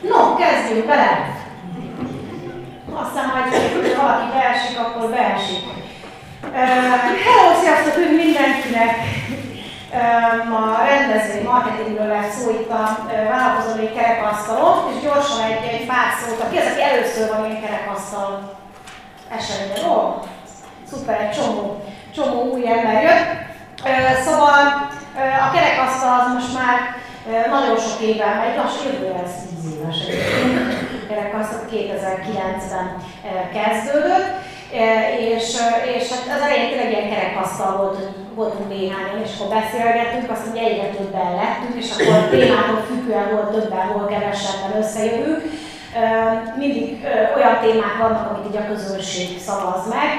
No, kezdjünk bele! Aztán majd, ha valaki beesik, akkor beesik. Hello, sziasztok üdv mindenkinek! Ma rendezvény marketingről lesz szó itt a vállalkozói kerekasztalon, és gyorsan egy, egy pár szót, aki az, aki először van ilyen kerekasztal eseményen, ó, szuper, egy csomó, csomó új ember jött. Szóval a kerekasztal az most már nagyon sok éve, egy lassan jövőre lesz 10 éves egyébként, kerekasztal 2009-ben kezdődött, és, és hát az elején tényleg ilyen kerekasztal volt, hogy voltunk néhányan, és akkor beszélgettünk, azt mondja, egyre többen lettünk, és akkor témától függően volt többen, hol kevesebben összejövünk. Mindig olyan témák vannak, amit így a közönség szavaz meg,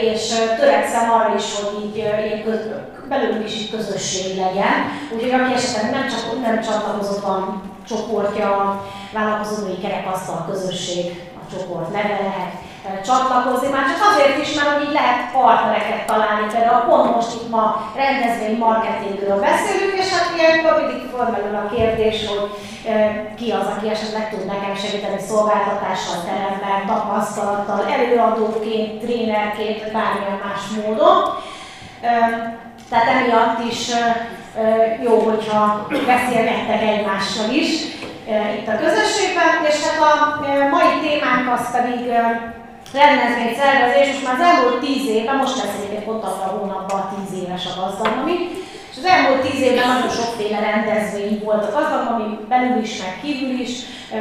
és törekszem arra is, hogy így ilyen köz, belőlünk is így közösség legyen. Úgyhogy aki esetleg nem, csak, nem csatlakozott van csoportja, vállalkozói kerekasztal közösség, a csoport neve lehet csatlakozni, már csak azért is, mert hogy így lehet partnereket találni, például pont most itt ma rendezvény marketingről beszélünk, és hát ilyenkor mindig felmerül a kérdés, hogy ki az, aki esetleg tud nekem segíteni szolgáltatással, teremmel, tapasztalattal, előadóként, trénerként, bármilyen más módon. Tehát emiatt is jó, hogyha beszélgettek egymással is itt a közösségben, és hát a mai témánk az pedig rendezvény szervezés, most már az elmúlt tíz évben, most lesz egyébként pont a hónapban tíz éves a gazdagnami, és az elmúlt tíz évben nagyon sokféle rendezvény volt a gazdagnami, belül is, meg kívül is,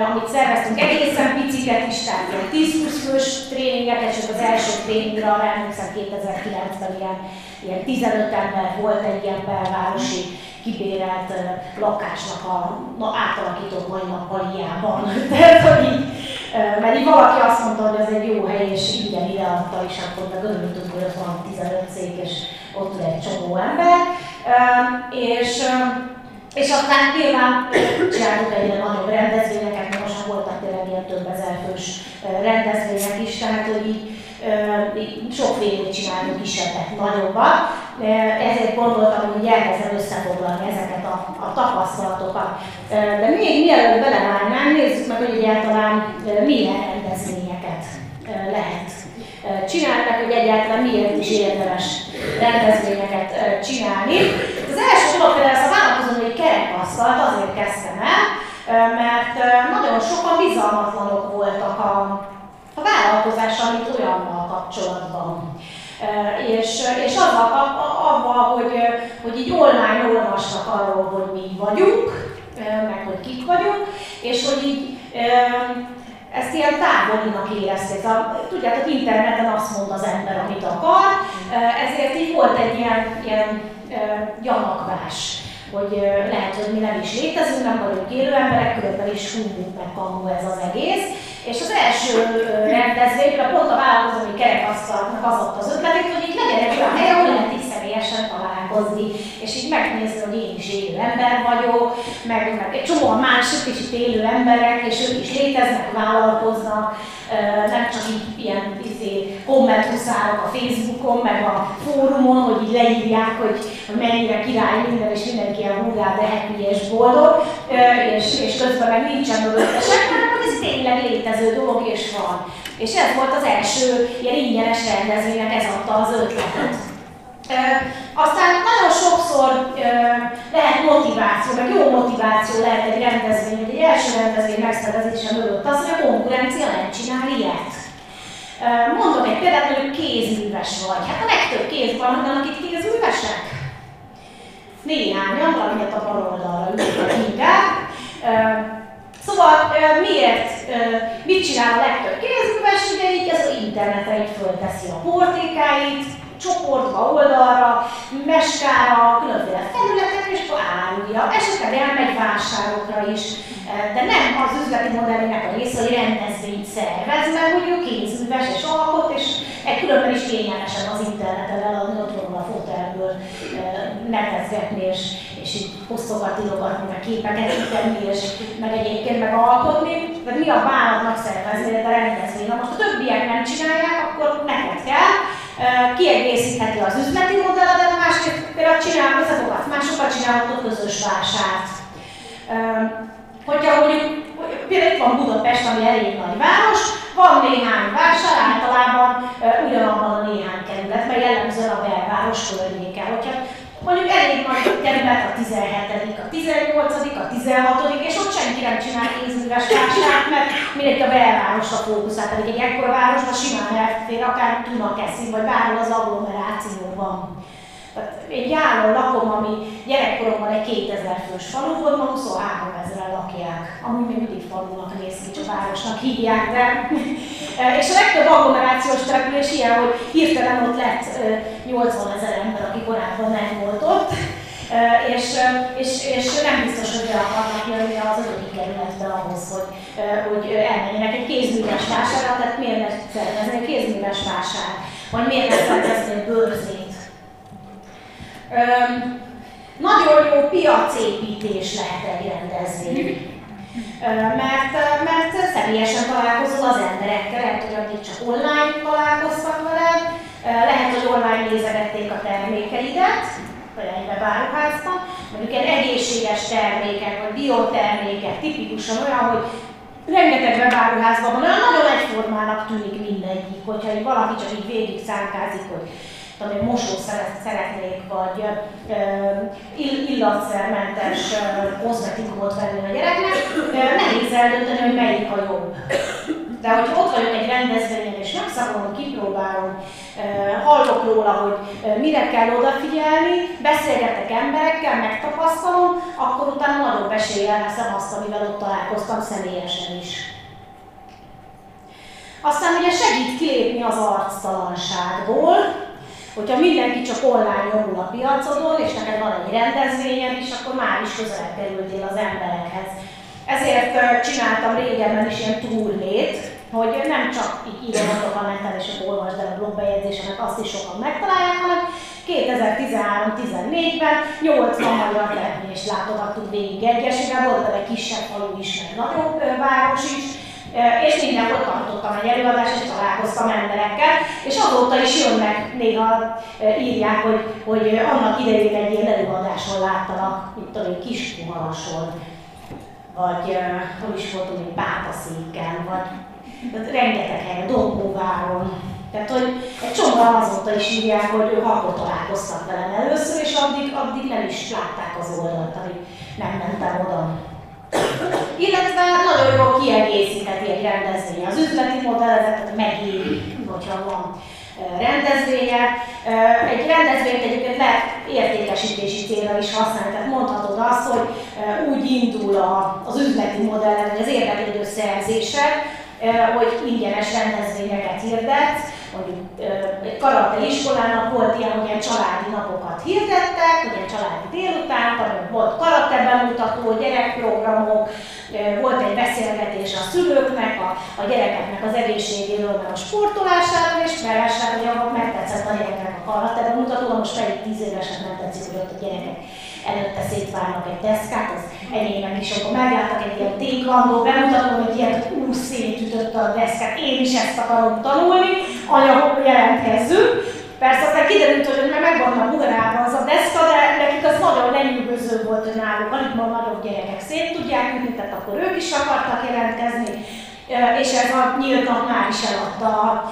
amit szerveztünk egészen piciket is, tehát ilyen 10-20 fős tréningeket, csak az első tréningre, arra emlékszem 2009-ben ilyen, ilyen 15 ember volt egy ilyen belvárosi kibérelt lakásnak a na, átalakított mai nappaliában. Tehát, hogy így, mert így valaki azt mondta, hogy ez egy jó hely, és ingyen ideadta, és akkor meg örültünk, hogy ott van 15 cég, és ott ül egy csomó ember. És, és aztán nyilván csináltuk egyre nagyobb rendezvényeket, mert most voltak tényleg ilyen több ezer fős rendezvények is, tehát hogy így, sokfélét csinálunk kisebbet, nagyobbat, ezért gondoltam, hogy elkezdem összefoglalni ezeket a, a tapasztalatokat. De még mielőtt belevágnánk, nézzük meg, hogy egyáltalán milyen rendezvényeket lehet csinálni, meg hogy egyáltalán miért is érdemes rendezvényeket csinálni. Az első dolog például ezt a vállalkozói kerekasztalt azért kezdtem el, mert nagyon sokan bizalmatlanok voltak a, a vállalkozással, mint olyannal kapcsolatban. És, és azzal, abban, hogy, hogy így online olvasnak arról, hogy mi vagyunk, meg hogy kik vagyunk, és hogy így ezt ilyen távolinak érezték. Tudjátok, interneten azt mond az ember, amit akar, ezért így volt egy ilyen, ilyen gyanakvás hogy lehet, hogy mi nem is létezünk, nem vagyunk élő emberek, körülbelül is humbug meg kamu ez az egész. És az első rendezvényben pont a vállalkozói kerekasztalnak az ott az ötlet, hogy itt legyen egy olyan hely, ahol lehet így személyesen találkozni, és így megnézni, hogy én is élő ember vagyok, meg, meg egy csomó más kicsit élő emberek, és ők is léteznek, vállalkoznak, nem csak így kommenthuszárok a Facebookon, meg a fórumon, hogy így leírják, hogy mennyire király minden, és mindenki ilyen hurrá, de happy és boldog, és, és közben meg nincsen mögötte semmi, hanem ez tényleg létező dolog, és van. És ez volt az első ilyen ingyenes rendezvénynek, ez adta az ötletet. E, aztán nagyon sokszor e, lehet motiváció, meg jó motiváció lehet egy rendezvény, egy első rendezvény megszervezése mögött az, hogy a konkurencia nem csinál ilyet. Mondok egy példát, hogy kézműves vagy. Hát a legtöbb kéz van, akik kézművesek. Néhányan, valamiért a bal oldalra ülnek inkább. Szóval miért, mit csinál a legtöbb kézműves, ugye így az interneten így fölteszi a portékáit, csoportba, oldalra, meskára, különféle felületekre, és akkor árulja. Esetleg elmegy vásárokra is, de nem az üzleti modellének a része, hogy rendezvényt szervez, mert hogy ő kézműves és alkot, és egy különben is kényelmesen az interneten eladni, ott van a fotelből netezgetni, és, és így posztokat írogatni, meg képeket tenni, és meg egyébként meg alkotni. De mi a vállalatnak szervezni, de rendezvény. Na most a többiek nem csinálják, akkor neked kell, kiegészítheti az üzleti modelledet, másképp például csinál, összefogad, másokat csinálhatok közös vásárt. Hogyha mondjuk, például itt van Budapest, ami elég nagy város, van néhány vásár, általában ugyanabban a néhány kerület, mert jellemzően a belváros környéke. Hogyha mondjuk elég nagy kerület a 17 a 18 a 16 és ott senki nem csinál kézműves vásárt, mert mindegy a belvárosra fókuszál, pedig egy ekkora városban simán elfér, akár Dunakeszi, vagy bárhol az agglomerációban. Egy járon lakom, ami gyerekkoromban egy 2000 fős falu volt, ma 23 ezeren lakják. Amúgy még mindig falunak néz ki, csak városnak hívják, de... és a legtöbb agglomerációs település ilyen, hogy hirtelen ott lett 80 ezer ember, aki korábban nem volt ott, és, és, és nem biztos, hogy be akarnak jönni az ötödik kerületbe ahhoz, hogy, hogy elmenjenek egy kézműves vásárra, tehát miért ne szervezni egy kézműves vásár, vagy miért ne szervezni bőrzét, Öm, nagyon jó piacépítés lehet egy rendezvény. Mert, mert személyesen találkozol az emberekkel, lehet, hogy addig csak online találkoztak veled, lehet, hogy online nézegették a termékeidet, vagy egy webáruházban, mondjuk egy egészséges termékek, vagy biotermékek, tipikusan olyan, hogy rengeteg webáruházban van, olyan nagyon egyformának tűnik mindegyik, hogyha így valaki csak így végig szánkázik, hogy tudom, mosószeret szeretnék, vagy illatszermentes kozmetikumot venni a gyereknek, nehéz eldönteni, hogy melyik a jobb. De hogy ott vagyok egy rendezvényen, és megszakolom, kipróbálom, hallok róla, hogy mire kell odafigyelni, beszélgetek emberekkel, megtapasztalom, akkor utána nagyobb eséllyel veszem azt, amivel ott találkoztam személyesen is. Aztán ugye segít kilépni az arctalanságból, Hogyha mindenki csak online nyomul a piacodon, és neked van egy rendezvényed is, akkor már is közelebb kerültél az emberekhez. Ezért csináltam régebben is ilyen turnét, hogy nem csak így írogatok a neten, és akkor olvasd el a blogbejegyzésemet, azt is sokan megtalálják, hanem 2013-14-ben 80 magyar települést látogattuk végig egyesével, volt egy kisebb falu is, meg nagyobb város is, és mindenhol tartottam egy előadást, és találkoztam emberekkel, és azóta is jönnek, néha írják, hogy, hogy annak idején egy ilyen előadáson láttalak, mint tudom én, Kiskumalason, vagy hol is voltunk, egy Bátaszéken, vagy rengeteg helyen, Dombóváron. Tehát, hogy egy csomóan azóta is írják, hogy ők akkor találkoztak velem először, és addig, addig nem is látták az oldalt, amíg nem mentem oda. Illetve nagyon jól kiegészítheti egy rendezvény. Az üzleti modelletet, megéri, hogyha van rendezvénye. Egy rendezvényt egyébként lehet értékesítési célra is használni, tehát mondhatod azt, hogy úgy indul az üzleti modell, vagy az érdeklődő szerzésed, hogy ingyenes rendezvényeket hirdetsz, mondjuk egy karate iskolának volt ilyen, hogy ilyen családi napokat hirdettek, hogy ilyen családi délután, volt karate bemutató, gyerekprogramok, volt egy beszélgetés a szülőknek, a, a gyerekeknek az egészségéről, a sportolásáról, és felesleg, hogy megtetszett a gyereknek a karate bemutató, most pedig 10 évesen nem tetszik, hogy ott a gyerekek előtte szétvárnak egy deszkát, az enyémek is, akkor megláttak egy ilyen téklandó bemutató, hogy ilyet úr szétütött a deszkát, én is ezt akarom tanulni, anyagok jelentkezzünk. Persze aztán kiderült, hogy meg megvannak Bugarában az a deszka, de nekik az nagyon lenyűgöző volt, hogy alig ma nagyobb gyerekek szét tudják ütni, tehát akkor ők is akartak jelentkezni és ez a nyílt nap már is eladta a,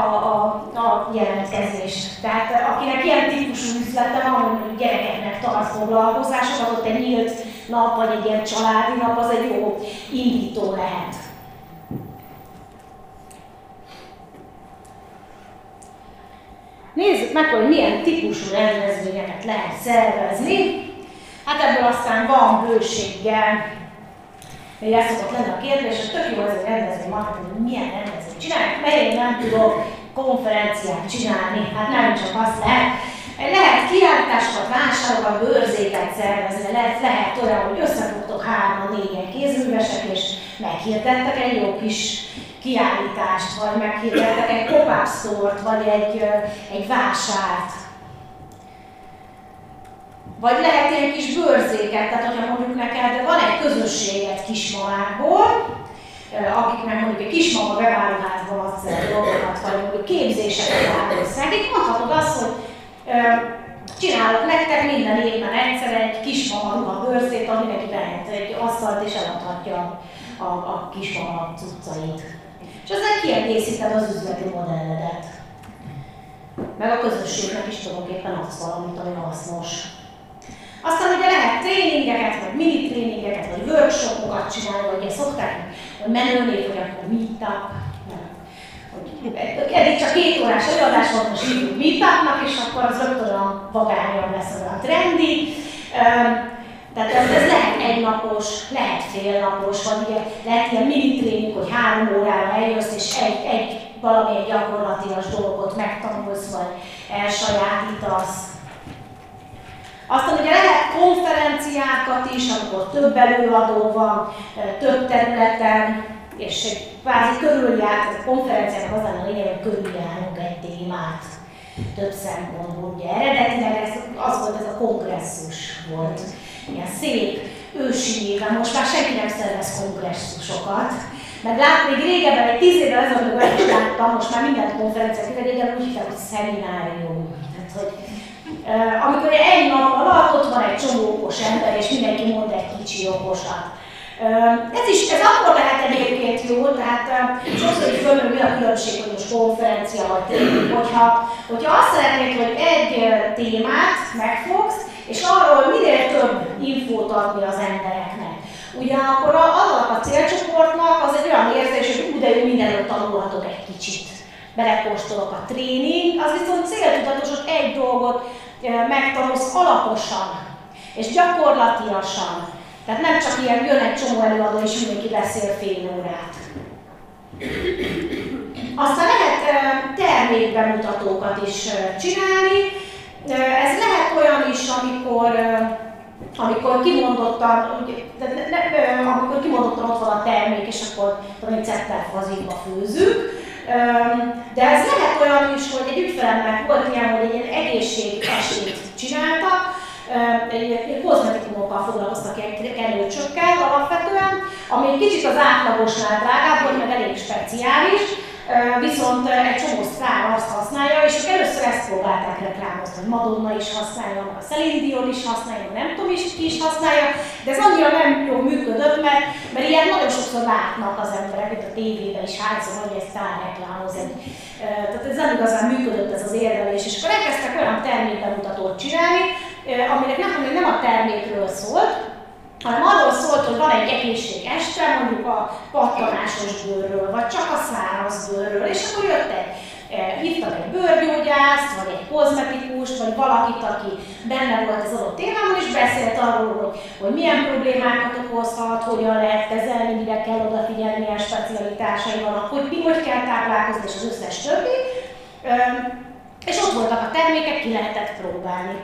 a, a, a jelentkezést. Tehát akinek ilyen típusú üzlete van, hogy gyerekeknek tart foglalkozásokat, ott egy nyílt nap, vagy egy ilyen családi nap, az egy jó indító lehet. Nézzük meg, hogy milyen típusú rendezvényeket lehet szervezni. Hát ebből aztán van bőséggel ez szokott lenni a kérdés, hogy tök jó ez a rendezvény marketing, milyen rendezvényt csinálják, mert én nem tudok konferenciát csinálni, hát nem csak azt lehet. Lehet kiállításokat, vásárokat, bőrzéket szervezni, lehet, lehet olyan, hogy összefogtok hárman, négyen kézművesek, és meghirdettek egy jó kis kiállítást, vagy meghirdettek egy pop-up vagy egy, egy vásárt, vagy lehet ilyen kis bőrzéket, tehát hogyha mondjuk neked van egy közösséget kismamákból, akiknek mondjuk egy kismama beválóházban adsz el dolgokat, vagy mondjuk képzéseket áldozsz nekik, mondhatod azt, hogy csinálok nektek minden évben egyszer egy kismama ruha bőrzét, ami neki vehet egy asztalt és eladhatja a, a kismama cuccait. És ezzel kiegészíted az üzleti modelledet. Meg a közösségnek is tulajdonképpen adsz valamit, ami hasznos. Aztán ugye lehet tréningeket, vagy mini tréningeket, vagy workshopokat csinálni, vagy ilyen szokták, hogy menőnév, vagy akkor meetup, eddig csak két órás előadás volt, most hívjuk meetupnak, és akkor az rögtön a vagányabb lesz az a trendi. Tehát ez, ez lehet egynapos, lehet félnapos, vagy ugye lehet ilyen mini tréning, hogy három órára eljössz, és egy, egy valamilyen gyakorlatilag dolgot megtanulsz, vagy elsajátítasz. Aztán ugye lehet konferenciákat is, amikor több előadó van, több területen, és kvázi körüljárt, a konferenciának az lenne a lényeg, hogy körüljárunk egy témát több szempontból. Ugye eredetileg ez, az volt ez a kongresszus volt, ilyen szép ősi néven, most már senki nem szervez kongresszusokat, meg lát, még régebben, egy tíz évvel ezelőtt is láttam, most már mindent konferenciák, régen úgy hívták, hogy szeminárium. Tehát, hogy amikor egy nap alatt ott van egy csomó okos ember, és mindenki mond egy kicsi okosat. Ez is, ez akkor lehet egyébként jó, tehát sokszor is fölmerül, mi a különbség, hogy most konferencia vagy tréning, hogyha, hogyha azt szeretnéd, hogy egy témát megfogsz, és arról minél több infót adni az embereknek. Ugye akkor annak a célcsoportnak az egy olyan érzés, hogy úgy, de ő mindenről tanulhatok egy kicsit. Belekóstolok a tréning, az viszont céltudatos, hogy egy dolgot megtanulsz alaposan, és gyakorlatiasan, tehát nem csak ilyen jön egy csomó előadó, és mindenki beszél fél órát. Aztán lehet termékbemutatókat is csinálni. Ez lehet olyan is, amikor amikor kimondottan, de ne, ne, amikor kimondottan ott van a termék, és akkor tudom, cettel fazékba főzzük. De ez lehet olyan is, hogy egy ügyfelemnek volt ilyen, hogy egy ilyen egészség esét csináltak, egy kozmetikumokkal foglalkoztak kenőcsökkel alapvetően, ami egy kicsit az átlagosnál drágább volt, meg elég speciális, viszont egy csomó sztár azt használja, és ők először ezt próbálták reklámozni, hogy Madonna is használja, a Celine Dion is használja, nem tudom is ki is használja, de ez annyira nem jól működött, mert, mert ilyen nagyon sokszor látnak az emberek, itt a tévében is hányszor, hogy egy reklámoz egy. Tehát ez nem igazán működött ez az érvelés, és akkor elkezdtek olyan termékbemutatót csinálni, aminek nem, ami nem a termékről szólt, hanem arról szólt, hogy van egy egészség este, mondjuk a pattanásos bőrről, vagy csak a száraz bőrről, és akkor jött egy, hívtak egy bőrgyógyászt, vagy egy kozmetikust, vagy valakit, aki benne volt az adott témában, és beszélt arról, hogy, hogy milyen problémákat okozhat, hogyan lehet kezelni, mire kell odafigyelni, milyen specialitásai vannak, hogy mi hogy kell táplálkozni, és az összes többi. És ott voltak a termékek, ki lehetett próbálni.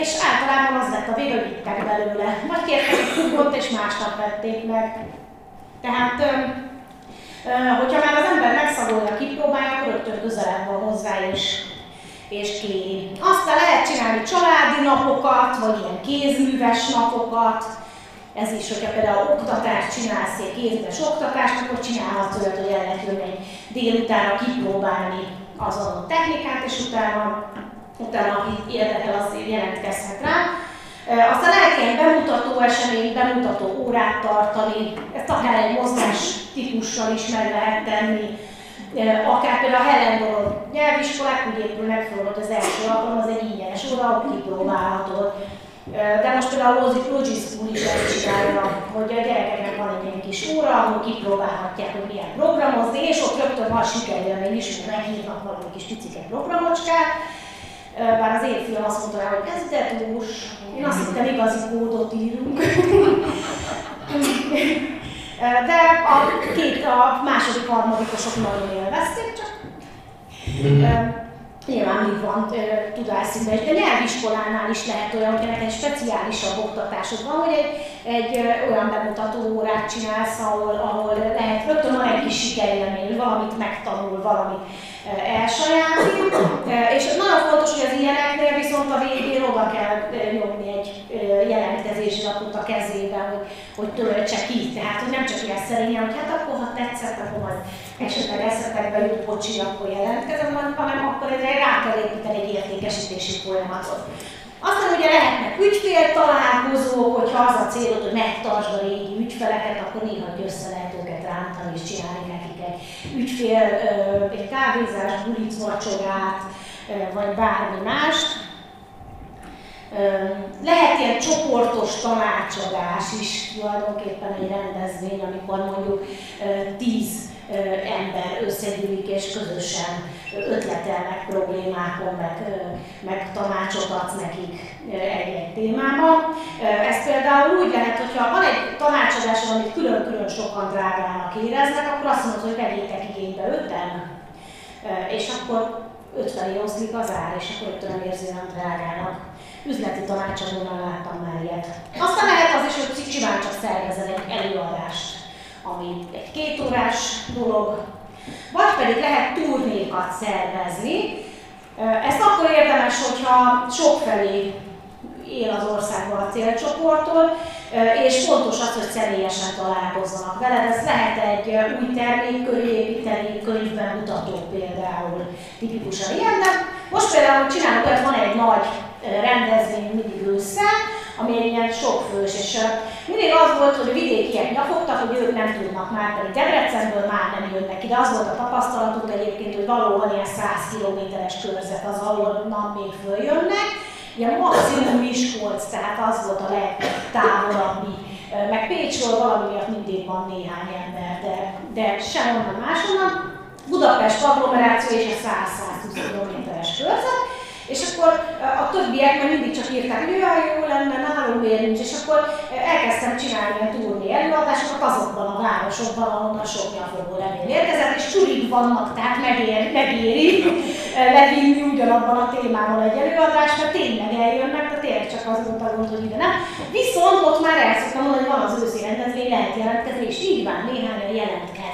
És általában az lett a vége, hogy vittek belőle. Vagy kértek egy kugot, és másnap vették meg. Tehát, hogyha már az ember megszagolja, kipróbálja, akkor rögtön közelebb van hozzá, és, és kéri. Aztán lehet csinálni családi napokat, vagy ilyen kézműves napokat, ez is, hogyha például oktatást csinálsz, egy kézműves oktatást, akkor csinálhatsz olyat, hogy el lehet jönni délutánra kipróbálni az adott technikát, és utána utána, aki érdekel, az jelentkezhet rá. Aztán lehet ilyen bemutató esemény, bemutató órát tartani, ezt akár egy mozgás típussal is meg lehet tenni, akár például a Hellenborod nyelviskolák, úgy épülnek fel ott az első alkalom, az egy ingyenes óra, ahol kipróbálhatod. De most például a Logic School is ezt csinálja, hogy a gyerekeknek van egy ilyen kis óra, ahol kipróbálhatják, hogy milyen programozni, és ott rögtön van sikerélmény is, hogy meghívnak valami kis picike programocskát, bár az én fiam azt mondta rá, hogy ez detós, én azt hittem igazi kódot írunk. De a két, a második harmadikosok nagyon élvezték, csak nyilván még van tudásszintben, de nyelviskolánál is lehet olyan, hogy neked egy speciálisabb oktatásod van, hogy egy, egy olyan bemutató órát csinálsz, ahol, ahol lehet rögtön van egy kis sikerélmény, valamit megtanul, valamit elsajátít, és nagyon fontos, hogy az ilyeneknél viszont a végén oda kell nyomni egy jelentkezési lapot a kezébe, hogy, hogy töltse ki. Tehát, hogy nem csak ilyen szerényen, hogy hát akkor, ha tetszett, akkor majd esetleg eszetekbe jut bocsi, akkor jelentkezem, hanem akkor egyre rá kell építeni egy értékesítési folyamatot. Aztán ugye lehetnek ügyfél találkozók, hogyha az a célod, hogy megtartsd a régi ügyfeleket, akkor néha össze lehet őket rántani és csinálni nekik egy ügyfél, egy kávézás, bulic, vacsorát, vagy bármi mást. Lehet ilyen csoportos tanácsadás is tulajdonképpen egy rendezvény, amikor mondjuk tíz ember összegyűlik és közösen ötletelnek problémákon, meg, meg tanácsot adsz nekik egy-egy témában. Ez például úgy lehet, hogyha van egy tanácsadás, amit külön-külön sokan drágának éreznek, akkor azt mondod, hogy vegyétek igénybe öten, és akkor ötfelé oszlik az ár, és akkor ötön nem érzi nem drágának. Üzleti tanácsadónál láttam már ilyet. Aztán lehet az is, hogy simán csak szervezel egy előadást ami egy kétórás dolog, vagy pedig lehet turnékat szervezni. Ezt akkor érdemes, hogyha sokfelé él az országban a célcsoporttól, és fontos az, hogy személyesen találkozzanak veled. Ez lehet egy új termék építeni, könyvben mutató például tipikusan ilyen, de most például csinálunk, hogy van egy nagy rendezvény mindig ősszel, ami egy ilyen sokfős, és mindig az volt, hogy a vidékiek nyafogtak, hogy ők nem tudnak már, pedig Debrecenből már nem jönnek ide. Az volt a tapasztalatunk egyébként, hogy valóban ilyen 100 kilométeres körzet az, ahol nap még följönnek. Ilyen maximum Miskolc, tehát az volt a legtávolabbi. Meg Pécsről valami miatt mindig van néhány ember, de, de sehonnan máshonnan. Budapest agglomeráció és a 100-120 kilométeres körzet. És akkor a többiek meg mindig csak írták, hogy jaj, jó lenne, nálunk miért nincs, és akkor elkezdtem csinálni a turné előadásokat azokban a városokban, ahonnan sok nyafogó levél érkezett, és csurig vannak, tehát megér, megéri levinni ugyanabban a témában egy előadást, mert tényleg eljönnek, tehát tényleg csak az volt a gond, hogy ide nem. Viszont ott már el szoktam mondani, hogy van az őszi rendezvény, lehet jelentkezni, és így van, néhányan jelentkeznek.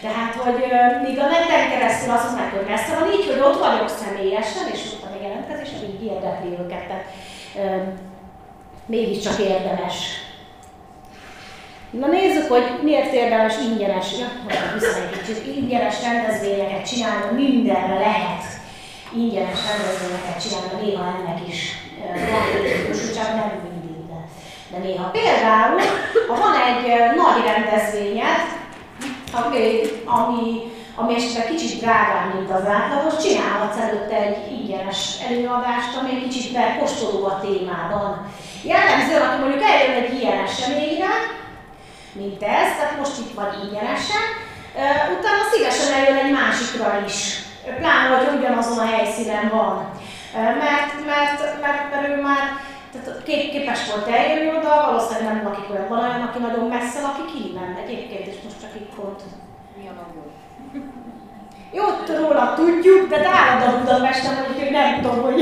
Tehát, hogy míg a neten keresztül azt mondják, hogy messze van, így, hogy ott vagyok személyesen, és ott a jelentkezés, így érdekli őket. Tehát mégiscsak érdemes. Na nézzük, hogy miért érdemes ingyenes, ja, egy kicsit, ingyenes rendezvényeket csinálni, mindenre lehet ingyenes rendezvényeket csinálni, néha ennek is van csak nem mindig, de, de néha. Például, ha van egy nagy rendezvényed, ami, ami, ami esetleg kicsit drágább, mint az átlagos, csinálhatsz előtte egy ingyenes előadást, ami egy kicsit bekostoló a témában. Jellemző, hogy mondjuk eljön egy ilyen eseményre, mint ez, tehát most itt vagy ingyenesen, utána szívesen eljön egy másikra is, pláne, hogy ugyanazon a helyszínen van. Mert, mert, mert, mert ő már tehát kép, képes volt eljönni oda, valószínűleg nem lakik olyan, van olyan, aki nagyon messze lakik innen egyébként, és most csak itt pont. Mi a nagyon? Jó, róla tudjuk, de állad a Budapesten, hogy nem tudom, hogy...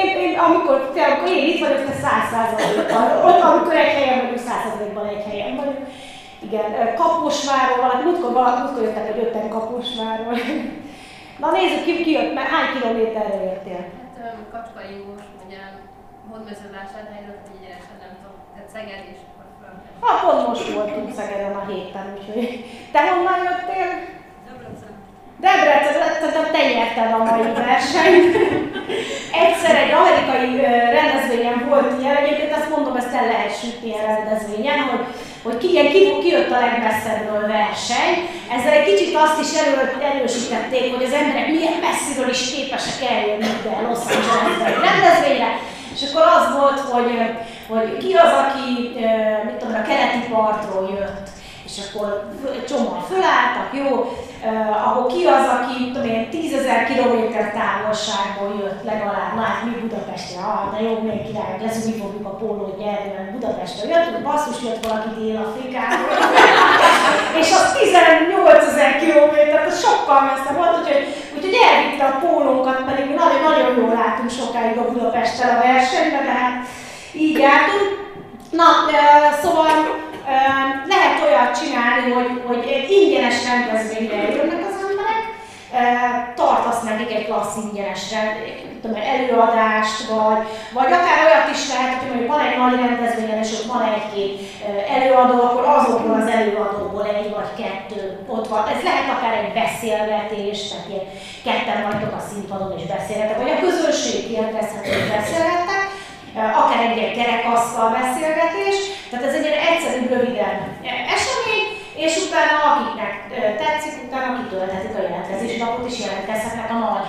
én, én, amikor, te, amikor én itt vagyok, te száz százalékban. Ott, amikor egy helyen vagyok, száz százalékban egy helyen vagyok. Igen, Kaposváról, valaki, múltkor, múltkor jöttek egy ötten Kaposváról. Na nézzük, ki, ki jött, mert hány kilométerre jöttél? Kacskai most ugye hódmezővásárhelyről, hogy egyenesen nem tudom, tehát Szeged és Hát pont most voltunk Szegeden a héten, úgyhogy te honnan jöttél? Debrecen. Debrecen, tehát te nyerted a mai versenyt. Egyszer egy amerikai rendezvényen volt ilyen, egyébként azt mondom, ezt el lehet sütni a rendezvényen, hogy hogy ki, ilyen, ki, ki jött a legmesszebbről verseny. Ezzel egy kicsit azt is elő, erősítették, hogy az emberek milyen messziről is képesek eljönni ide Los Angelesbe egy rendezvényre, és akkor az volt, hogy, hogy ki az, aki mit tudom, a keleti partról jött, és akkor csomóan fölálltak, jó, uh, ahol ki az, aki, tudom én, tízezer kilométer távolságból jött legalább, lát mi Budapestre, ah, de jó, még király, lesz, mi fogjuk a pólót nyerni, mert Budapestre jött, hogy basszus jött valaki Dél-Afrikából, és az 18 ezer kilométer, az sokkal messze volt, úgyhogy, úgyhogy elvitte a pólónkat, pedig mi nagyon-nagyon jól látunk sokáig a Budapesttel a versenyben, de hát így jártunk. Na, szóval lehet olyat csinálni, hogy, hogy egy ingyenes rendezvényre jönnek az emberek, tartasz nekik egy klassz ingyenesre, tudom, előadást, vagy, vagy akár olyat is lehet, hogy mondjuk van egy nagy rendezvényen, és ott van egy-két előadó, akkor azokból az előadóból egy vagy kettő ott van. Ez lehet akár egy beszélgetés, tehát ilyen ketten vagytok a színpadon és beszélgetek, vagy a közönség kérdezhet, hogy beszélgettek, akár egy ilyen kerekasztal beszélgetés, tehát ez egy ilyen egyszerűbb, röviden esemény, és utána akiknek tetszik, utána kitölthetik a jelentkezési lapot, és jelentkezhetnek a nagy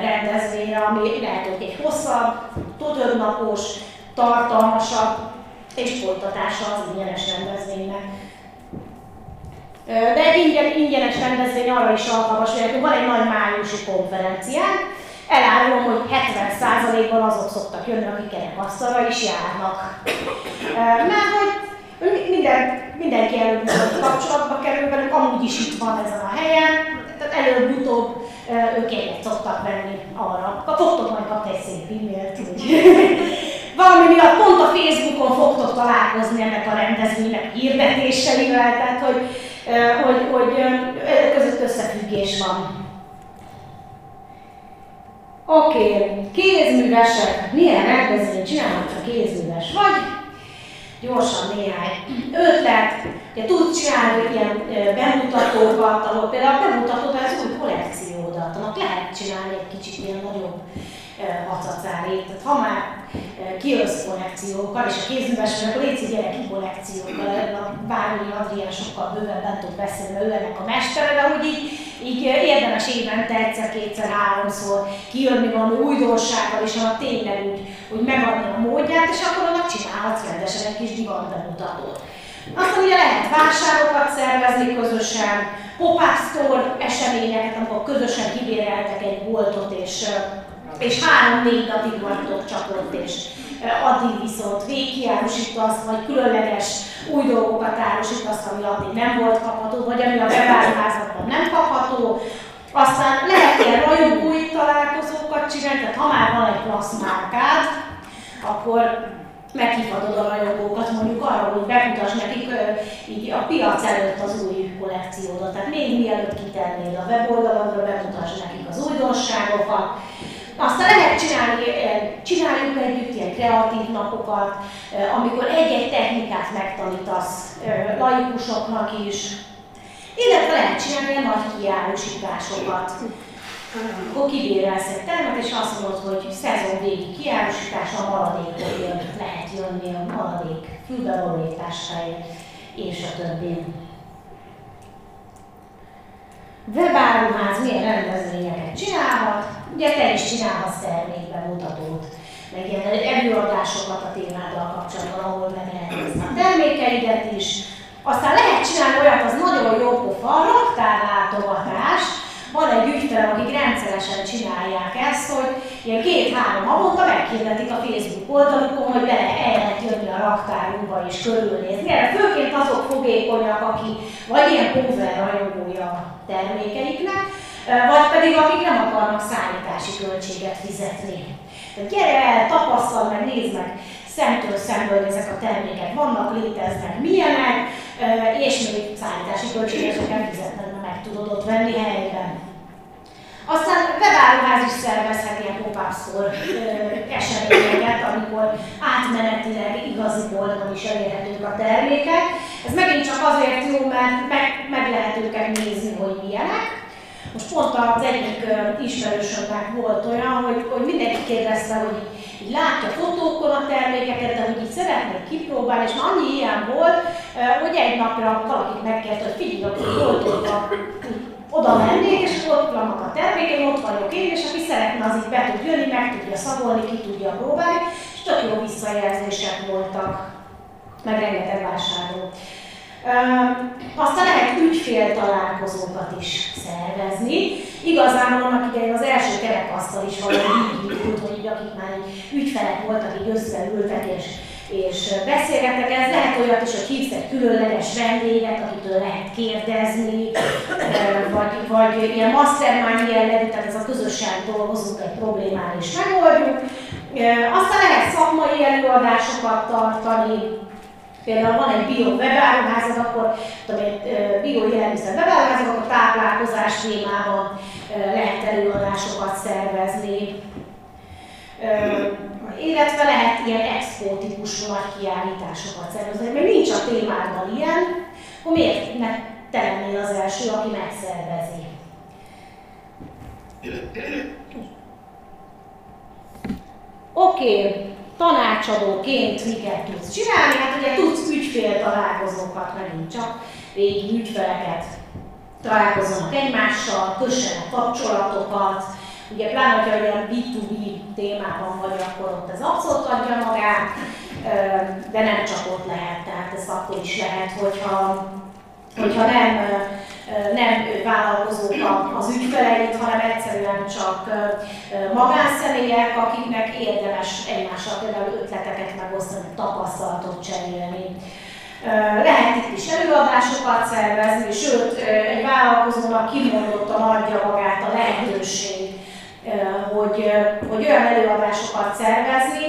rendezvényre, ami lehet, hogy egy hosszabb, több napos, tartalmasabb és folytatása az ingyenes rendezvénynek. De egy ingyen, ingyenes rendezvény arra is alkalmas, hogy van egy nagy májusi konferencián, elárulom, hogy 70%-ban azok szoktak jönni, akik ennek asztalra is járnak. Mert hogy minden, mindenki előbb-utóbb kapcsolatba kerül velük, amúgy is itt van ezen a helyen, tehát előbb-utóbb ők egyet szoktak venni arra. Fogtok majd kapni egy szép e-mailt, valami miatt pont a Facebookon fogtok találkozni ennek a rendezvénynek hirdetéseivel, tehát hogy, hogy, hogy között összefüggés van. Oké, kézművesek. Milyen rendezvényt csinálnak, ha kézműves vagy? gyorsan néhány ötlet, ugye tudsz csinálni ilyen bemutatókat, ahol például bemutatod az új kollekciódat, annak lehet csinálni egy kicsit ilyen nagyobb hacacárét. Tehát ha már kijössz kollekciókkal, és a kézműves vagy, akkor légy gyere ki kollekciókkal, a Bárnyi Adrián sokkal bővebben tud beszélni, mert ő ennek a mestere, de úgy így, így érdemes évente egyszer, kétszer, háromszor kijönni valami újdonsággal, és annak tényleg úgy, úgy megadni a módját, és akkor annak csinálhatsz rendesen egy kis divat bemutatót. Aztán ugye lehet vásárokat szervezni közösen, pop-up store eseményeket, amikor közösen kibéreltek egy boltot, és és három-négy napig vagytok csak és addig viszont végkiárusítasz, vagy különleges új dolgokat árusítasz, ami addig nem volt kapható, vagy ami a beváruházakban nem kapható. Aztán lehet ilyen rajongói találkozókat csinálni, tehát ha már van egy klassz márkád, akkor meghívhatod a rajongókat mondjuk arra, hogy bemutass nekik így a piac előtt az új kollekciódat. Tehát még mielőtt kitennéd a weboldalodra, bemutass nekik az újdonságokat, aztán lehet csinálni, csináljuk együtt ilyen kreatív napokat, amikor egy-egy technikát megtanítasz laikusoknak is, illetve lehet csinálni ilyen nagy kiárusításokat. Akkor kibérelsz egy termet, és azt mondod, hogy szezon végi kiárusítás a maradékot jön, lehet jönni a maradék fülbevalóításkáért, és a többi. Webáruház milyen rendezvényeket csinálhat, ugye te is csinálhatsz termékbemutatót, meg ilyen előadásokat a témáddal kapcsolatban, ahol meg lehet nézni a termékeidet is. Aztán lehet csinálni olyat, az nagyon jó pofa, raktárlátogatás, van egy ügyfelem, akik rendszeresen csinálják ezt, hogy ilyen két-három havonta megkérdetik a Facebook oldalukon, hogy bele el lehet jönni a raktárunkba és körülnézni. Erre főként azok fogékonyak, aki vagy ilyen power rajongója termékeiknek, vagy pedig akik nem akarnak szállítási költséget fizetni. Tehát gyere el, tapasztal meg, nézd meg szemtől szemből, hogy ezek a termékek vannak, léteznek, milyenek, és még szállítási költségeket fizetned, meg tudod ott venni helyben. Aztán webáruház is szervezhet ilyen store eseményeket, amikor átmenetileg igazi boltban is elérhetők a termékek. Ez megint csak azért jó, mert meg, meg lehet őket nézni, hogy milyenek, most pont az egyik ismerősömnek volt olyan, hogy, hogy mindenki kérdezte, hogy így, látja fotókon a termékeket, de hogy így szeretnék kipróbálni, és már annyi ilyen volt, hogy egy napra valakit megkérte, hogy figyelj, akkor boltokba oda mennék, és ott vannak a termékek, ott vagyok én, és aki szeretne, az így be tud jönni, meg tudja szagolni, ki tudja próbálni, és tök jó visszajelzések voltak, meg rengeteg vásárló. Aztán lehet ügyfél találkozókat is szervezni. Igazából annak idején az első kerekasztal is valami így hogy így akik már ügyfelek voltak, így összeültek és, és beszélgettek. Ez lehet olyat is, hogy hívsz egy különleges vendéget, akitől lehet kérdezni, vagy, vagy ilyen mastermind jellegű, tehát ez a közösség dolgozunk egy problémán és megoldjuk. Aztán lehet szakmai előadásokat tartani, Például van egy bio webáruházad, akkor tudom, egy bio élelmiszer webáruházad, akkor táplálkozás témában lehet előadásokat szervezni, illetve lehet ilyen expo típusú nagy kiállításokat szervezni. Mert nincs a témádban ilyen, akkor miért ne te lennél az első, aki megszervezi? Oké, okay. tanácsadóként miket tudsz csinálni? Hát ugye tudsz ügyfél találkozókat, megint csak régi ügyfeleket találkozzanak egymással, kössenek kapcsolatokat, ugye pláne, hogyha olyan B2B témában vagy, akkor ott ez abszolút adja magát, de nem csak ott lehet, tehát ez akkor is lehet, hogyha, hogyha nem, nem vállalkozók az ügyfeleit, hanem egyszerűen csak magánszemélyek, akiknek érdemes egymással például ötleteket megosztani, tapasztalatot cserélni. Lehet itt is előadásokat szervezni, sőt, egy vállalkozónak kimondottan adja magát a lehetőség, hogy, hogy olyan előadásokat szervezni,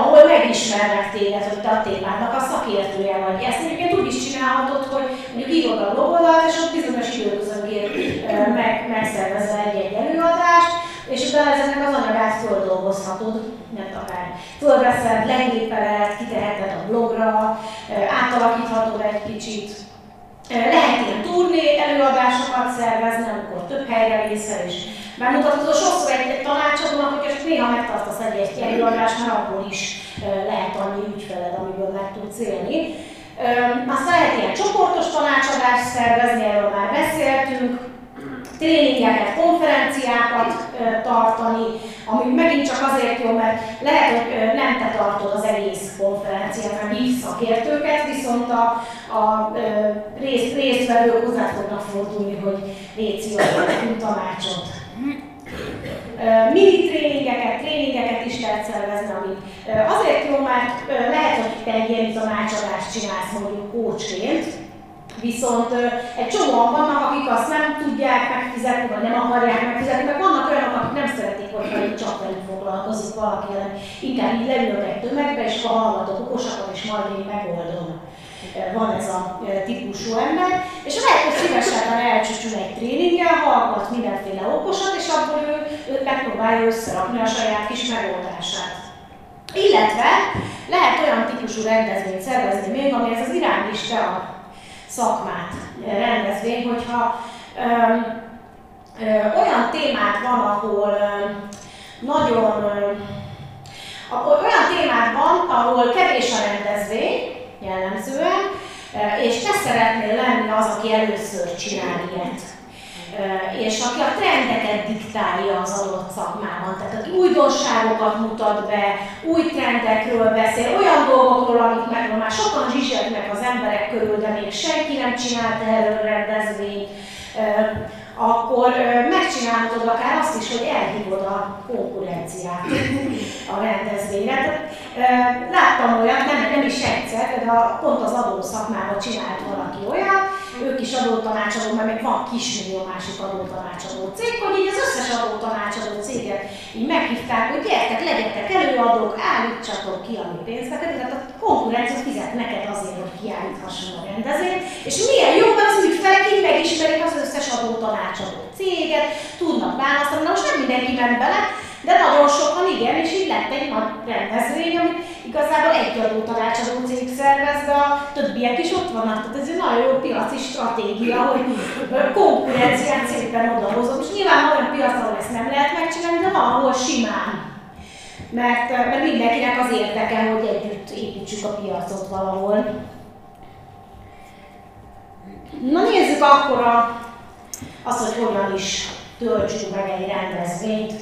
ahol megismernek téged, hogy a témának a szakértője vagy. Ezt egyébként úgy is csinálhatod, hogy mondjuk írod a blogodat, és ott bizonyos időközönként meg, megszervezel egy-egy előadást, és utána ezeknek az anyagát földolgozhatod, nem akár fölveszed, legépeled, kiteheted a blogra, átalakíthatod egy kicsit, lehet ilyen turné előadásokat szervezni, amikor több helyre vészel, és bemutatod. Sokszor egy, tanácsadónak, hogy csak néha megtartasz egy, egy előadást, mert abból is lehet annyi ügyfeled, amiből meg tudsz élni. Aztán lehet ilyen csoportos tanácsadást szervezni, erről már beszéltünk, tréningeket, konferenciákat tartani, ami megint csak azért jó, mert lehet, hogy nem te tartod az egész konferenciát, hanem hívsz szakértőket, viszont a, a rész, résztvevők hozzá fognak fordulni, hogy légy szíves, tanácsot. Mini tréningeket, tréningeket is lehet szervezni, ami azért jó, mert lehet, hogy te egy ilyen tanácsadást csinálsz mondjuk kócsként, Viszont egy csomóan vannak, akik azt nem tudják megfizetni, vagy nem akarják megfizetni, mert vannak olyanok, akik nem szeretik, hogy csak velük foglalkozik valaki, hanem inkább így leülök egy tömegbe, és ha hallgatok okosakat, és majd én megoldom. Van ez a típusú ember, és lehet, hogy szívesen elcsúcsul egy tréninggel, hallgat mindenféle okosat, és abból ő, ő megpróbálja összerakni a saját kis megoldását. Illetve lehet olyan típusú rendezvényt szervezni még, ami ez az irányista szakmát rendezvény, hogyha ö, ö, olyan témák van, ahol ö, nagyon ö, olyan témák van, ahol kevés a rendezvény jellemzően, és te szeretnél lenni az, aki először csinál ilyet és aki a trendeket diktálja az adott szakmában, tehát aki újdonságokat mutat be, új trendekről beszél, olyan dolgokról, amik meg már sokan zsizsegnek az emberek körül, de még senki nem csinált erről rendezvényt, akkor megcsinálhatod akár azt is, hogy elhívod a konkurenciát a rendezvényre. Láttam olyat, nem, nem is egyszer, de pont az adó szakmában csinált valaki olyan, ők is adótanácsadó, mert még van kismillió másik adótanácsadó cég, hogy így az összes adótanácsadó céget így meghívták, hogy gyertek, legyetek előadók, állítsatok ki a mi pénzteket, tehát a konkurencia fizet neked azért, hogy kiállíthasson a rendezvényt, és milyen jó, mert az ügyfelek így megismerik az összes adótanácsadó céget, tudnak választani, na most nem mindenki ment bele, de nagyon sokan igen, és így lett egy nagy rendezvény, amit igazából egy adó tanácsadó cég szervez, de a többiek is ott vannak. Tehát ez egy nagyon jó piaci stratégia, hogy konkurenciát szépen odahozom. És nyilván olyan piac, ahol ezt nem lehet megcsinálni, de valahol simán. Mert, mert mindenkinek az érdeke, hogy együtt építsük a piacot valahol. Na nézzük akkor a, az, hogy hogyan is töltsünk meg egy rendezvényt.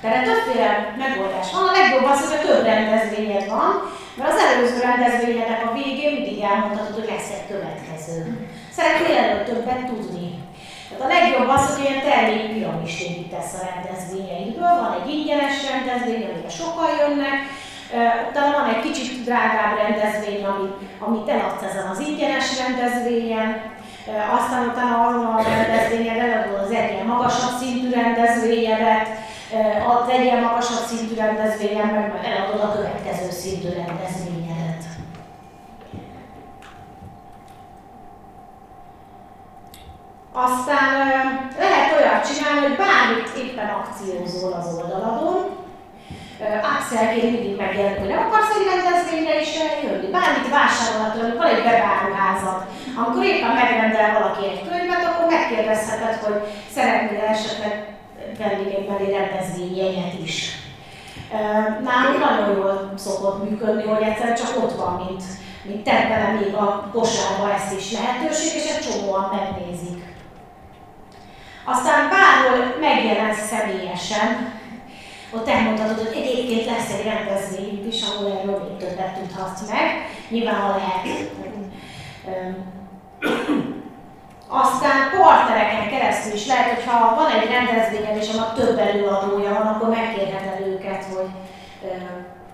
Tehát többféle megoldás van. A legjobb az, hogy a több rendezvényed van, mert az előző rendezvényednek a végén mindig elmondhatod, hogy lesz egy következő. Szeretnél előtt többet tudni. Tehát a legjobb az, hogy ilyen termékpiramis építesz a rendezvényeidből. Van egy ingyenes rendezvény, amire sokan jönnek, utána van egy kicsit drágább rendezvény, amit, amit eladsz ezen az ingyenes rendezvényen, aztán utána azon a rendezvényed eladod az egyre magasabb szintű rendezvényedet, a legyen magasabb szintű rendezvényen, meg eladod a következő szintű rendezvényedet. Aztán lehet olyat csinálni, hogy bármit éppen akciózol az oldaladon, Axelként mindig megjelent, hogy nem akarsz egy rendezvényre is jönni, bármit vásárolhatod, van egy webáruházat. Amikor éppen megrendel valaki egy könyvet, akkor megkérdezheted, hogy szeretnél esetleg venni egy belé rendezvényjegyet is. Nálunk nagyon jól szokott működni, hogy egyszer csak ott van, mint, mint tett még a kosárba ezt is lehetőség, és egy csomóan megnézik. Aztán bárhol megjelensz személyesen, ott elmondhatod, hogy egyébként lesz egy rendezvény is, ahol erről még többet tudhatsz meg. Nyilván, ha lehet. Aztán partnereken keresztül is lehet, hogy ha van egy rendezvényed és annak több előadója van, akkor megkérheted őket, hogy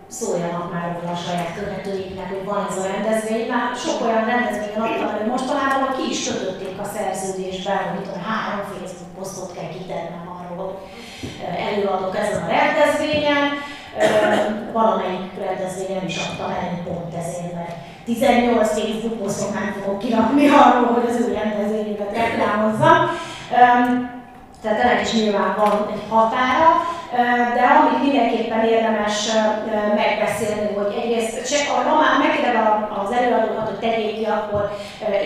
szóljanak már a saját követőiknek, hogy van ez a rendezvény. Már sok olyan rendezvényen adtam hogy mostanában ki is kötötték a szerződésben, hogy három Facebook posztot kell kitennem arról, előadok ezen a rendezvényen. Valamelyik rendezvényen is adtam el pont ezért, mert 18 Facebook posztot nem fogok kirakni arról, hogy az ő rendezvényüket reklámozzam. Tehát ennek is nyilván van egy határa, de amit mindenképpen érdemes megbeszélni, hogy egyrészt, se, ha már megkérdez az előadókat, hogy tegyék ki, akkor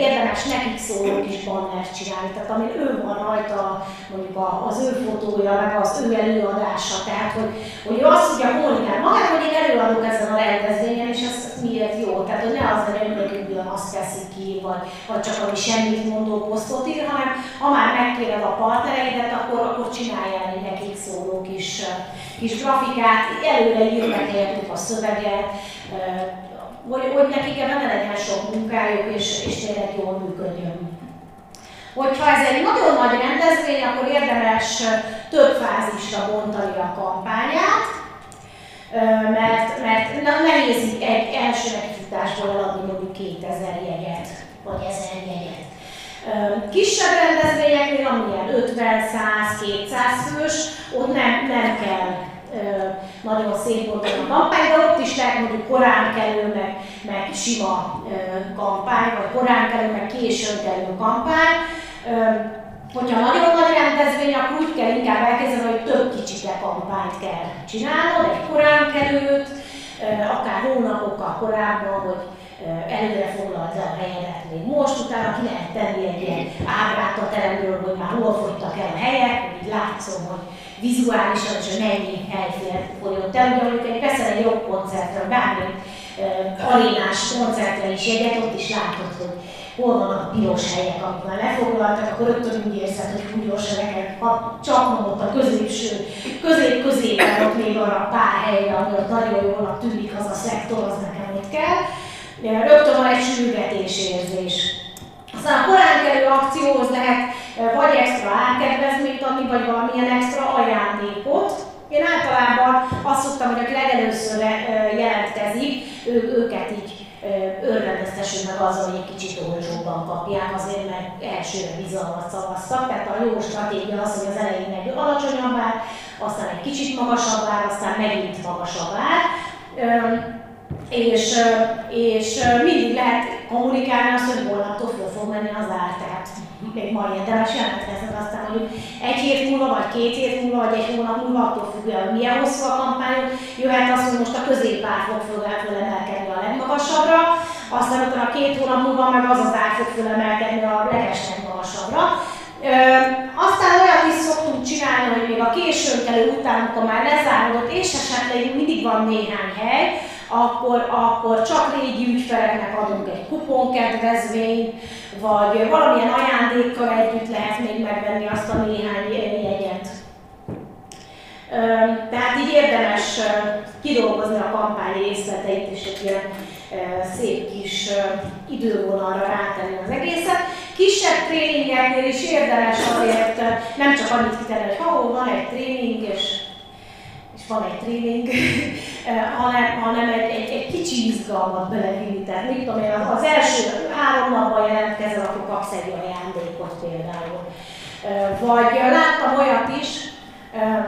érdemes nekik szóló kis bannert csinálni. Tehát amin ő van rajta, mondjuk az ő fotója, meg az ő előadása, tehát hogy, hogy ő azt tudja kommunikálni magát, hogy én előadok ezen a rendezvényen, és ez miért jó. Tehát, hogy ne az legyen, hogy mindenki azt teszik ki, vagy, vagy csak ami semmit mondó posztot ír, hanem ha már megkéred a partnereidet, akkor, akkor csináljál egy nekik szóló kis kis grafikát, előre írnak értük a szöveget, hogy, hogy nekik ebben ne legyen sok munkájuk, és, és tényleg jól működjön. Hogyha ez egy nagyon nagy rendezvény, akkor érdemes több fázisra bontani a kampányát, mert, mert nehéz egy első nekifutásból eladni mondjuk 2000 jegyet, vagy 1000 jegyet. Kisebb rendezvényeknél, amilyen 50, 100, 200 fős, ott nem, nem kell nagyon szép volt a kampány, de ott is lehet mondjuk korán kelő, meg, meg sima kampány, vagy korán kelő, meg későn kelő kampány. Hogyha nagyon nagy rendezvény, akkor úgy kell inkább elkezdeni, hogy több kicsike kampányt kell csinálnod, egy korán kelőt, akár hónapokkal korábban, hogy előre foglalt le a helyedet még most, utána ki lehet tenni egy ilyen ábrát a teremről, hogy már hol fogytak el a helyek, hogy látszom, hogy vizuálisan is, hogy mennyi helyfél folyott el. Ugye mondjuk egy veszel egy jobb koncertre, bármi uh, arénás koncertre is jegyet, ott is látod, hogy hol vannak a piros helyek, amik már lefoglaltak, akkor rögtön úgy érzed, hogy húgyos neveket, csak ott a középső, közép-középen ott még arra pár helyre, ami ott nagyon jól tűnik az a szektor, az nekem itt kell rögtön van egy sürgetés érzés. Aztán a koránkelő akcióhoz lehet vagy extra árkedvezményt adni, vagy valamilyen extra ajándékot. Én általában azt szoktam, hogy aki legelőször jelentkezik, ő, őket így örvendeztessünk meg azzal, hogy egy kicsit olcsóbban kapják, azért mert elsőre bizalmat szavaztak. Tehát a jó stratégia az, hogy az elején egy alacsonyabb ár, aztán egy kicsit magasabb ár, aztán megint magasabb ár és, és mindig lehet kommunikálni azt, hogy holnaptól föl fog menni az ár, tehát még ma érdemes jelentkezni, aztán mondjuk egy hét múlva, vagy két hét múlva, vagy egy hónap múlva, attól függően, hogy milyen hosszú a kampány, jöhet az, hogy most a középár fog fölemelkedni a legmagasabbra, aztán utána két hónap múlva meg az az ár fog fölemelkedni a leges legmagasabbra. Ö, aztán olyat is szoktunk csinálni, hogy még a későnkelő után, amikor már lezárodott, és esetleg mindig van néhány hely, akkor, akkor csak régi ügyfeleknek adunk egy kuponkedvezményt, vagy valamilyen ajándékkal együtt lehet még megvenni azt a néhány jegyet. Tehát így érdemes kidolgozni a kampány részleteit, és egy ilyen szép kis idővonalra rátenni az egészet. Kisebb tréningeknél is érdemes azért nem csak annyit kitenni, hogy ha van egy tréning, és van egy tréning, hanem, hanem egy, egy, egy kicsi izgalmat belevinni. Tehát mit tudom én, az első három napban jelentkezel, akkor kapsz egy ajándékot például. Eh, vagy láttam olyat is, eh,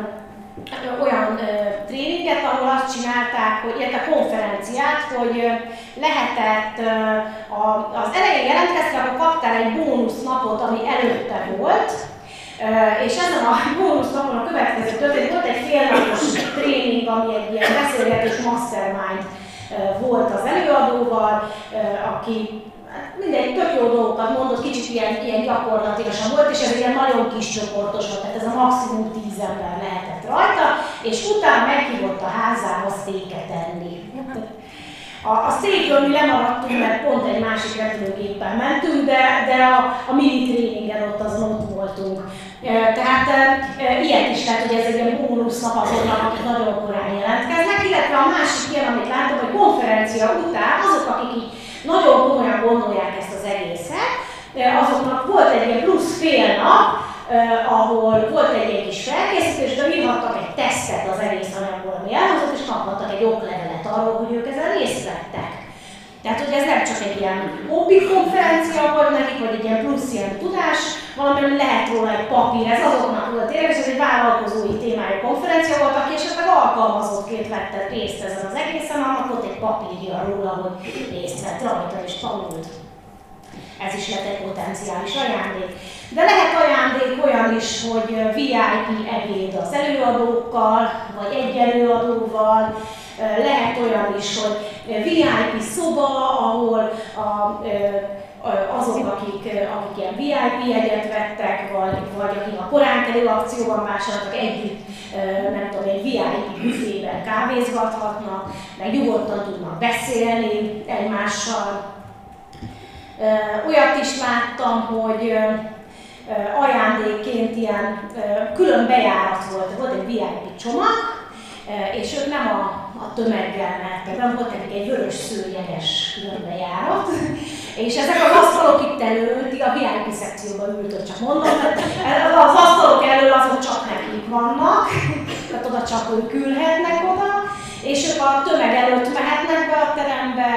olyan tréninget, ahol azt csinálták, hogy illetve konferenciát, hogy lehetett az elején jelentkeztél, akkor kaptál egy bónusz napot, ami előtte volt, És ezen a bónusz napon a következő történet volt egy félnapos tréning, ami egy ilyen beszélgetős mastermind volt az előadóval, aki hát mindegy, tök jó dolgokat mondott, kicsit ilyen, ilyen gyakorlatilasan volt, és ez ilyen nagyon kis csoportos volt, tehát ez a maximum 10 ember lehetett rajta, és utána meghívott a házába sztéket enni. A, a sztékről mi lemaradtunk, mert pont egy másik repülőgéppel mentünk, de, de a, a mini tréningen ott azon ott voltunk. Tehát ilyet is lehet, hogy ez egy ilyen bónusz nap azoknak, akik nagyon korán jelentkeznek, illetve a másik ilyen, amit látom, hogy konferencia után azok, akik így nagyon komolyan gondolják ezt az egészet, azoknak volt egy ilyen plusz fél nap, ahol volt egy ilyen kis felkészítés, de írhattak egy tesztet az egész anyagból, ami elhozott, és kaphattak egy oklevelet arról, hogy ők ezen részt vettek. Tehát, hogy ez nem csak egy ilyen hobbi konferencia volt nekik, vagy egy ilyen plusz ilyen tudás, valami lehet róla egy papír, ez azoknak volt és ez egy vállalkozói témájú konferencia volt, aki esetleg alkalmazottként vette részt ezen az egészen, annak ott egy papírja róla, hogy részt vett rajta és tanult. Ez is lehet egy potenciális ajándék. De lehet ajándék olyan is, hogy VIP ebéd az előadókkal, vagy egy előadóval, lehet olyan is, hogy VIP szoba, ahol a, azok, akik, akik ilyen VIP egyet vettek, vagy, vagy akik a koránkelő akcióban vásároltak együtt, nem tudom, egy VIP büfében kávézgathatnak, meg nyugodtan tudnak beszélni egymással. Olyat is láttam, hogy ajándékként ilyen külön bejárat volt, volt egy VIP csomag, és ők nem a a tömeggel mentek, nem volt nekik egy vörös szőnyeges különbejárat, és ezek az asztalok itt előtt, a VIP szekcióban ült, csak mondom, az asztalok elől azok csak nekik vannak, tehát oda csak ők ülhetnek oda, és ők a tömeg előtt mehetnek be a terembe,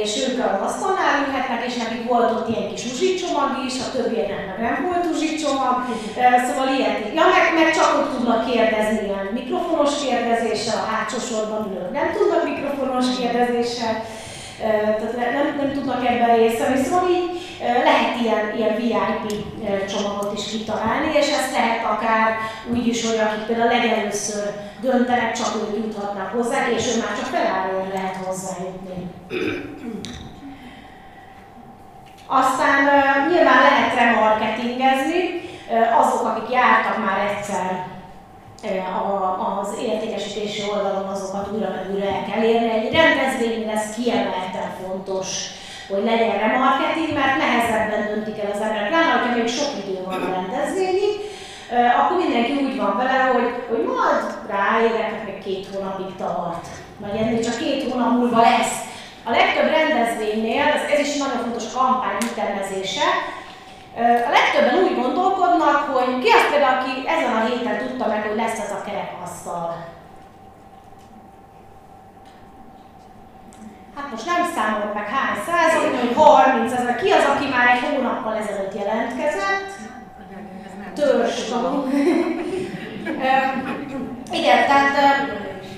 és ők az asztalnál ülhetnek, és nekik volt ott ilyen kis uzsicsomag is, a többieknek meg nem volt uzsicsomag, szóval ilyet. Ja, meg, meg csak ott tudnak kérdezni ilyen mikrofonos kérdezéssel, a hátsó sorban ülők nem tudnak mikrofonos kérdezéssel, tehát nem, nem tudnak ebben részt venni, szóval így lehet ilyen, ilyen VIP csomagot is kitalálni, és ezt lehet akár úgy is, hogy akik például legelőször döntenek, csak ők juthatnak hozzá, és ő már csak felállóan lehet hozzájutni. Aztán nyilván lehet remarketingezni, azok, akik jártak már egyszer az értékesítési oldalon azokat újra meg újra el kell érni. Egy rendezvény lesz kiemelten fontos, hogy legyen remarketing, mert nehezebben döntik el az emberek. Pláne, hogyha még sok idő van a rendezvényig, akkor mindenki úgy van vele, hogy, hogy majd ráérek, még két hónapig tart, vagy ennél csak két hónap múlva lesz. A legtöbb rendezvénynél, ez, ez is nagyon fontos kampány ütemezése, a legtöbben úgy gondolkodnak, hogy ki az például, aki ezen a héten tudta meg, hogy lesz az a kerekasztal. Hát most nem számolok meg hány százalék, hogy 30 ezer. Ki az, aki már egy hónappal ezelőtt jelentkezett? Törzs Igen, tehát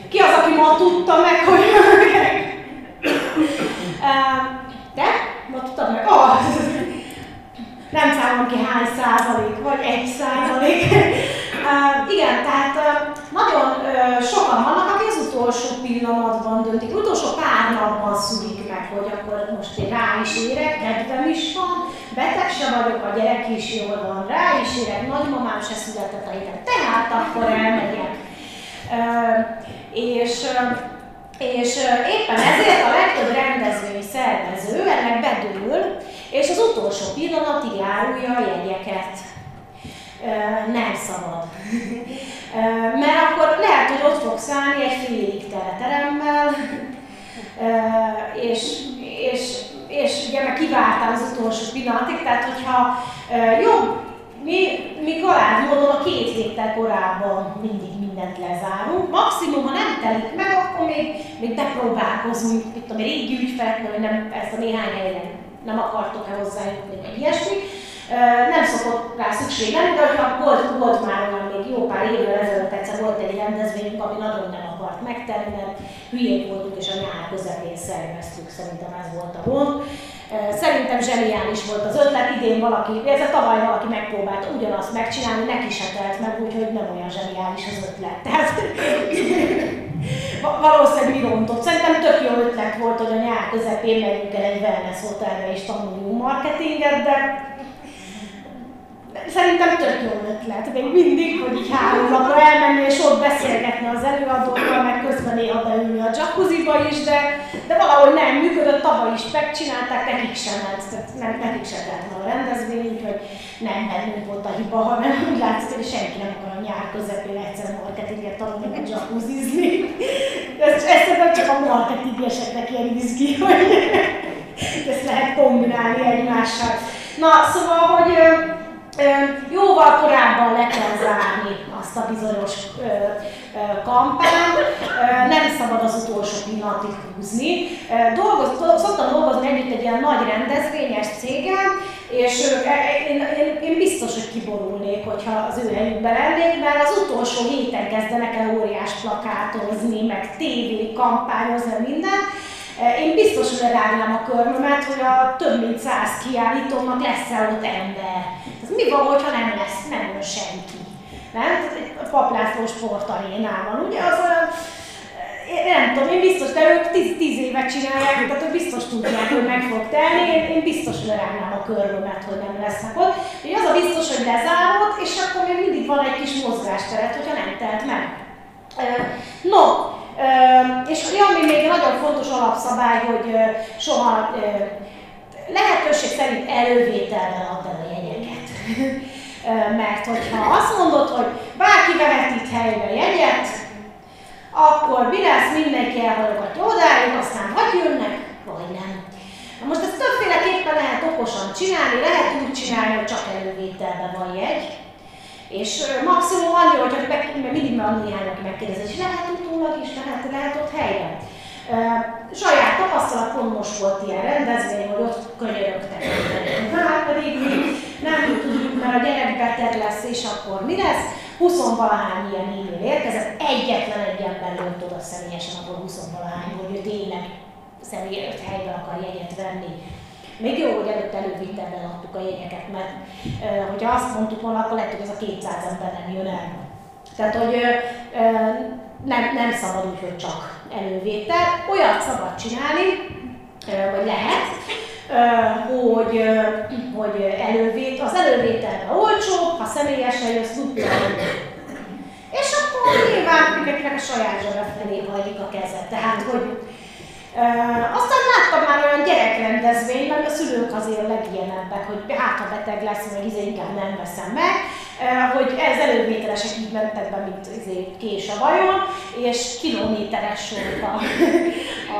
ki az, aki ma tudta meg, hogy Te? Ma tudtad meg? Oh, nem számolom ki hány százalék, vagy egy százalék. igen, tehát nagyon sokan vannak, akik az utolsó pillanatban döntik, utolsó pár napban szülik meg, hogy akkor most én rá is érek, kedvem is van, beteg se vagyok, a gyerek is jól van, rá is érek, nagymamám se született a héten, tehát akkor elmegyek. És és éppen ezért a legtöbb rendezvény szervező ennek bedől, és az utolsó pillanatig árulja a jegyeket. Nem szabad. Mert akkor lehet, hogy ott fogsz állni egy félig tele teremmel, és, és, és ugye meg kivártál az utolsó pillanatig, tehát hogyha jobb, mi, mi karád módon a két héttel korábban mindig mindent lezárunk. Maximum, ha nem telik meg, akkor még, még bepróbálkozunk, mit tudom, régi ügyfeleknél, nem, ezt a néhány helyen nem akartok-e hozzájutni, vagy ilyesmi. Nem szokott rá szükség lenni, de hogyha volt, volt már olyan még jó pár évvel ezelőtt egyszer volt egy rendezvényünk, ami nagyon nem akart megtenni, mert hülyék voltunk, és a nyár közepén szerveztük, szerintem ez volt a gond. Szerintem zseniális volt az ötlet, idén valaki, ez a tavaly valaki megpróbálta ugyanazt megcsinálni, neki se telt meg, úgyhogy nem olyan zseniális az ötlet. Tehát valószínűleg mi rontott. Szerintem tök jó ötlet volt, hogy a nyár közepén megyünk el egy wellness hotelbe és tanuljunk marketinget, de Szerintem tök jó ötlet, még mindig, hogy így három napra elmenni és ott beszélgetni az előadókkal, meg közben néha beülni a jacuzziba is, de, de valahogy nem működött, tavaly is megcsinálták, nekik sem ment, tehát nem, nekik sem lett a rendezvény, úgyhogy nem bennünk volt a hiba, hanem úgy látszik, hogy senki nem akar a nyár közepén egyszer marketinget tanulni, meg jacuzzizni. Ez, ez csak a marketingeseknek ilyen izgi, hogy ezt lehet kombinálni egymással. Na, szóval, hogy jóval korábban le kell zárni azt a bizonyos kampányt, nem szabad az utolsó pillanatig húzni. Dolgoz, szoktam dolgozni együtt egy ilyen nagy rendezvényes céggel, és e, én, én, én biztos, hogy kiborulnék, hogyha az ő helyükben lennék, mert az utolsó héten kezdenek el óriás plakátozni, meg tévé kampányozni, minden, én biztos, hogy lerágnám a körmömet, hogy a több mint száz kiállítónak lesz-e ott ember. Ez mi van, hogyha nem lesz, nem jön senki? Nem? A Paplászló sportarénában, ugye az olyan, én nem tudom, én biztos, de ők tíz, tíz évet csinálják, tehát ők biztos tudják, hogy meg fog telni, én, én biztos lerágnám a körmömet, hogy nem lesznek ott. Ugye az a biztos, hogy lezárod, és akkor még mindig van egy kis mozgásteret, hogyha nem telt meg. No, és ami még nagyon fontos alapszabály, hogy soha lehetőség szerint elővételben add el a jegyeket. Mert hogyha azt mondod, hogy bárki vehet itt helybe jegyet, akkor mi lesz, mindenki elhallgatja odáig, aztán vagy jönnek, vagy nem. Na most ezt többféleképpen lehet okosan csinálni, lehet úgy csinálni, hogy csak elővételben van jegy, és maximum annyi, hogy meg, mindig van néhány, aki megkérdezi, és lehet utólag is, lehet, lehet ott helyben. Saját tapasztalatom most volt ilyen rendezvény, hogy ott könyörögtek. Hát pedig mi nem tudjuk, mert a gyerek beteg lesz, és akkor mi lesz? 20 valahány ilyen e-mail érkezett, egyetlen egy ember jött oda személyesen, akkor 20 valahány, hogy ő tényleg személyes helyben akar jegyet venni még jó, hogy előtt elővitelben adtuk a jegyeket, mert hogyha azt mondtuk volna, akkor lehet, hogy ez a 200 ember nem jön el. Tehát, hogy nem, nem szabad úgy, hogy csak elővétel. Olyat szabad csinálni, vagy lehet, hogy, hogy elővét, az elővételben olcsó, ha személyesen jössz, tudja, és akkor nyilván mindenkinek a saját zsebe felé hajlik a kezet. Tehát, hogy aztán láttam már olyan gyerekrendezvényt, mert a szülők azért legilyenebbek, hogy hát ha beteg lesz, meg izé inkább nem veszem meg, hogy ez elővételesek így mentek be, mint izé, kés a vajon, és kilométeres sort a,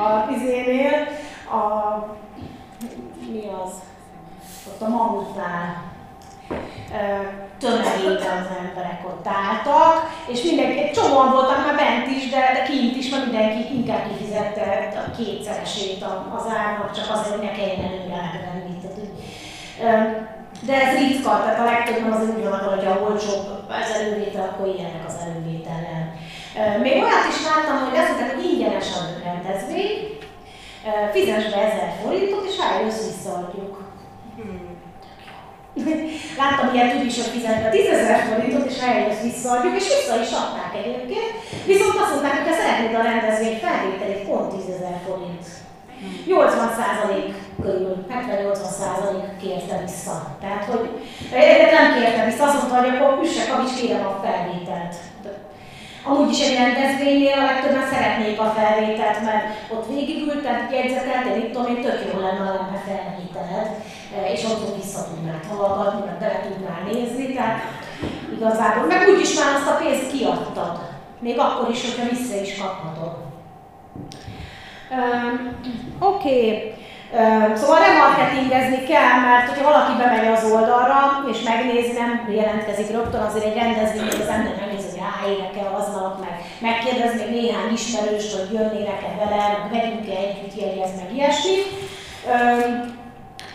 a izénél, a, mi az, ott a mamutnál tömegébe az emberek ott álltak, és mindenki, egy csomóan voltak már bent is, de, de kint is, mert mindenki inkább kifizette a kétszeresét az árnak, csak azért, hogy ne kelljen előre venni. De ez ritka, tehát a legtöbb az úgy van, hogy a olcsóbb az elővétel, akkor ilyenek az elővételen. Még olyat is láttam, hogy azt mondták, hogy ingyenes a rendezvény, fizes be 1000 forintot, és eljössz visszaadjuk. Hmm. Láttam ilyet úgy is, hogy fizetve 10 ezer forintot, és eljössz visszaadjuk, és vissza is adták egyébként. Viszont azt mondták, hogy ha szeretnéd a rendezvény felvételét, pont 10 ezer forint. 80% körül, 70-80% kérte vissza. Tehát, hogy nem kérte vissza, azt mondta, hogy akkor üsse kavics, kérem a felvételt. Amúgy is egy rendezvénynél a legtöbben szeretnék a felvételt, mert ott végigülted, jegyzetelted, itt tudom én, tök jó lenne, ha lenne felvételed Eh, és otthon vissza tudnád hallgatni, meg bele tudnál nézni, tehát igazából, meg úgyis már azt a pénzt kiadtad, még akkor is, hogyha vissza is kaphatod. Um, Oké, okay. um, szóval remarketingezni kell, mert hogyha valaki bemegy az oldalra, és megnézi, nem jelentkezik rögtön, azért egy rendezvény, az ember ráérek-e aznap, meg megkérdez még néhány ismerőst, hogy jönnének-e vele, vegyünk-e együtt jegyez, meg ilyesmi.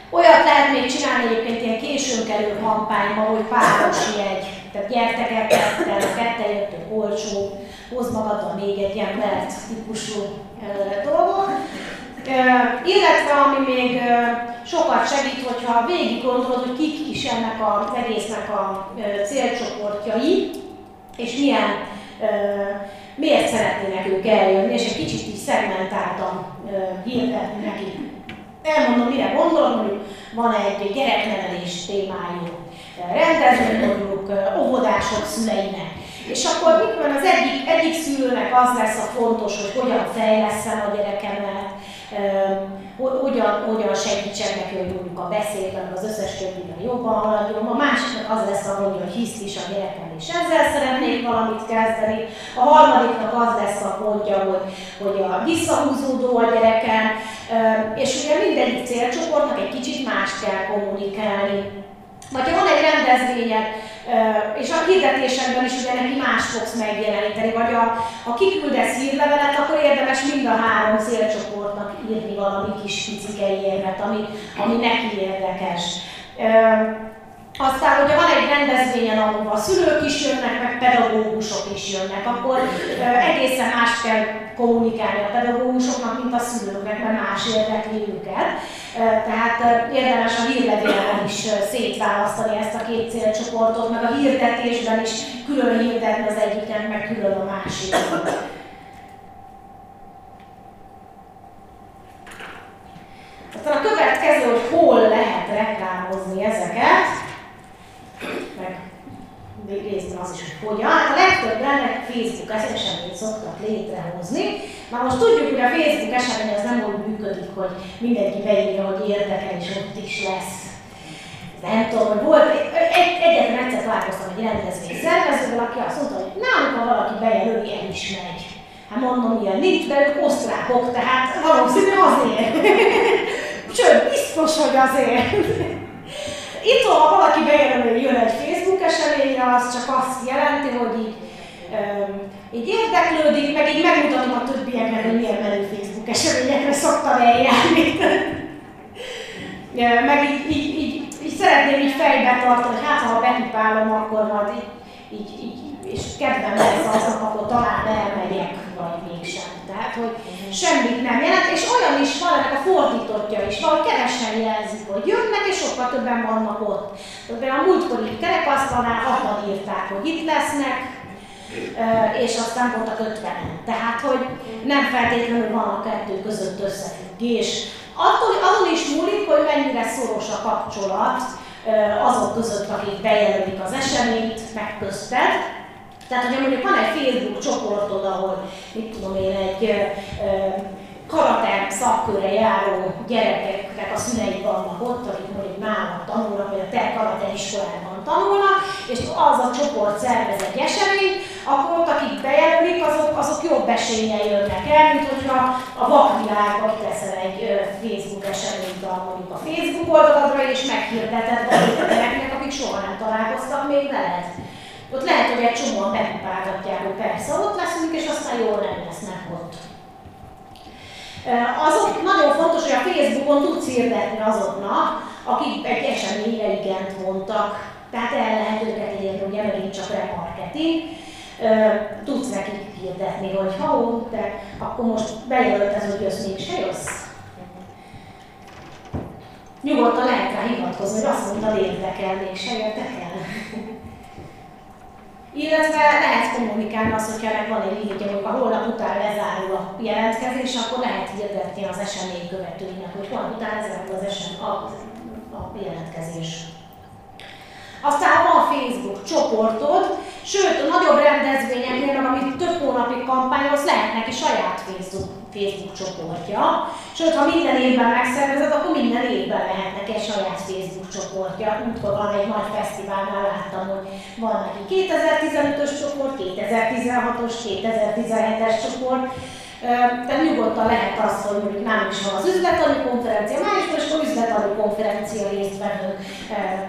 Olyat lehet még csinálni egyébként ilyen későn kerül kampányban, hogy páros jegy. Tehát gyertek el ketten, ketten jöttök olcsó, hozd magaddal még egy mert típusú dolgot. Illetve ami még sokat segít, hogyha végig gondolod, hogy kik is ennek az egésznek a célcsoportjai, és milyen, miért szeretnének ők eljönni, és egy kicsit így szegmentáltam hirdetni nekik. Elmondom, mire gondolok, hogy van egy gyereknevelés témájú rendezvény, mondjuk óvodások szüleinek. És akkor mikor az egyik, egyik szülőnek az lesz a fontos, hogy hogyan fejleszem a gyerekemet, hogyan, hogyan segítsek neki, hogy mondjuk a beszélben, az összes többiben jobban haladjon. A másiknak az lesz a mondja, hogy hisz is a gyerekem, és ezzel szeretnék valamit kezdeni. A harmadiknak az lesz a pontja, hogy, hogy a visszahúzódó a gyerekem, és ugye mindegyik célcsoportnak egy kicsit más kell kommunikálni. Vagy ha van egy rendezvényed, és a hirdetésekben is ugye neki más fogsz megjeleníteni, vagy a, ha kiküldesz hírlevelet, akkor érdemes mind a három célcsoportnak írni valami kis picike érvet, ami, ami neki érdekes. Aztán, hogyha van egy rendezvényen, ahol a szülők is jönnek, meg pedagógusok is jönnek, akkor egészen más kell kommunikálni a pedagógusoknak, mint a szülőknek, mert más érdekli őket. Tehát érdemes a hírlevélben is szétválasztani ezt a két célcsoportot, meg a hirdetésben is külön hirdetni az egyiknek, meg külön a másiknak. Aztán a következő, hogy hol lehet reklámozni ezeket, meg részben az is, hogy hogyan. Hát a legtöbben Facebook eseményt szoktak létrehozni. Na most tudjuk, hogy a Facebook esemény az nem úgy működik, hogy mindenki beírja, hogy érdekel, és ott is lesz. Nem tudom, hogy volt, egy, egyetlen egyszer találkoztam egy rendezvény szervezővel, aki azt mondta, hogy nem, amikor valaki bejelöli, el is megy. Hát mondom, ilyen nincs, de ők osztrákok, tehát valószínű azért. Sőt, biztos, hogy azért. Itt, ha valaki bejelöli, hogy jön egy Facebook eseményre, az csak azt jelenti, hogy így, um, így érdeklődik, meg így megmutatom a többieknek, hogy milyen menő Facebook eseményekre szoktam eljárni. meg így, így, így, így, szeretném így fejbe tartani, hogy hát ha bepipálom, akkor majd így, így, így és kedvem lesz aznak, akkor talán elmegyek, vagy mégsem. Tehát, hogy semmit nem jelent, és olyan is van, ennek a fordítottja is van, kevesen jelzik, hogy jönnek, és sokkal többen vannak ott. Például a múltkori kerekasztalnál hatan írták, hogy itt lesznek, és aztán voltak ötvenen. Tehát, hogy nem feltétlenül van a kettő között összefüggés. Attól, azon is múlik, hogy mennyire szoros a kapcsolat azok között, akik bejelölik az eseményt, meg közted, tehát, hogyha mondjuk van egy Facebook csoportod, ahol, mit tudom én, egy karate szakkörre járó gyerekeknek a szülei vannak ott, akik mondjuk nálad tanulnak, vagy a te karate iskolában tanulnak, és az a csoport szervez egy eseményt, akkor ott, akik bejelölik, azok, azok jobb eséllyel jönnek el, mint hogyha a vakvilágba teszel egy Facebook eseményt a, mondjuk a Facebook oldaladra, és meghirdeted valami akik soha nem találkoztak még veled. Ott lehet, hogy egy csomóan megpipálgatják, hogy persze ott leszünk, és aztán jól nem lesznek ott. Azok nagyon fontos, hogy a Facebookon tudsz hirdetni azoknak, akik egy eseményre igent mondtak, tehát el lehet őket érni, ugye megint csak remarketing. Tudsz nekik hirdetni, hogy ha ó, te akkor most bejelölted, hogy jössz, mégse jössz. Nyugodtan lehet rá hivatkozni, hogy azt mondtad érdekel, mégse érdekel. Illetve lehet kommunikálni azt, hogyha ennek van egy hírja, hogy a holnap után lezárul a jelentkezés, akkor lehet hirdetni az esemény követőinek, hogy holnap után lezárul az esem, a, a jelentkezés. Aztán van Facebook csoportod, sőt a nagyobb rendezvényeknél, meg amit több hónapig kampányoz, lehet neki saját Facebook, Facebook csoportja. Sőt, ha minden évben megszervezed, akkor minden évben lehet neki egy saját Facebook csoportja. Útkor van egy nagy fesztiválnál láttam, hogy van neki 2015-ös csoport, 2016-os, 2017-es csoport, tehát nyugodtan lehet az, hogy mondjuk nálam is van az üzletani konferencia, májusban is üzletani konferencia résztvevő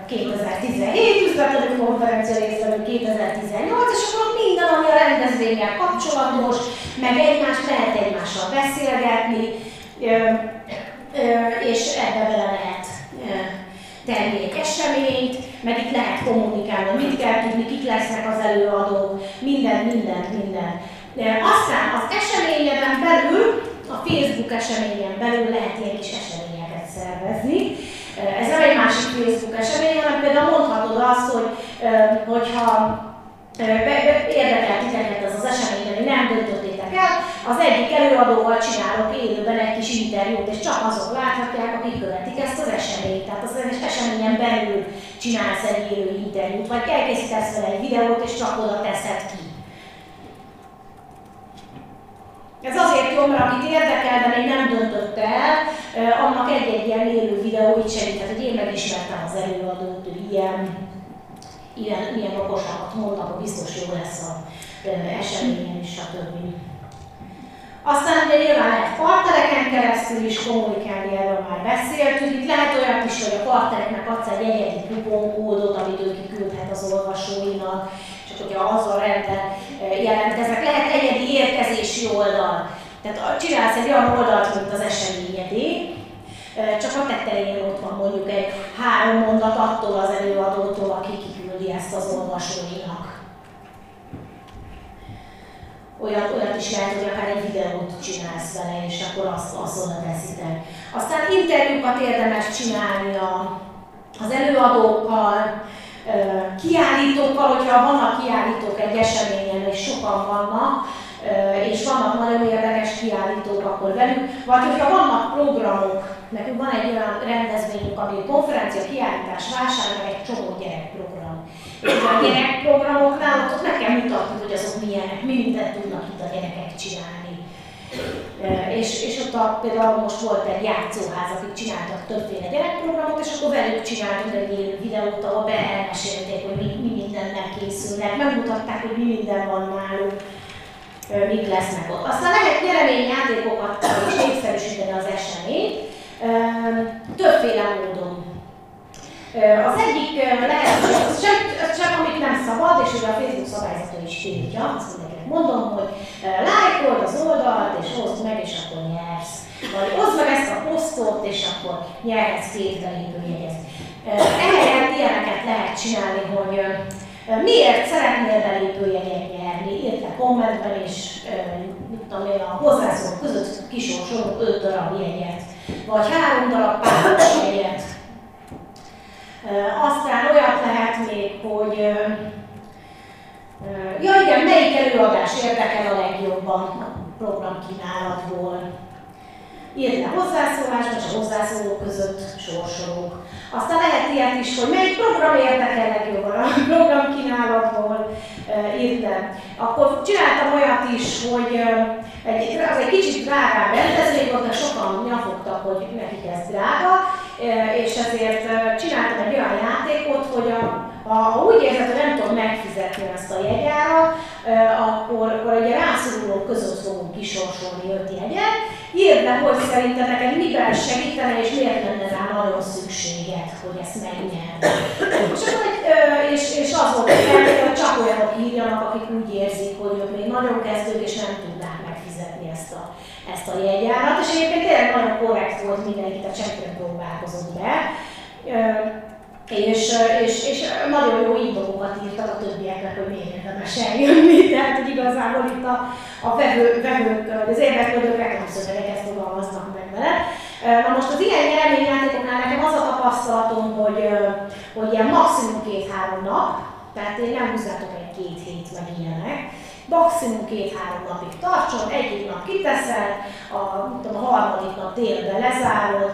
2017, üzletani konferencia résztvevő 2018, és akkor minden, ami a rendezvényel kapcsolatos, meg egymást lehet egymással beszélgetni, és ebbe bele lehet tenni egy eseményt, meg itt lehet kommunikálni, mit kell tudni, kik lesznek az előadók, minden, minden, minden. Aztán az eseményeden belül, a Facebook eseményen belül lehet ilyen kis eseményeket szervezni. Ez nem egy másik Facebook esemény, hanem például mondhatod azt, hogy hogyha érdekel titeket ez az esemény, de nem döntöttétek el, az egyik előadóval csinálok élőben egy kis interjút, és csak azok láthatják, akik követik ezt az eseményt. Tehát az eseményen belül csinálsz egy élő interjút, vagy elkészítesz vele egy videót, és csak oda teszed ki. Ez azért jó, mert akit érdekel, de még nem döntött el, annak egy-egy ilyen élő videó így segített, hogy én megismertem az előadót, ő ilyen, ilyen, ilyen okosakat mondta, hogy biztos jó lesz a eseményen is, stb. Aztán ugye nyilván lehet partnereken keresztül is kommunikálni, erről már beszéltünk. Itt lehet olyan is, hogy a partnereknek adsz egy egyedi kuponkódot, amit ő kiküldhet az olvasóinak, és akkor ugye azzal rendben jelentkeznek. Lehet egyedi érkezési oldal. Tehát csinálsz egy olyan oldalt, mint az eseményedé, csak a tetején ott van mondjuk egy három mondat attól az előadótól, aki kiküldi ezt az olvasóinak olyat, olyat is lehet, hogy akár egy videót csinálsz vele, és akkor azt, azt oda teszitek. Aztán interjúkat érdemes csinálni a, az előadókkal, kiállítókkal, hogyha vannak kiállítók egy eseményen, és sokan vannak, és vannak nagyon érdekes kiállítók, akkor velük, vagy hogyha vannak programok, nekünk van egy olyan rendezvényünk, ami konferencia, kiállítás, vásár, meg egy csomó gyerekprogram. És a gyerekprogramoknál ott meg kell mutatni, hogy azok milyenek, mi mindent tudnak itt a gyerekek csinálni. És, és ott a, például most volt egy játszóház, akik csináltak többféle gyerekprogramot, és akkor velük csináltunk egy élő videót, ahol beelmesélték, hogy mi, mi mindennek készülnek, megmutatták, hogy mi minden van náluk, mik lesznek ott. Aztán lehet nyereményjátékokat is népszerűsíteni az eseményt, többféle módon. Az egyik lehetőség, csak, csak amit nem szabad, és ugye a Facebook szabályzata is tiltja, azt mindenkinek mondom, hogy lájkold az oldalt, és hozd meg, és akkor nyersz. Vagy hozd meg ezt a posztot, és akkor nyerhetsz két belépőjegyet. Ehelyett ilyeneket lehet csinálni, hogy miért szeretnél belépőjegyet nyerni, írta kommentben, és mit tudom én, a hozzászólók között kisorsolunk 5 darab jegyet, vagy három darab páros jegyet, aztán olyat lehet még, hogy ja igen, melyik előadás érdekel a legjobban a programkínálatból. Írd le hozzászólásba, és a hozzászólók között sorsolunk. Aztán lehet ilyet is, hogy melyik program érdekel legjobban a programkínálatból, írd le. Akkor csináltam olyat is, hogy egy, az egy kicsit drágább rendezvény volt, mert sokan nyafogtak, hogy nekik ez drága, és ezért csináltam egy olyan játékot, hogy a, ha úgy érzed, hogy nem tudom megfizetni ezt a jegyárat, akkor, akkor egy rászorulók között fogunk kisorsolni öt jegyet. Írd le, hogy szerinted neked miben segítene, és miért lenne rá nagyon szükséged, hogy ezt megnyerd. És, és, és az volt, hogy csak olyanok írjanak, akik úgy érzik, hogy ők még nagyon kezdők, és nem tudnák megfizetni ezt a, ezt a jegyárat. És egyébként tényleg nagyon korrekt volt mindenki, a csekkön próbálkozott be. És, és, és nagyon jó indokokat írtak a többieknek, hogy miért érdemes eljönni. Tehát, hogy igazából itt a, a vevő, vevők, az érdeklődők reklámszövegeket fogalmaznak meg vele. Na most az ilyen nyereményjátékoknál nekem az a tapasztalatom, hogy, hogy ilyen maximum két-három nap, tehát én nem húzzátok egy két hét meg ilyenek, maximum két-három napig tartson, egyik nap kiteszel, a, a harmadik nap délben lezárod,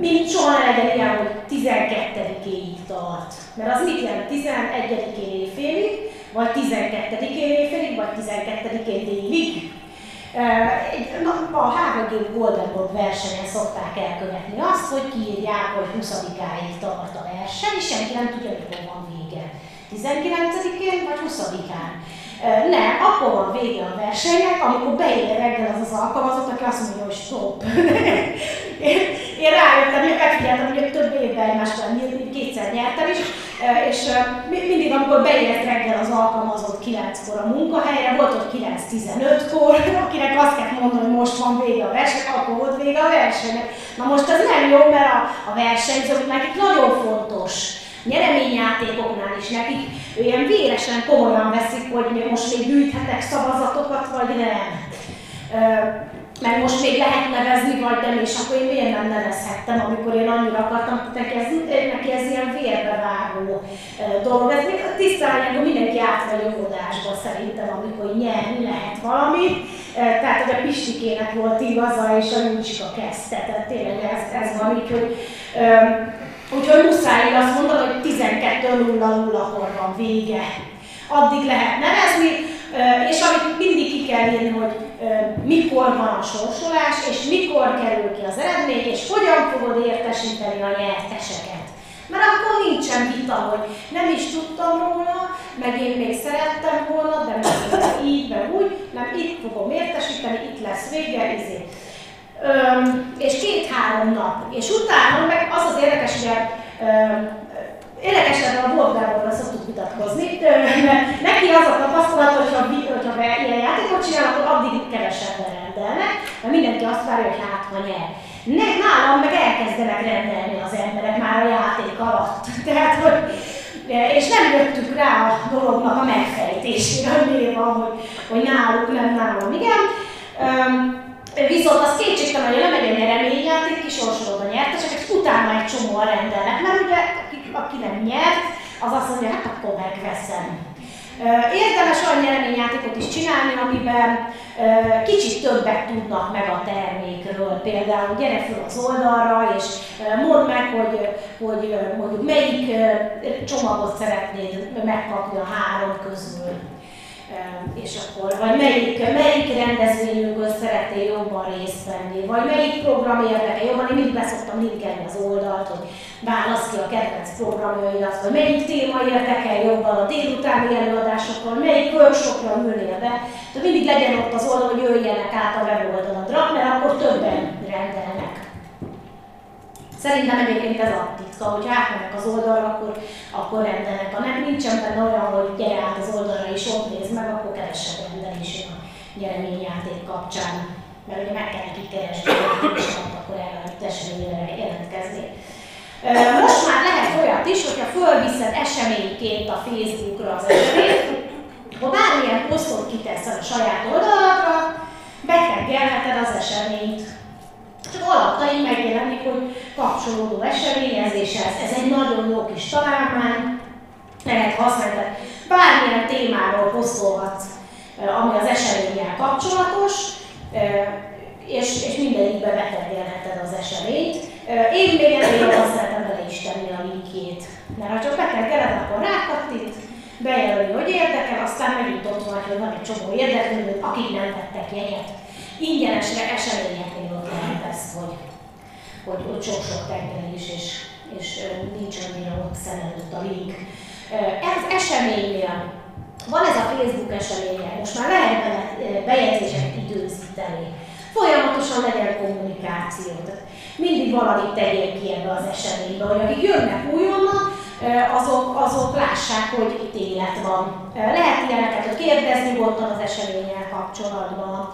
mint soha ne hogy 12-éig tart. Mert az mit jelent? 11-én éjfélig, vagy 12-én éjfélig, vagy 12-én délig. A HVG Golden Bob versenyen szokták elkövetni azt, hogy kiírják, hogy 20-áig tart a verseny, és senki nem tudja, mikor van vége. 19-én vagy 20-án. Nem, akkor van vége a versenynek, amikor beér reggel az az alkalmazott, aki azt mondja, hogy stop. én, én rájöttem, hogy megfigyeltem, hogy több évben egymással kétszer nyertem is, és mindig, amikor beért reggel az alkalmazott 9-kor a munkahelyre, volt hogy 9-15-kor, akinek azt kell mondani, hogy most van vége a verseny, akkor volt vége a versenynek. Na most ez nem jó, mert a, a versenyzők nekik nagyon fontos nyereményjátékoknál is nekik ilyen véresen komolyan veszik, hogy most még gyűjthetek szavazatokat, vagy nem. meg most még lehet nevezni, vagy nem, és akkor én miért nem nevezhettem, amikor én annyira akartam, neki ez, neki ez ilyen vérbevágó dolog. Ez még tisztán, hogy mindenki átmegy óvodásba szerintem, amikor nyerni lehet valamit. Tehát, hogy a Pistikének volt igaza, és a Júcsika kezdte, tehát tényleg ez, ez van így, hogy Úgyhogy muszáj azt mondani, hogy 12.00-kor van vége. Addig lehet nevezni, és amit mindig ki kell írni, hogy mikor van a sorsolás, és mikor kerül ki az eredmény, és hogyan fogod értesíteni a nyerteseket. Mert akkor nincsen vita, hogy nem is tudtam róla, meg én még szerettem volna, de meg így, meg úgy, nem itt fogom értesíteni, itt lesz vége, ezért. És két-három nap. És utána meg az az érdekes, hogy Érdekesen a Bogdánról szoktuk vitatkozni, mert neki az a tapasztalat, hogyha, hogyha ilyen játékot csinál, akkor addig kevesebben rendelnek, mert mindenki azt várja, hogy hát ha nyer. Ne, nálam meg elkezdenek rendelni az emberek már a játék alatt. Tehát, hogy, és nem jöttük rá a dolognak a megfejtésére, hogy miért van, hogy, hogy náluk nem, nálom igen. Um, Viszont az kétségtelen, hogy lemegy a nyereményjáték, kisorsolod a nyerteseket, utána egy csomóan rendelnek, mert ugye aki, aki nem nyert, az azt mondja, hát akkor megveszem. Érdemes olyan nyereményjátékot is csinálni, amiben kicsit többet tudnak meg a termékről. Például gyere föl az oldalra, és mondd meg, hogy, hogy mondjuk melyik csomagot szeretnéd megkapni a három közül és akkor, vagy melyik, melyik rendezvényünkön szeretnél jobban részt venni, vagy melyik program érdekel jobban, én mindig beszoktam linkelni az oldalt, hogy válasz ki a kedvenc programjaidat, vagy melyik téma érdekel jobban a délutáni előadásokkal, melyik workshopra ülnél be, tehát mindig legyen ott az oldal, hogy jöjjenek át a weboldaladra, mert akkor többen rendelnek. Szerintem egyébként ez a titka, hogy átmennek az oldalra, akkor, akkor rendelnek. Ha nem nincsen benne olyan, hogy gyere át az oldalra és ott nézd meg, akkor kevesebb rendelés a nyereményjáték kapcsán. Mert ugye meg kell nekik keresni, és akkor el lehet eseményre jelentkezni. Most már lehet olyat is, hogyha fölviszed eseményként a Facebookra az eseményt, ha bármilyen posztot kiteszel a saját oldaladra, beteggelheted az eseményt csak alapai megjelenik, hogy kapcsolódó eseményezéshez. Ez egy nagyon jó kis találmány, lehet használni. Bármilyen témáról posztolhatsz, eh, ami az eseménnyel kapcsolatos, eh, és, és mindegyikbe beterjelheted az eseményt. Eh, én még ennél jobban szeretem bele is tenni a linkjét, mert ha csak beterjeled, akkor rákattint, bejelöli, hogy érdekel, aztán megint ott van, hogy van egy csomó érdeklődő, akik nem vettek jegyet ingyenesre eseményeknél ott lehet ezt, hogy, hogy, hogy sok-sok is, és, és nincs annyira ott szemelőtt a link. Ez eseménynél, van ez a Facebook eseménye, most már lehet bejegyzéseket időzíteni. Folyamatosan legyen kommunikáció. Tehát mindig valamit tegyél ki ebbe az eseménybe, hogy akik jönnek újonnan, azok, azok lássák, hogy itt élet van. Lehet ilyeneket kérdezni nyugodtan az eseményel kapcsolatban.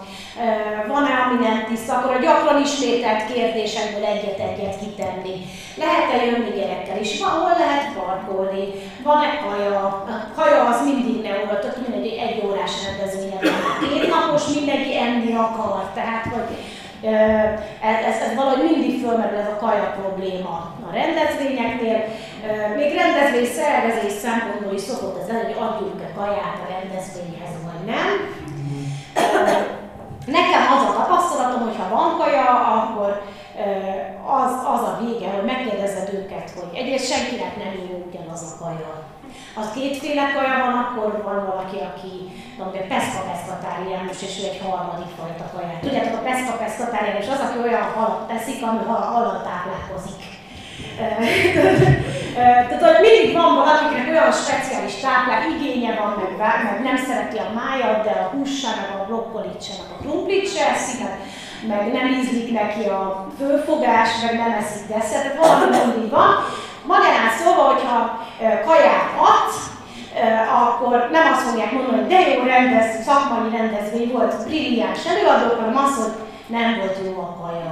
Van-e, ami nem tiszta, akkor a gyakran ismételt kérdésekből egyet-egyet kitenni. Lehet-e jönni gyerekkel is? Hol lehet parkolni? Van-e kaja? A kaja az mindig ne volt, ott mindegy egy órás rendezvényen. Két napos mindenki enni akar, tehát hogy ez, ez, valahogy mindig fölmerül ez a kaja probléma a rendezvényeknél. Még rendezvény szervezés szempontból is szokott ez lenni, hogy adjunk-e kaját a rendezvényhez, vagy nem. Nekem az a tapasztalatom, hogy ha van kaja, akkor az, az a vége, hogy megkérdezed őket, hogy egyrészt senkinek nem jó ugyanaz a kaja. Ha kétféle kaja van, akkor van valaki, aki mondjuk peszka peszkatáriánus, és ő egy harmadik fajta kaját. Tudjátok, a peszka peszkatáriánus az, aki olyan halat teszik, ami halal táplálkozik. Tehát, hogy mindig van valakinek olyan speciális táplál, igénye van, meg, meg nem szereti a májat, de a hússal, meg a brokkolit sem, a krumplit se eszi, meg, meg nem ízlik neki a főfogás, meg nem eszik desszert, tehát valami mindig van. Magyarán szóval, hogyha kaját adsz, akkor nem azt fogják mondani, hogy de jó rendez, szakmai rendezvény volt, brilliáns előadók, hanem azt, hogy nem volt jó a kaja.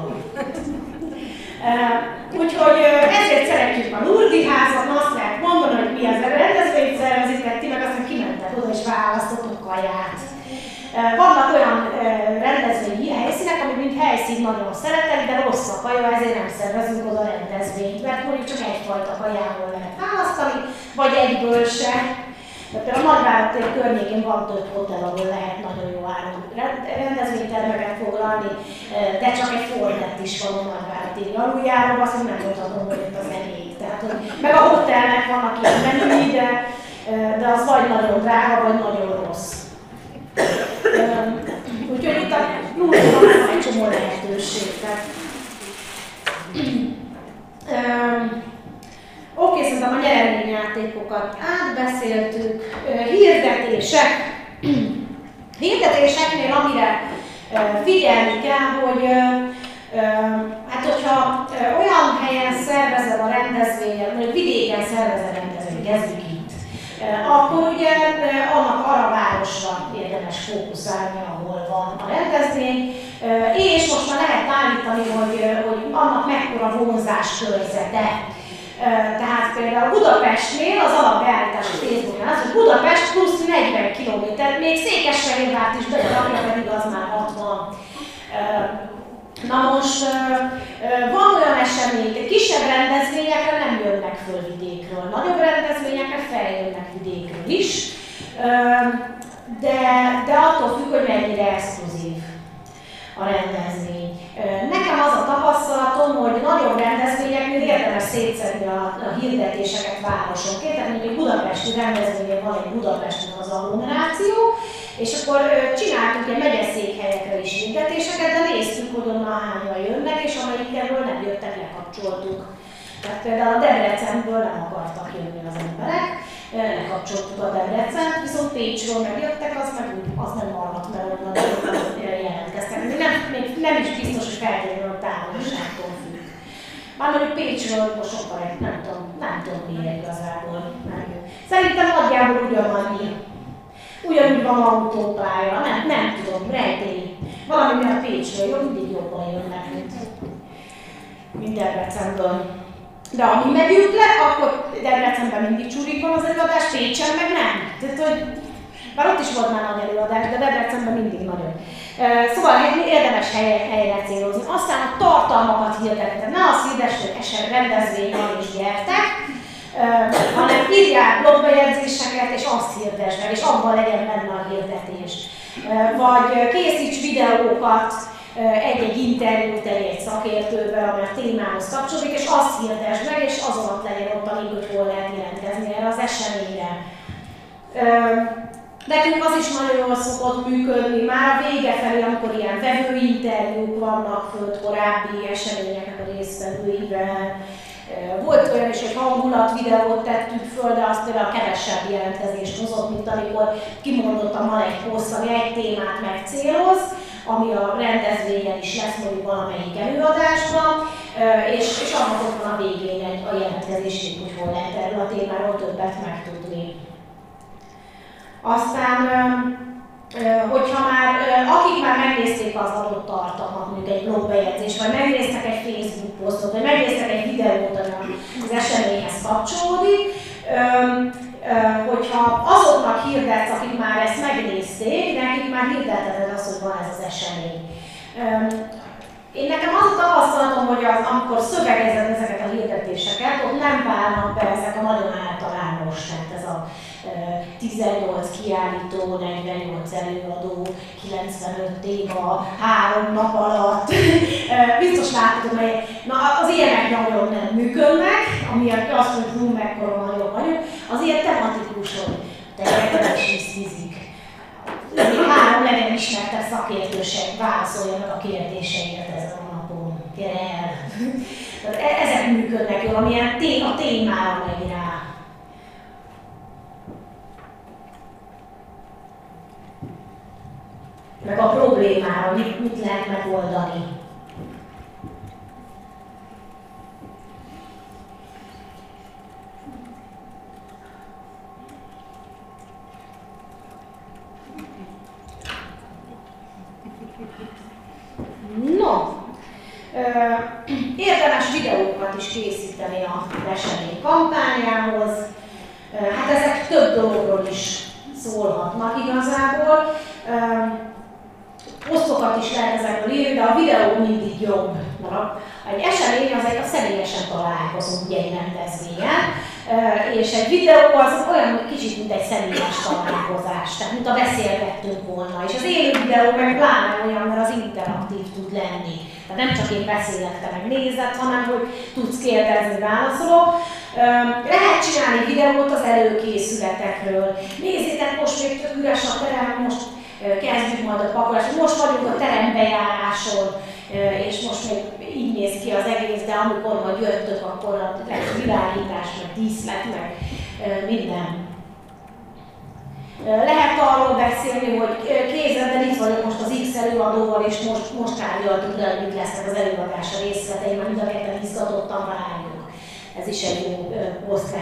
Úgyhogy ezért szeretjük a Lurdi házat, azt lehet mondani, hogy mi az rendezvényt szervezitek, ti meg aztán kimentek oda és választottuk kaját. Vannak olyan rendezvényi helyszínek, amik helyszín nagyon szeretek, de rossz a kaja, ezért nem szervezünk oda rendezvényt, mert mondjuk csak egyfajta kajából lehet választani, vagy egyből se. De a Nagyvárat tér környékén van több hotel, ahol lehet nagyon jó áron rendezvénytermeket foglalni, de csak egy Fornet is van a Nagyvárat téri aluljáról, azt nem mondhatom, hogy itt az elég. Tehát, hogy, meg a hotelnek vannak ilyen menüi, de az vagy nagyon drága, vagy nagyon rossz. Úgyhogy itt a nullában van egy csomó lehetőség. Tehát, Oké, okay, szerintem a nyereményjátékokat átbeszéltük. Hirdetések. Hirdetéseknél, amire figyelni kell, hogy hát hogyha olyan helyen szervezed a rendezvényet, vagy vidéken szervezed a rendezvényt, kezdjük akkor ugye annak arra városra érdemes fókuszálni, ahol van a rendezvény, és most már lehet állítani, hogy, hogy annak mekkora vonzás körzete. Tehát például Budapestnél az alapbeállítás a Facebookon az, hogy Budapest plusz 40 km, még Székesfehérvárt is belerakja, pedig az már 60. Na most van olyan esemény, kisebb rendezvényekre nem jönnek föl vidékről, nagyobb rendezvényekre feljönnek vidékről is, de, de attól függ, hogy mennyire exkluzív a rendezvény. Nekem az a tapasztalatom, hogy nagyobb rendezvényeknél érdemes szétszedni a, a hirdetéseket városonként, tehát mondjuk egy budapesti rendezvényen van egy Budapesten az agglomeráció, és akkor csináltunk ilyen megyeszékhelyekre is hirdetéseket, de néztük, hogy onnan hányan jönnek, és amelyikről nem jöttek, lekapcsoltuk. Tehát például a Debrecenből nem akartak jönni az emberek, lekapcsoltuk a Debrecent, viszont Pécsről megjöttek, az meg az nem maradt, mert onnan jelentkeztek. Nem, még nem is biztos, hogy feltétlenül a távolságtól függ. Már mondjuk Pécsről sokkal nem tudom, nem tudom miért igazából. Szerintem nagyjából ugyanannyi Ugyanúgy van autópálya, nem, nem tudom, rejtély. Valami miatt Pécsről jó, mindig jobban jönnek, mint, mint Debrecenből. De amíg megyünk le, akkor Debrecenben mindig csúrik van az előadás, Pécsen meg nem. Tehát, hogy bár ott is volt már nagy előadás, de Debrecenben mindig nagyon. Szóval érdemes helyre, helyre célozni. Aztán a tartalmakat hirdetni. Ne azt hirdess, hogy eset rendezvény van és gyertek, hanem írják blogbejegyzéseket, és azt hirdess meg, és abban legyen benne a hirdetés. Vagy készíts videókat, egy-egy interjút egy-egy szakértővel, ami a témához kapcsolódik, és azt hirdess meg, és azon ott legyen ott, amíg, hogy hol lehet jelentkezni erre az eseményre. Nekünk az is nagyon jól szokott működni, már a vége felé, amikor ilyen vevőinterjúk vannak fönt korábbi eseményeknek a résztvevőivel, volt olyan is, hogy hangulat videót tettük föl, de azt például kevesebb jelentkezést hozott, mint amikor kimondottam van egy poszt, ami egy témát megcéloz, ami a rendezvényen is lesz mondjuk valamelyik előadásban, és, és annak ott van a végén egy, a jelentkezés, hogy hol lehet erről a témáról többet megtudni. Aztán hogyha már, akik már megnézték az adott tartalmat, mondjuk egy blogbejegyzés, vagy megnéztek egy Facebook posztot, vagy megnéztek egy videót, ami az eseményhez kapcsolódik, hogyha azoknak hirdetsz, akik már ezt megnézték, nekik már hirdeted azt, hogy van ez az esemény. Én nekem az a tapasztalatom, hogy az, amikor szövegezed ezeket a hirdetéseket, ott nem válnak be ezek a nagyon általános, tehát ez a 18 kiállító, 48 előadó, 95 téma, három nap alatt. Biztos látod, hogy na, az ilyenek nagyon nem működnek, amiért azt, hogy hú, mekkora nagyobb vagyok, az ilyen tematikus, hogy te is fizik. Három legyen ismertebb szakértőség válaszoljanak a kérdéseiket ezen a napon. Gyere el! E-, ezek működnek jól, amilyen a témára megy rá. Meg a problémára, mit, mit lehet megoldani. No, érdemes videókat is készíteni a esemény kampányához. Hát ezek több dologról is szólhatnak igazából. Posztokat is lehet ezekből írni, de a videó mindig jobb. Na, egy esemény az egy a személyesen találkozunk ugye egy rendezvényen, és egy videó az olyan kicsit, mint egy személyes találkozás, tehát mint a beszélgettünk volna. És az élő videó meg pláne olyan, mert az interaktív tud lenni. Tehát nem csak én beszélek, te meg nézed, hanem hogy tudsz kérdezni, válaszolok. Lehet csinálni videót az előkészületekről. Nézzétek, most még üres a terem, most kezdjük majd a pakolást. Most vagyunk a terembejáráson, és most még így néz ki az egész, de amikor majd jöttök, akkor lesz világítás, meg díszlet, meg minden. Lehet arról beszélni, hogy kézzel, itt vagyok most az X előadóval, és most, most tárgyaltuk le, hogy mit lesznek az előadása részletei, mert mind a ketten izgatottan várjuk. Ez is egy jó poszt.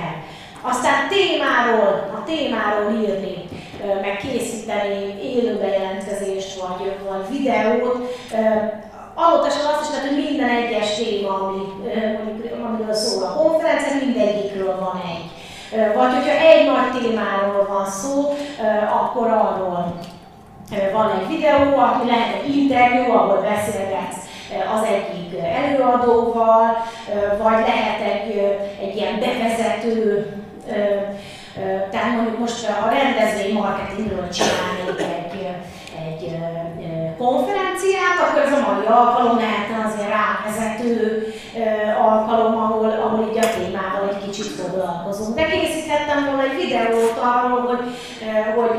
Aztán témáról, a témáról írni, meg készíteni élő bejelentkezést, vagy, vagy videót, Alaposan azt is lehet, hogy minden egyes téma, ami, amiről szól a konferencia, mindegyikről van egy. Vagy hogyha egy nagy témáról van szó, akkor arról van egy videó, ami lehet egy interjú, ahol beszélgetsz az egyik előadóval, vagy lehet egy, egy ilyen bevezető, tehát mondjuk most a rendezvény marketingről csinálnék egy, egy konferenciát, akkor ez a mai alkalom lehetne azért rávezető alkalom, ahol, ahol így a témával egy kicsit foglalkozunk. De készíthettem volna egy videót arról, hogy, hogy,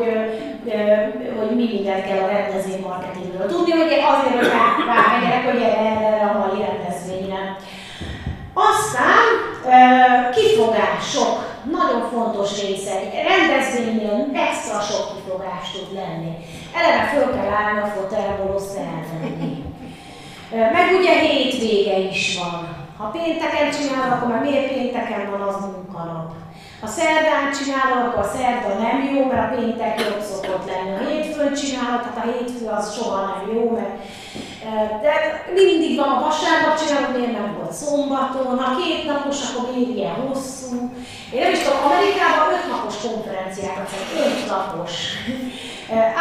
hogy mi mindent kell a rendezvény marketingről tudni, hogy azért, hogy rámegyek, hogy erre a mai rendezvényre. Aztán kifogások, nagyon fontos része. Egy rendezvénynél extra sok kifogás tud lenni. Eleve föl kell állni a fotelból, összeelvenni. Meg ugye hétvége is van. Ha pénteken csinálod, akkor már miért pénteken van az munkanap? Ha szerdán csinálod, akkor a szerda nem jó, mert a péntek jobb szokott lenni. Ha hétfőn csinálod, tehát a hétfő az soha nem jó, mert de mindig van a vasárnap csinálod, miért nem volt szombaton, ha két napos, akkor miért ilyen hosszú. Én nem is tudom, Amerikában öt napos konferenciákat, öt napos.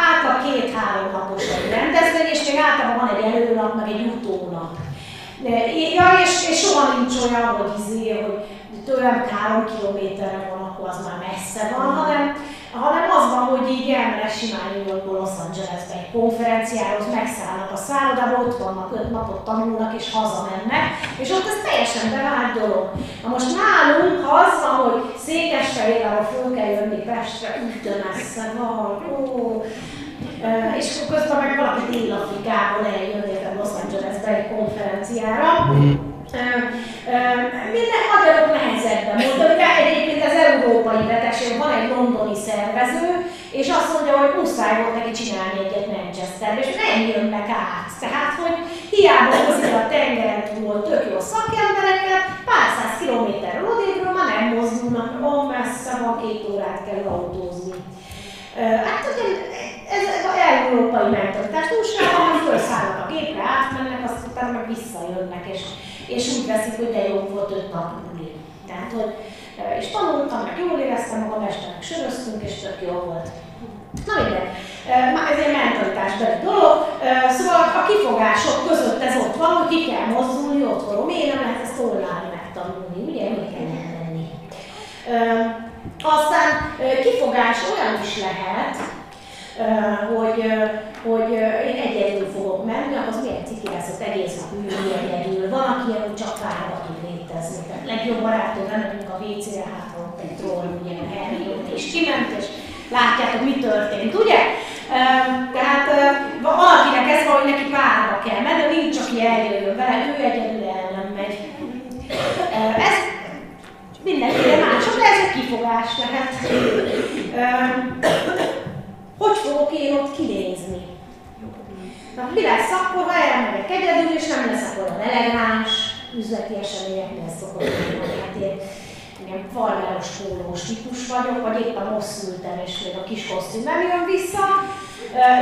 Átlag két-három napos egy rendezvény, és még általában van egy előnap, meg egy utónap. Ja, és, és soha nincs olyan, hogy izé, hogy tőlem három kilométerre van, akkor az már messze van, hanem, hanem az van, hogy így elmenek simán New Yorkból Los Angelesbe egy konferenciához, megszállnak a szállodába, ott vannak öt napot tanulnak és hazamennek, és ott ez teljesen bevált dolog. Na most nálunk, ha az van, hogy Székesfehérvára föl kell jönni Pestre, úgy messze van, ó, és közben meg valaki Dél-Afrikából eljön Los Angelesbe egy konferenciára, minden magyarok nehezebben mondom, de az európai betegség van egy londoni szervező, és azt mondja, hogy muszáj volt neki csinálni egyet Manchesterbe, és nem jönnek át. Tehát, hogy hiába hozzá a tengeren túl tök jó szakembereket, pár száz kilométer odébről már nem mozdulnak, van messze, van két órát kell autózni. Hát ugye ez az európai mentalitás túlsága, hogy felszállnak a gépre, átmennek, azt utána meg visszajönnek, és és úgy veszik, hogy de jó volt öt nap buli. Tehát, hogy, és tanultam, meg jól éreztem magam, este meg söröztünk, és tök jó volt. Na mindegy, ez egy mentalitásbeli dolog, szóval a kifogások között ez ott van, hogy ki kell mozdulni otthonról. Miért nem lehet ezt online megtanulni, ugye, mi kell lenni. Aztán kifogás olyan is lehet, hogy, hogy én egyedül fogok menni, az milyen ciki lesz, az egész nap ülni egyedül. Van, aki ilyen csak párba tud létezni. Tehát legjobb barátom megyünk a WC-re, hát ott egy troll, a Harry ott és kiment, és látjátok, mi történt, ugye? Tehát valakinek ez van, hogy neki párba kell menni, nincs, aki eljön vele, ő egyedül el nem megy. Ez mindenkire mások, de ez egy kifogás lehet. Hogy fogok én ott kinézni? Na, mi lesz akkor, ha elmegyek egyedül, és nem leszek olyan elegáns, üzleti eseményeknél szokott lenni, hát én ilyen farmeros pólós típus vagyok, vagy éppen most szültem, és még a kis kosztüm nem jön vissza,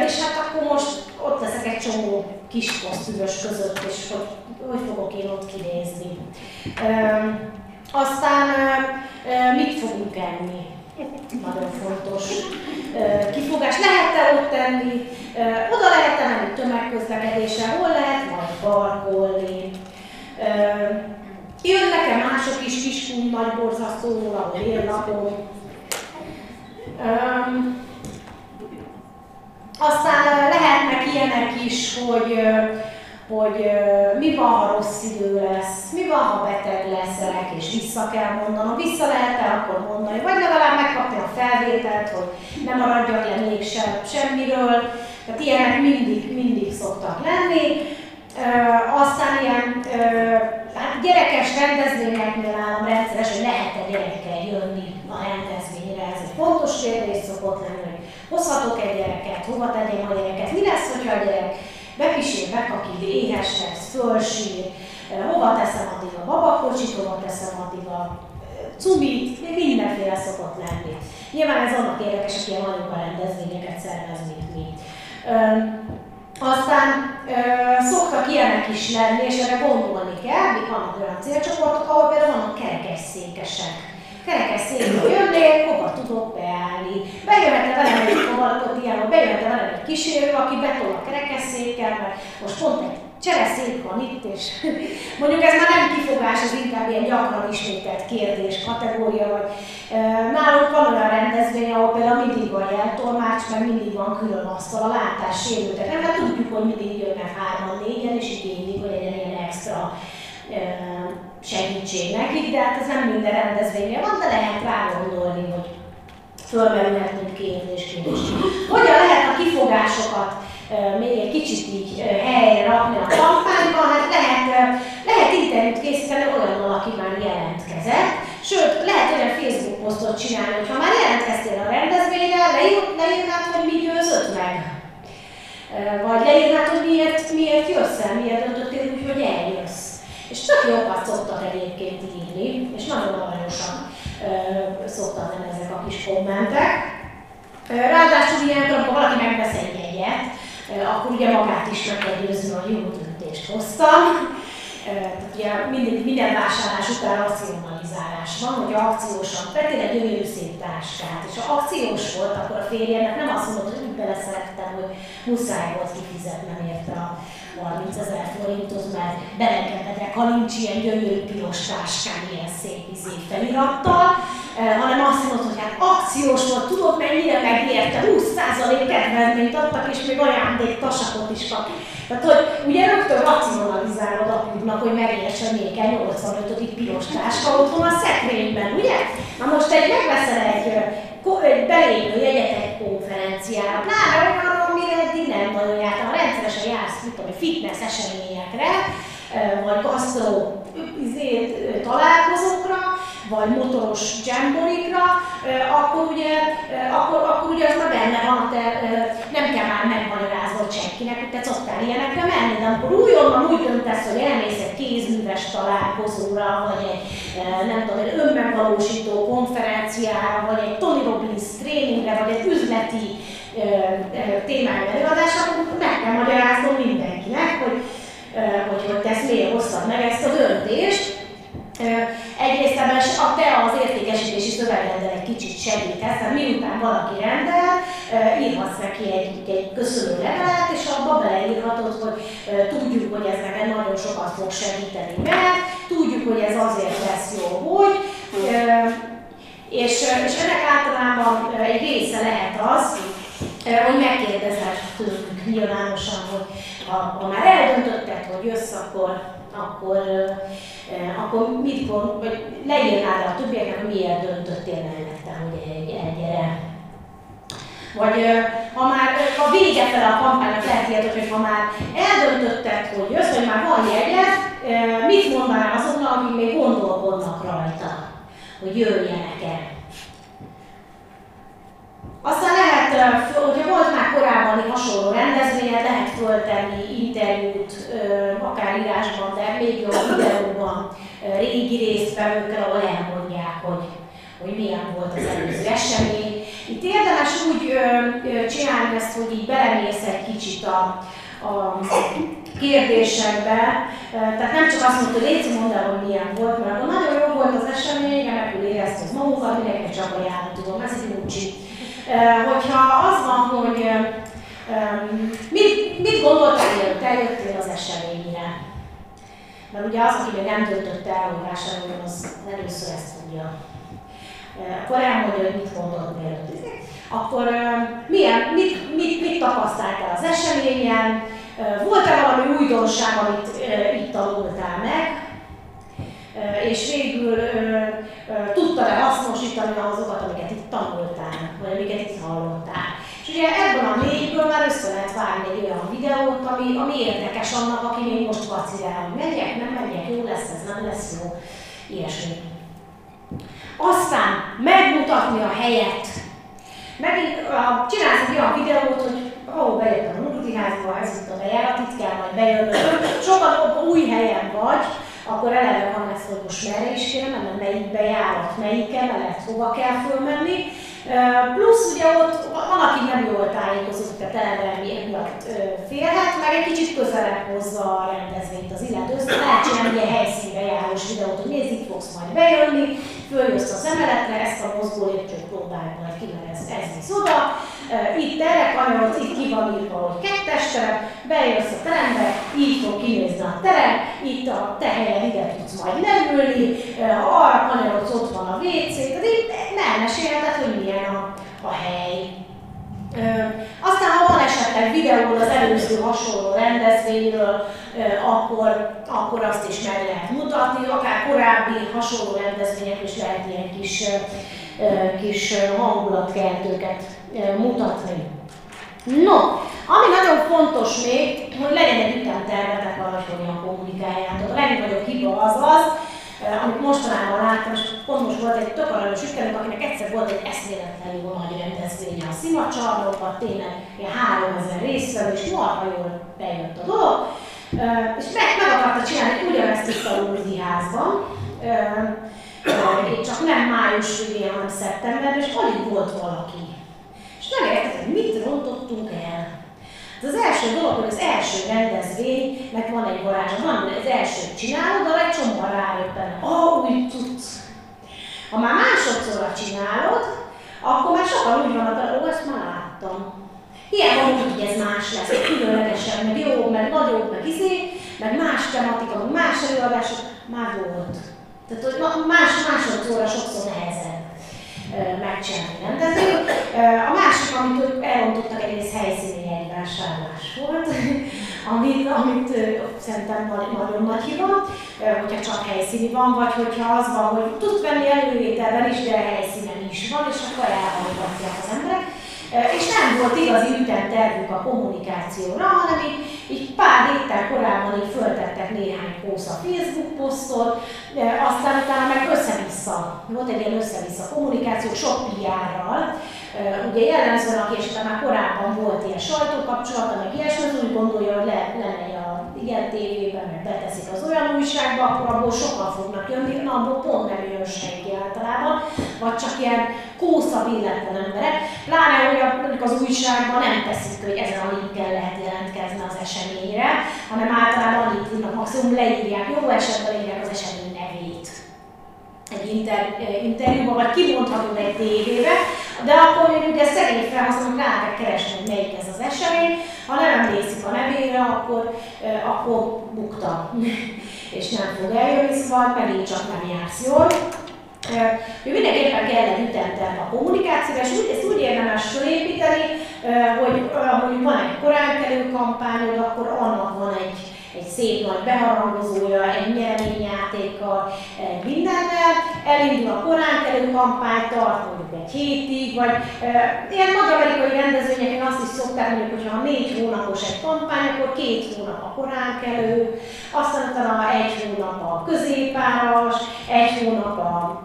és hát akkor most ott leszek egy csomó kis kosztümös között, és hogy, hogy fogok én ott kinézni. Aztán mit fogunk enni? Nagyon fontos kifogás. Lehet-e ott tenni Oda lehet menni tömegközlekedésre, hol lehet majd parkolni. Jönnek-e mások is Kiskun, nagy borzasztóról, ahol én lakom. Aztán lehetnek ilyenek is, hogy hogy mi van, ha rossz idő lesz, mi van, ha beteg leszek, és vissza kell mondanom, vissza lehet-e akkor mondani, vagy legalább megkapni a felvételt, hogy nem maradjak le még sem, semmiről, tehát ilyenek mindig, mindig szoktak lenni. Aztán ilyen hát gyerekes rendezvényeknél állam rendszeres, hogy lehet-e gyerekkel jönni a rendezvényre, ez egy fontos kérdés szokott lenni, hogy hozhatok egy gyereket, hova tegyem a gyereket, mi lesz, hogyha a gyerek bepisél, bekakid, éhes lesz, fölsír, hova teszem addig a babakocsit, hova teszem addig a cubit, mindenféle szokott lenni. Nyilván ez annak érdekes, aki ilyen a rendezvényeket szervez, mint mi. Aztán ö, szoktak ilyenek is lenni, és erre gondolni kell, még vannak olyan célcsoportok, ahol például vannak kerekesszékesek kerekes székből jönnél, hova tudok beállni. Bejöhetne velem egy kovalakot ilyen, bejöhetne velem egy kísérő, aki betol a kerekesszékkel, mert most pont egy csereszék van itt, és mondjuk ez már nem kifogás, ez inkább ilyen gyakran ismételt kérdés, kategória, vagy e, nálunk van olyan rendezvény, ahol például mindig van jeltolmács, mert mindig van külön asztal a látás sérültek. Nem, mert tudjuk, hogy mindig jönnek hárman, négyen, és igénylik, hogy egy ilyen extra e, segítség nekik, de hát ez nem minden rendezvényen van, de lehet rá gondolni, hogy fölmerülhet, mint kérdésként is. Hogyan lehet a kifogásokat még egy kicsit így helyre rakni a kampányban, hát lehet, lehet interjút készíteni olyannal, aki már jelentkezett, sőt, lehet olyan Facebook posztot csinálni, hogy ha már jelentkeztél a rendezvényre, leír, leírnád, hogy mi győzött meg. Vagy leírnád, hogy miért, miért jössz el, miért döntöttél úgy, hogy eljössz. És tök jókat szoktak egyébként írni, és nagyon aranyosan szoktak lenni ezek a kis kommentek. Ráadásul ilyen, amikor valaki megvesz egy jegyet, akkor ugye magát is meg kell győzni, hogy jó döntést hoztam. Tehát ugye mindig, minden vásárlás után racionalizálás van, hogy akciósan vettél egy gyönyörű szép táskát, és ha akciós volt, akkor a férjemnek nem azt mondod, hogy úgy beleszerettem, hogy muszáj volt kifizetnem érte a 30 ezer forintot, mert belekevedek, ha nincs ilyen gyönyörű piros táskán, ilyen szép izé felirattal, hanem azt mondod, hogy hát akciós volt, tudod mennyire megérte, 20% kedvezményt adtak, és még ajándék tasakot is kap. Tehát, hogy ugye rögtön racionalizálod apjuknak, hogy megértsen még kell 85 piros táska otthon a szekrényben, ugye? Na most egy megveszel egy, egy belépő jegyet egy konferenciára, pláne olyan, amire eddig nem nagyon jártam, rendszeresen jársz, mit tudom, fitness eseményekre, vagy gasztro izé, találkozókra, vagy motoros jamborikra, akkor ugye, akkor, akkor ugye az már benne van, te nem kell már megmagyarázva senkinek, hogy te szoktál ilyenekre menni, de amikor újonnan úgy döntesz, hogy elmész egy kézműves találkozóra, vagy egy nem tudom, egy önmegvalósító konferenciára, vagy egy Tony Robbins tréningre, vagy egy üzleti témájú előadásra, akkor meg kell magyaráznom mindenkinek, hogy, hogy, hogy te ezt miért hoztad meg ezt a döntést, Egyrészt ebben a te az értékesítési szövegeddel egy kicsit segítesz, tehát miután valaki rendel, írhatsz neki egy, egy köszönő levelet, és abba beleírhatod, hogy tudjuk, hogy ez neked nagyon sokat fog segíteni, mert tudjuk, hogy ez azért lesz jó, hogy, és, és ennek általában egy része lehet az, hogy megkérdezhet tőlünk nyilvánosan, hogy ha, ha már eldöntötted, hogy jössz, akkor, akkor akkor mit mond, vagy leírnád a többieknek, hogy miért döntöttél mellette, hogy gyere. Vagy ha már a vége fel a kampánynak lehet ilyet, hogy ha már eldöntötted, hogy jössz, vagy már van jegyed, mit mondanál azoknak, akik még gondolkodnak rajta, hogy jöjjenek el? Aztán lehet, hogyha volt már korábban hasonló rendezvényed, lehet föltenni interjút, akár írásban, de még jobb videóban régi résztvevőkkel, ahol elmondják, hogy, hogy milyen volt az előző esemény. Itt érdemes úgy csinálni ezt, hogy így belemész egy kicsit a, a kérdésekbe, tehát nem csak azt mondta, hogy légy mondd el, hogy milyen volt, mert akkor nagyon jó volt az esemény, remekül éreztük magunkat, mindenki csak ajánlani tudom, ez egy úcsi hogyha az van, hogy Mit, mit gondoltál, mielőtt eljöttél az eseményre? Mert ugye az, aki még nem döntött el, hogy vásároljon, az először ezt tudja. Akkor elmondja, hogy mit gondolt mielőtt. Akkor milyen, mit, mit, mit tapasztaltál az eseményen? Volt-e valami újdonság, amit itt tanultál meg? és végül tudta-e hasznosítani azokat, amiket itt tanultál, amiket itt hallottál. És ugye ebből a négyből már össze lehet várni egy olyan videót, ami, ami érdekes annak, aki még most vacilál, hogy megyek, nem megyek, jó lesz, ez nem lesz jó, ilyesmi. Aztán megmutatni a helyet. Megint csinálsz egy olyan videót, hogy ahol bejöttem a multiházba, ez itt a bejárat, itt kell majd bejönnöm. Sokan új helyen vagy, akkor eleve van ez, hogy most merre is kéne mennem, melyik bejárat, melyik emelet, hova kell fölmenni. Plusz ugye ott van, aki nem jól tájékozott, tehát eleve miatt félhet, meg egy kicsit közelebb hozza a rendezvényt az illetőhöz. Lehet csinálni egy helyszínre járós videót, hogy nézd, itt fogsz majd bejönni, följössz az emeletre, ezt a mozgó lépcsőt próbálj majd ki, mert ez, ez visz oda. Itt erre kanyarodsz, itt ki van írva, hogy kettes terep, bejössz a terembe, így fog kinézni a terem, itt a te helyed ide tudsz majd leülni, arra kanyarodsz, ott van a WC, tehát itt elmesélheted, hogy milyen a, a hely. Aztán, ha van esetleg videó az előző hasonló rendezvényről, akkor, akkor azt is meg lehet mutatni, akár korábbi hasonló rendezvények is lehet ilyen kis, kis hangulatkeltőket mutatni. No, ami nagyon fontos még, hogy legyen egy ütemtervetek arra, hogy hogyan kommunikáljátok. A legnagyobb hiba az az, amit mostanában láttam, és pont most volt egy tök aranyos ügyfelünk, akinek egyszer volt egy eszméletlen jó nagy rendezvénye a szimacsarnokban, tényleg ilyen 3000 részvevő, és marha jól bejött a dolog, és meg, meg akarta csinálni ugyanezt itt a Lourdes házban, csak nem május végén, hanem szeptemberben, és alig volt valaki. És nem érted, hogy mit rontottunk el. Ez az első dolog, hogy az első rendezvénynek van egy varázsa, van az első csinálod, de egy csomóan rájöttem, ah, úgy tudsz. Ha már másodszorra csinálod, akkor már sokan úgy vannak, hogy ó, ezt már láttam. Hiába úgy, hogy ez más lesz, különlegesebb, meg jó, meg nagyobb, meg izé, meg más tematika, meg más előadások, már volt. Tehát, hogy más, másodszorra sokszor nehezebb megcsinálni rendezvényt. A másik, amit ők elrontottak egész helyszíni vásárlás volt, amit, amit szerintem nagyon nagy hiba, hogyha csak helyszíni van, vagy hogyha az van, hogy tudsz venni elővételben is, de helyszínen is van, és akkor elhallgatják az emberek. És nem volt igazi ütemtervük a kommunikációra, hanem így, így pár héttel korábban így föltettek néhány pósz a Facebook posztot, aztán utána meg össze-vissza, volt egy ilyen össze-vissza kommunikáció, sok PR-ral, Ugye jellemzően, aki esetleg már korábban volt ilyen sajtókapcsolata, meg ilyesmi, úgy gondolja, hogy le, lemegy a igen tévében, meg beteszik az olyan újságba, akkor abból sokan fognak jönni, na abból pont nem jön senki általában, vagy csak ilyen kósza illetlen emberek. Pláne, hogy a, az újságban nem teszik, hogy ezen a linkkel lehet jelentkezni az eseményre, hanem általában annyit írnak, maximum leírják, jó esetben leírják az esemény nevét egy inter, interjúban, vagy kimondhatunk egy tévébe, de akkor még ugye szegény felhasználók rá kell keresni, hogy melyik ez az esemény. Ha nem emlékszik a nevére, akkor, akkor bukta, és nem fog eljönni, szóval megint csak nem jársz jól. Ő mindenképpen kell egy ütemterv a kommunikációra, és úgy, ezt úgy érdemes felépíteni, hogy hogy van egy koránkelő kampányod, akkor annak van egy, egy szép nagy beharangozója, egy nyereményjátékkal, egy mindennel, elindul a koránkelő kampány, tart mondjuk egy hétig, vagy e, ilyen nagy amerikai rendezvényeken azt is szokták mondjuk, hogy ha négy hónapos egy kampány, akkor két hónap a koránkelő, aztán utána egy hónap a középáras, egy hónap a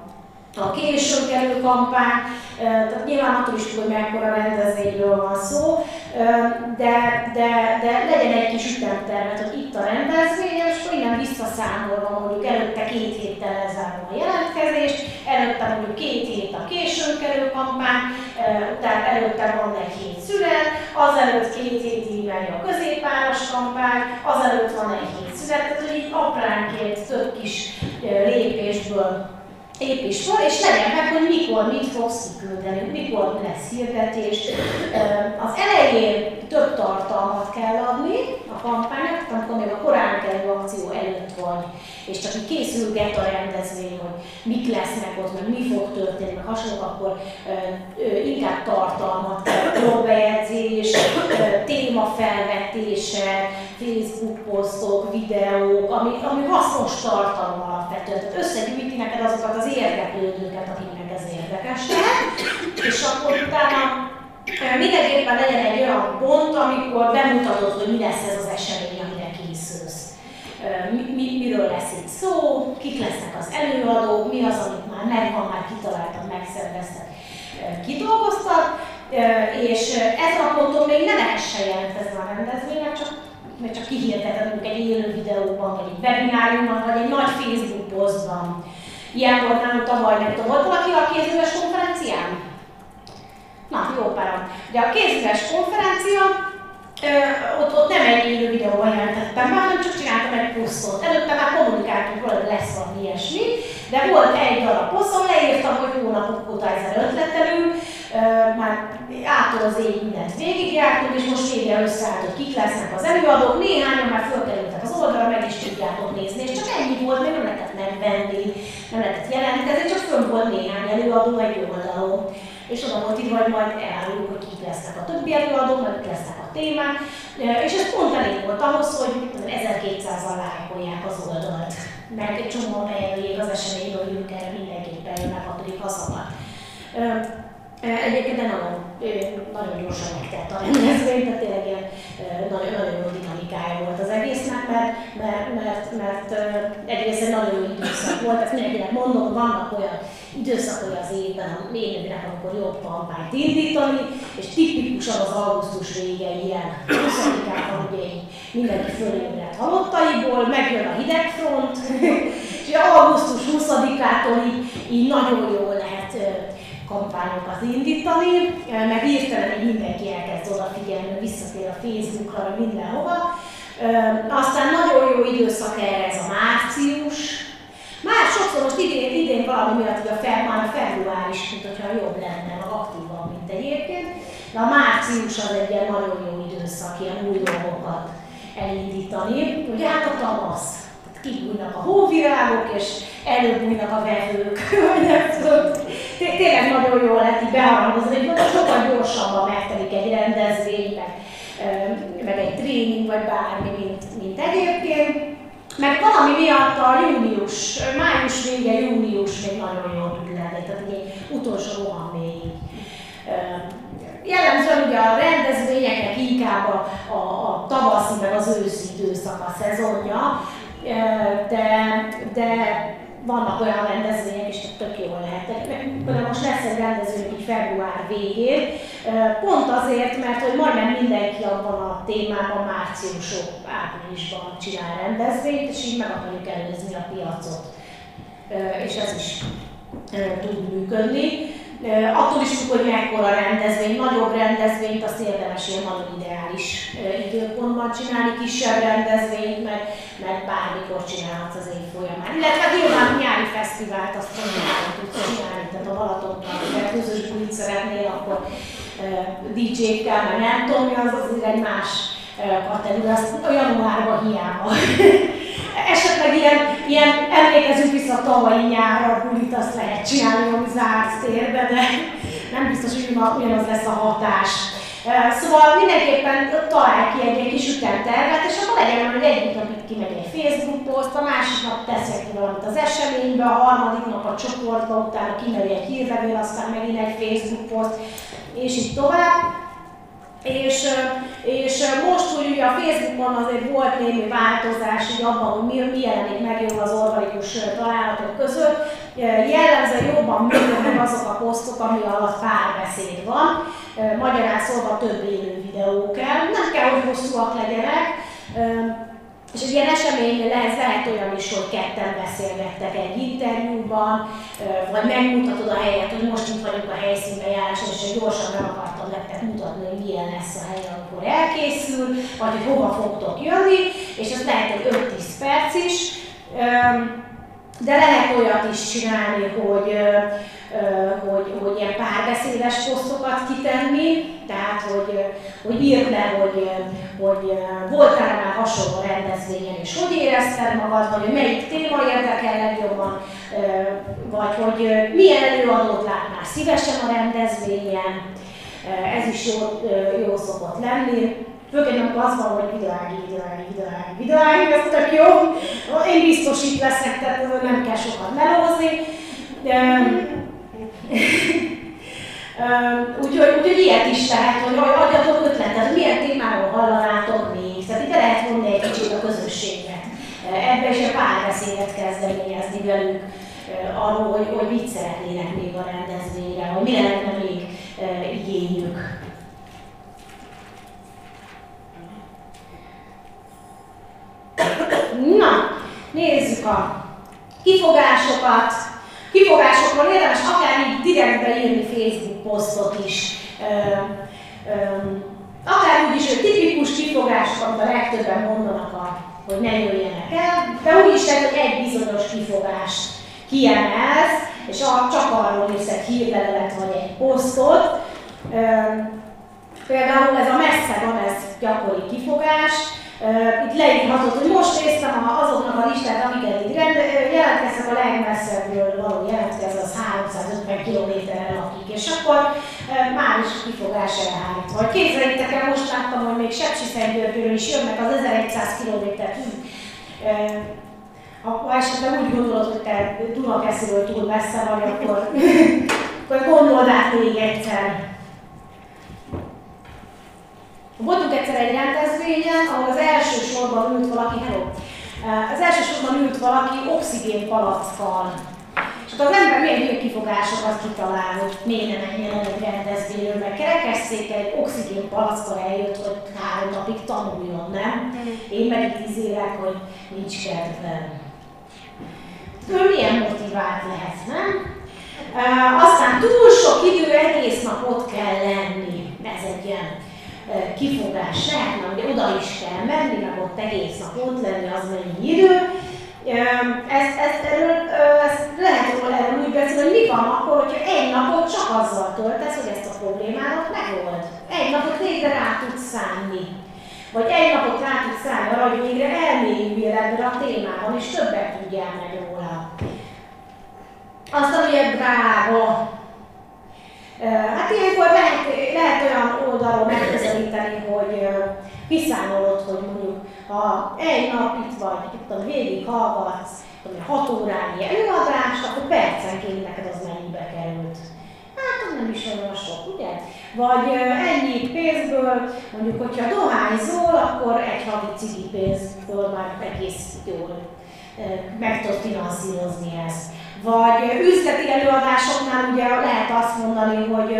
a későn kerül kampány, tehát nyilván attól is hogy mekkora rendezvényről van szó, de, de, de legyen egy kis ütemtervet, hogy itt a rendezvény, és innen visszaszámolva mondjuk előtte két héttel lezárom a jelentkezést, előtte mondjuk két hét a későn kerül kampány, utána előtte van egy hét szület, azelőtt két hétig megy a középáras kampány, azelőtt van egy hét szület, tehát hogy így apránként több kis lépésből építs fel, és legyen meg, hogy mikor mit fogsz kiküldeni, mikor lesz hirdetés. Az elején több tartalmat kell adni a kampánynak, amikor még a korán kerül akció előtt vagy, és csak így készülget a rendezvény, hogy mik lesznek ott, meg mi fog történni, meg hasonlók, akkor inkább tartalmat, próbejegyzés, témafelvetése, Facebook posztok, videók, ami, ami hasznos tartalom alapvetően. Tehát összegyűjti neked azokat az érdeklődőket, akiknek ez érdekes és akkor utána mindenképpen legyen egy olyan pont, amikor bemutatod, hogy mi lesz ez az esemény. Mi, mi, miről lesz itt szó, kik lesznek az előadók, mi az, amit már megvan, már kitaláltam, megszerveztek, kidolgoztak, és ezen a ponton még nem essen jelentkezni a rendezvénynek, csak mert csak kihirdeted mondjuk egy élő videóban, vagy egy webináriumban, vagy egy nagy Facebook posztban. Ilyen volt nálunk tavaly, nem tudom, volt valaki a kézműves konferencián? Na, jó páran. Ugye a kézműves konferencia, ott, ott nem egy élő videóban jelentettem be, hanem csak csináltam egy posztot. Előtte már kommunikáltunk hogy lesz valami ilyesmi, de volt egy darab poszt, ahol leírtam, hogy hónapok óta ezzel ötletelünk, már ától az ég mindent végigjártunk, és most végre összeállt, hogy kik lesznek az előadók, néhányan már fölkerültek az oldalra, meg is tudjátok nézni, és csak ennyi volt, még nem lehetett megvenni, nem lehetett jelentkezni, csak föl volt néhány előadó egy oldalon. És oda írva, hogy majd eláruljuk, hogy kik lesznek a többi előadók, meg kik lesznek a témák, és ez pont elég volt ahhoz, hogy 1200-al lájkolják az oldalt. Mert egy csomó bejelöljék az eseményről, hogy erre mindenképpen jönnek, hatodik hazamat. Egyébként de nagyon, nagyon gyorsan megtelt a rendezvény, tehát tényleg ilyen nagyon, nagyon jó dinamikája volt az egésznek, mert, mert, mert, mert egyrészt egy nagyon jó időszak volt, ezt mindenkinek mondom, vannak olyan időszakai az évben, a lényegnek, amikor jobb kampányt indítani, és tipikusan az augusztus vége ilyen 20-án, ugye mindenki fölébredt halottaiból, megjön a hidegfront, és augusztus 20-ától így, így nagyon jól lehet kampányokat indítani, meg hirtelen mindenki elkezd odafigyelni, visszatér a Facebookra, mindenhova. Aztán nagyon jó időszak erre ez a március. Már sokszor most idén, idén valami miatt, hogy a fel, már a februáris, mint hogyha jobb lenne, a aktívabb, mint egyébként. De a március az egy ilyen nagyon jó időszak, ilyen új dolgokat elindítani. Ugye hát a tavasz, kibújnak a hóvirágok, és előbújnak a vevők. Tényleg nagyon jól lehet így beharangozni, hogy sokkal gyorsabban megtelik egy rendezvény, meg, meg egy tréning, vagy bármi, mint, mint egyébként. Meg valami miatt a június, május vége, június még nagyon jól tud lenni, tehát egy utolsó roham még Jellemzően ugye a rendezvényeknek inkább a, a, a tavaszi, meg az őszi időszak a szezonja, de, de vannak olyan rendezvények is, tehát tök jól lehet. Például most lesz egy rendezvény így február végén, pont azért, mert hogy majdnem mindenki abban a témában márciusok, áprilisban csinál rendezvényt, és így meg akarjuk előzni a piacot. És ez is tud működni. Attól is függ, hogy mekkora rendezvény, nagyobb rendezvényt, azt érdemes ilyen nagyon ideális időpontban csinálni, kisebb rendezvényt, mert, mert bármikor csinálhatsz az év folyamán. Illetve nyilván nyári fesztivált azt mondjuk, tudsz csinálni, tehát a Balatonban, hogy közös bulit szeretnél, akkor DJ-kkel, mert nem tudom, az azért egy más kategória, azt januárban hiába. Esetleg ilyen, ilyen emlékezünk vissza a tavalyi nyárra, bulit azt lehet csinálni, ami zárt térbe, de nem biztos, hogy ugyanaz lesz a hatás. Szóval mindenképpen találj ki egy, egy kis ütemtervet, és akkor legyen hogy egyik nap kimegy egy Facebook poszt, a másik nap teszek ki valamit az eseménybe, a harmadik nap a csoportba, utána kimegy egy hírlevél, aztán megint egy Facebook poszt, és így tovább. És, és most, hogy ugye a Facebookon azért volt némi változás így abban, hogy mi, mi jelenik meg jó az organikus találatok között, jellemzően jobban működnek azok a posztok, ami alatt párbeszéd van, magyarán szólva több élő videó kell, nem kell, hogy hosszúak legyenek, és egy ilyen esemény lesz, lehet olyan is, hogy ketten beszélgettek egy interjúban, vagy megmutatod a helyet, hogy most itt vagyunk a helyszínben járáson, és gyorsan meg akartam nektek mutatni, hogy milyen lesz a hely, amikor elkészül, vagy hogy hova fogtok jönni, és ez lehet egy 5-10 perc is. De lehet olyat is csinálni, hogy, hogy, hogy ilyen párbeszédes posztokat kitenni, tehát hogy, hogy írd le, hogy, hogy voltál már hasonló rendezvényen, és hogy érezted magad, vagy melyik téma érdekel legjobban, vagy hogy milyen előadót látnál szívesen a rendezvényen, ez is jó, jó szokott lenni. Főként amikor az van, hogy videóági, videóági, videóági, videóági, ez tök jó. Én biztos itt leszek, tehát nem kell sokat melózni. úgyhogy, úgyhogy ilyet is lehet, hogy adjatok ötletet, milyen témáról hallanátok még. Tehát itt lehet vonni egy kicsit a közösséget. Ebbe is a párbeszédet kezdeményezni velük arról, hogy, hogy mit szeretnének még a rendezvényre, hogy mi lehetne még igényük. Na, nézzük a kifogásokat. Kifogásokról érdemes akár így direktbe írni Facebook posztot is. Akár úgy is, hogy tipikus kifogásokat a legtöbben mondanak, a, hogy ne jöjjenek el, de úgy is lehet, hogy egy bizonyos kifogást kiemelsz, és a, csak arról írsz egy hírlevelet vagy egy posztot. Például ez a messze van, ez gyakori kifogás, itt leírhatod, hogy most néztem azoknak a listát, amiket itt rend, jelentkeztek a legmesszebbről való jelentkező, az 350 kilométerre lakik, és akkor már is kifogás elhárít. Vagy képzeljétek el, most láttam, hogy még Sepsiszentgyörgyről is jönnek az 1100 kilométer. Ha esetleg úgy gondolod, hogy te Dunakesziről túl messze vagy, akkor, akkor gondold át még egyszer. Voltunk egyszer egy rendezvényen, ahol az első sorban ült valaki, hello, az első sorban ült valaki oxigén palackkal. És akkor az ember milyen hülye kifogásokat kitalál, hogy miért nem menjen el egy rendezvényről, mert kerekesszék egy oxigén palackkal eljött, hogy három napig tanuljon, nem? Én meg itt izélek, hogy nincs kedvem. Ő milyen motivált lehet, nem? Uh, aztán túl sok idő, egész nap ott kell lenni. Ez egy ilyen kifogás lehetne, hogy oda is kell menni, meg ott egész nap ott lenni, az mennyi idő. Ezt, ezt, erről, ezt lehet róla erről úgy beszélni, hogy mi van akkor, hogyha egy napot csak azzal töltesz, hogy ezt a problémádat megold. Egy napot végre rá tudsz szánni. Vagy egy napot rá tudsz szállni arra, hogy végre elmélyüljél ebben a témában, és többet tudjál meg róla. Aztán ugye drága, Hát ilyenkor lehet, lehet olyan oldalról megközelíteni, hogy kiszámolod, hogy mondjuk ha egy nap itt vagy, tudom, végig hallgatsz, tudom, hat órányi előadást, akkor percenként neked az mennyibe került. Hát nem is olyan sok, ugye? Vagy ennyi pénzből, mondjuk, hogyha dohányzol, akkor egy havi cigi pénzből már egész jól meg tudod finanszírozni ezt. Vagy üzleti előadásoknál ugye lehet azt mondani, hogy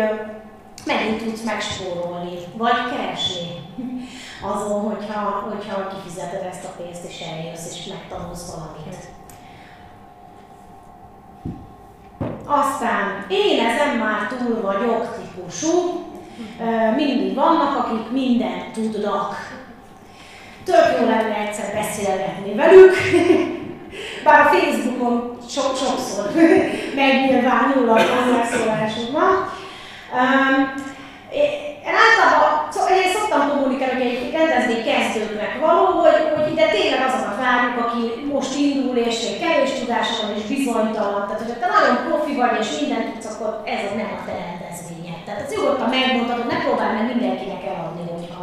megint tudsz megspórolni, vagy keresni azon, hogyha, hogyha kifizeted ezt a pénzt, és eljössz, és megtanulsz valamit. Aztán én ezen már túl vagyok típusú, mindig vannak, akik mindent tudnak. Tök jó lenne egyszer beszélgetni velük, bár a Facebookon sok, sokszor megnyilvánul a hozzászólásokban. Um, én általában én szoktam kommunikálni, hogy egy rendezni kezdőknek való, hogy, hogy ide tényleg azokat várjuk, aki most indul, és kevés tudása van, és bizonytalan. Tehát, hogyha te nagyon profi vagy, és mindent tudsz, akkor ez az nem a te rendezvényed. Tehát ez nyugodtan hogy ne próbálj meg mindenkinek eladni, hogyha,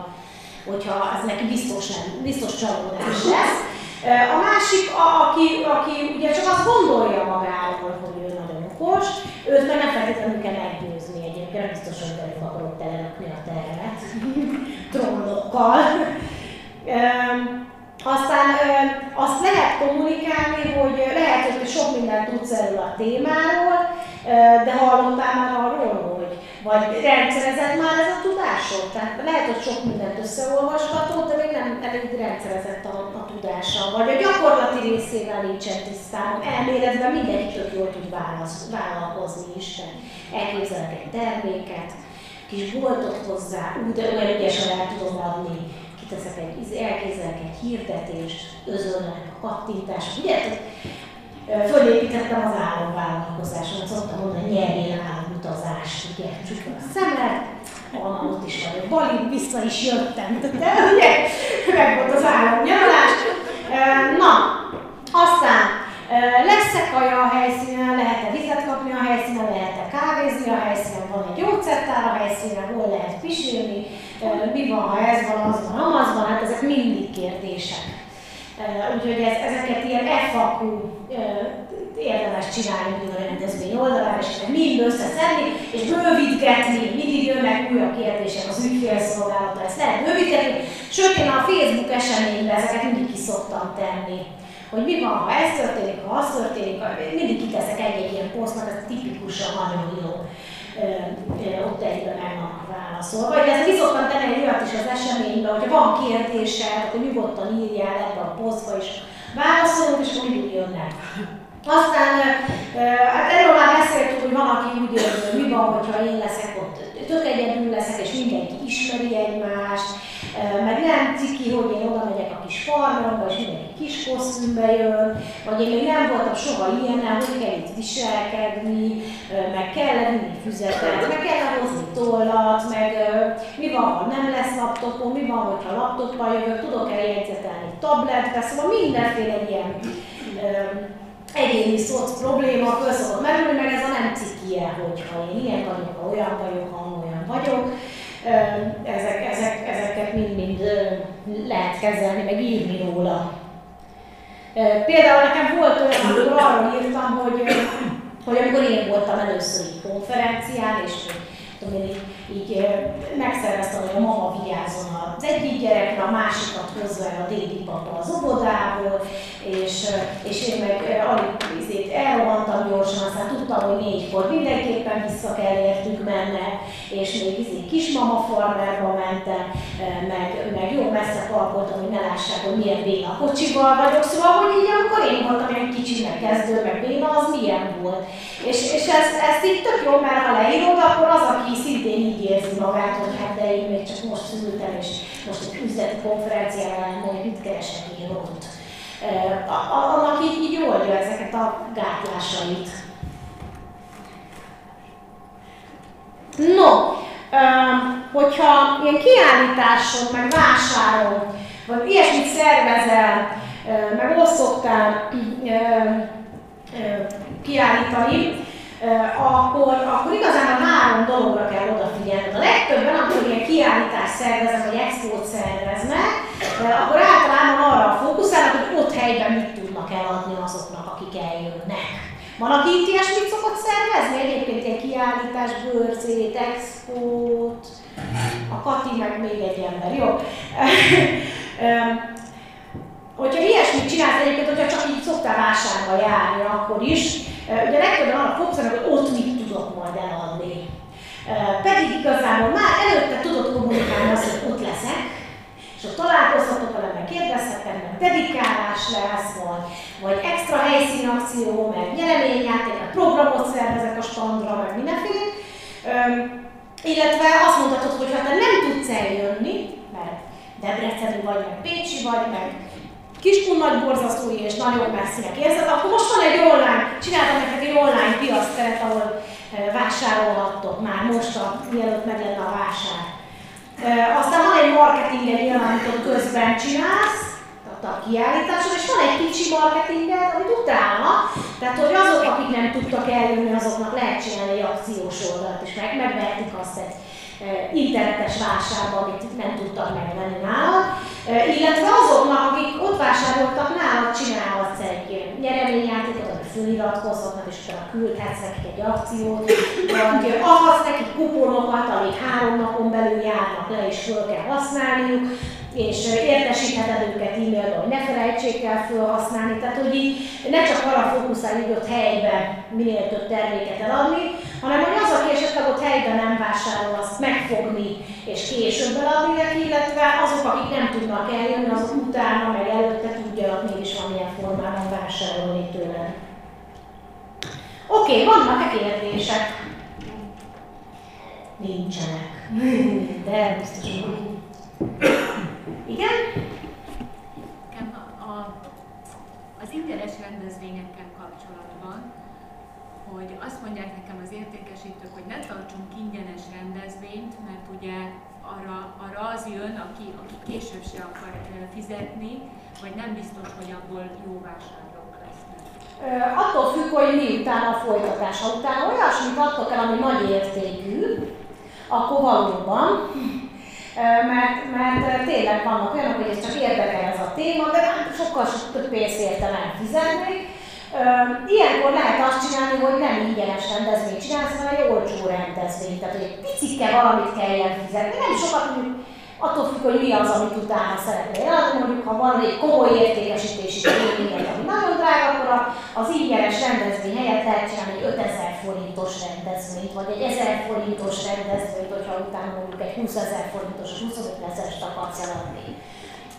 hogyha ez neki biztos, nem, biztos csalódás lesz. A másik, aki, aki ugye csak azt gondolja magáról, hogy ő nagyon okos, őt meg nem feltétlenül kell meggyőzni egyébként, nem biztos, hogy velük akarok telerakni a tervet, trónokkal. Aztán azt lehet kommunikálni, hogy lehet, hogy sok mindent tudsz erről a témáról, de hallottál már arról, hogy vagy rendszerezett már ez a tudásod? Tehát lehet, hogy sok mindent összeolvashatod, de még nem elég rendszerezett a, a tudása. Vagy a gyakorlati részével nincsen tisztában. Elméletben mindenki tök jól tud válasz, vállalkozni is. Elképzelek egy terméket, kis boltot hozzá, úgy, de olyan ügyesen el tudom adni, kiteszek egy, elképzelek egy hirdetést, özönnek a kattintás. Ugye? fölépítettem az álomvállalkozásomat, szoktam mondani, nyerjél álomutazást, ugye, csukva a szemet, onnan ott is vagyok, Bali vissza is jöttem, de ugye, meg volt az álomnyaralás. Na, aztán lesz-e kaja a helyszínen, lehet-e vizet kapni a helyszínen, lehet-e kávézni a helyszínen, van egy gyógyszertár a helyszínen, hol lehet pisilni, mi van, ha ez van, az van, amaz van, hát ezek mindig kérdések. Úgyhogy ez, ezeket ilyen FAQ érdemes csinálni a rendezvény oldalára, és mind összeszedni, és bővítgetni, mindig jönnek újabb kérdések az ügyfélszolgálatra, ezt lehet bővítgetni, sőt én a Facebook eseményben ezeket mindig ki szoktam tenni. Hogy mi van, ha ez történik, ha az történik, mindig kiteszek egy-egy ilyen posztnak, ez tipikusan nagyon jó. Ott egyben meg válaszolva. Vagy ez szoktam tenni egy olyat is az eseményben, hogyha van kérdésed, akkor nyugodtan írjál ebbe a posztba, és válaszolunk, és akkor mindig jönnek. Aztán hát erről már beszéltük, hogy van, aki úgy hogy mi van, hogyha én leszek ott, tök egyedül leszek, és mindenki ismeri egymást, meg nem ciki, hogy én oda megyek a kis farmomba, és mindenki kis kosztümbe jön, vagy én még nem voltam soha ilyen, hogy kell itt viselkedni, meg kell lenni füzetet, meg kell hozni tollat, meg mi van, ha nem lesz laptopom, mi van, hogyha laptoppal jövök, tudok el jegyzetelni tabletbe, szóval mindenféle ilyen egyéni szoc probléma föl szokott merülni, meg ez a nem cikie, hogyha én ilyen vagyok, ha olyan vagyok, ha olyan vagyok. Ezek, ezek, ezeket mind-mind lehet kezelni, meg írni róla. Például nekem volt olyan, amikor arról írtam, hogy, hogy amikor én voltam először egy konferencián, és tudom én, így, így megszerveztem, hogy a mama vigyázzon az egyik gyerekre, a másikat el a dédi papa az óvodából, és, és én meg alig izét elrohantam gyorsan, aztán tudtam, hogy négykor mindenképpen vissza kell értünk menne, és még izé kismama farmerba mentem, meg, meg jó messze parkoltam, hogy ne lássák, hogy milyen béna kocsival vagyok, szóval, hogy így amikor én voltam egy kicsinek kezdő, meg béna, az milyen volt. És, és ezt, ezt itt tök jó, mert ha leírod, akkor az, aki szintén így érzi magát, hogy hát de én még csak most szültem, és most egy üzleti konferencián hogy mit keresek én ott. Annak így, így oldja ezeket a gátlásait. No, hogyha ilyen kiállításon, meg vásáron, vagy ilyesmit szervezel, meg ott szoktál kiállítani, akkor, akkor igazából három dologra kell odafigyelni. A legtöbben, amikor ilyen kiállítást szerveznek, vagy expót szerveznek, akkor általában arra fókuszálnak, hogy ott helyben mit tudnak eladni azoknak, akik eljönnek. Van, aki itt ilyesmit szokott szervezni? Egyébként egy kiállítás, bőrcét, expót, a Kati meg még egy ember, jó? hogyha ilyesmit csinálsz egyébként, hogyha csak így szoktál vásárba járni, akkor is, ugye legtöbben arra fókuszálnak, hogy ott mit tudok majd eladni. Pedig igazából már előtte tudod kommunikálni azt, hogy ott leszek, és ott találkozhatok vele, meg kérdezhetek, meg dedikálás lesz, vagy, vagy extra helyszínakció, meg nyereményjáték, meg programot szervezek a standra, meg mindenféle. illetve azt mondhatod, hogy ha te nem tudsz eljönni, mert Debreceni vagy, meg Pécsi vagy, meg Kiskun nagy borzasztói és nagyon messzinek érzed, akkor most van egy online, csináltam nektek egy online piaszteret, ahol vásárolhattok már most, a, mielőtt meg lenne a vásár. Aztán van egy marketinged nyilván, amit közben csinálsz, a kiállításon, és van egy kicsi marketinged, amit utána, tehát hogy azok, akik nem tudtak eljönni, azoknak lehet csinálni egy akciós oldalt, és meg, megvehetik azt egy internetes vásárban, amit nem tudtak megvenni nálad, illetve azoknak, akik ott vásároltak nálad, csinálhatsz egy nyereményjátékot, ami föliratkozhatnak, és utána küldhetsz nekik egy akciót, vagy adhatsz nekik kuponokat, amik három napon belül járnak le, és föl kell használniuk, és értesítheted őket e-mailben, hogy ne felejtsék el felhasználni, tehát hogy így ne csak arra fókuszálj, hogy ott helyben minél több terméket eladni, hanem hogy az, aki esetleg ott helyben nem vásárol, azt megfogni és később eladni neki, illetve azok, akik nem tudnak eljönni, azok utána meg előtte tudjanak mégis valamilyen formában vásárolni tőle. Oké, okay, vannak-e kérdések? Nincsenek. De biztos, hogy igen? A, a, az ingeres rendezvényekkel kapcsolatban, hogy azt mondják nekem az értékesítők, hogy ne tartsunk ingyenes rendezvényt, mert ugye arra, arra az jön, aki, aki később se akar fizetni, vagy nem biztos, hogy abból jó vásárlók lesznek. Attól függ, hogy mi utána a folytatás. Ha utána olyasmit adtok el, ami nagy értékű, akkor valóban, mert, mert tényleg vannak olyanok, hogy ez csak érdekel ez a téma, de sokkal több pénzt érte nem fizetni. Ilyenkor lehet azt csinálni, hogy nem ingyenes rendezvényt csinálsz, hanem egy olcsó rendezvényt. Tehát, hogy egy picike valamit kelljen fizetni. Nem sokat, mondjuk attól függ, hogy mi az, amit utána szeretnél eladni. Mondjuk, ha van egy komoly értékesítési tényleg, ami nagyon drága, akkor az ingyenes rendezvény helyett lehet csinálni egy 5000 forintos rendezvényt, vagy egy 1000 forintos rendezvényt, hogyha utána mondjuk egy 20 ezer forintos, 25 ezer akarsz eladni.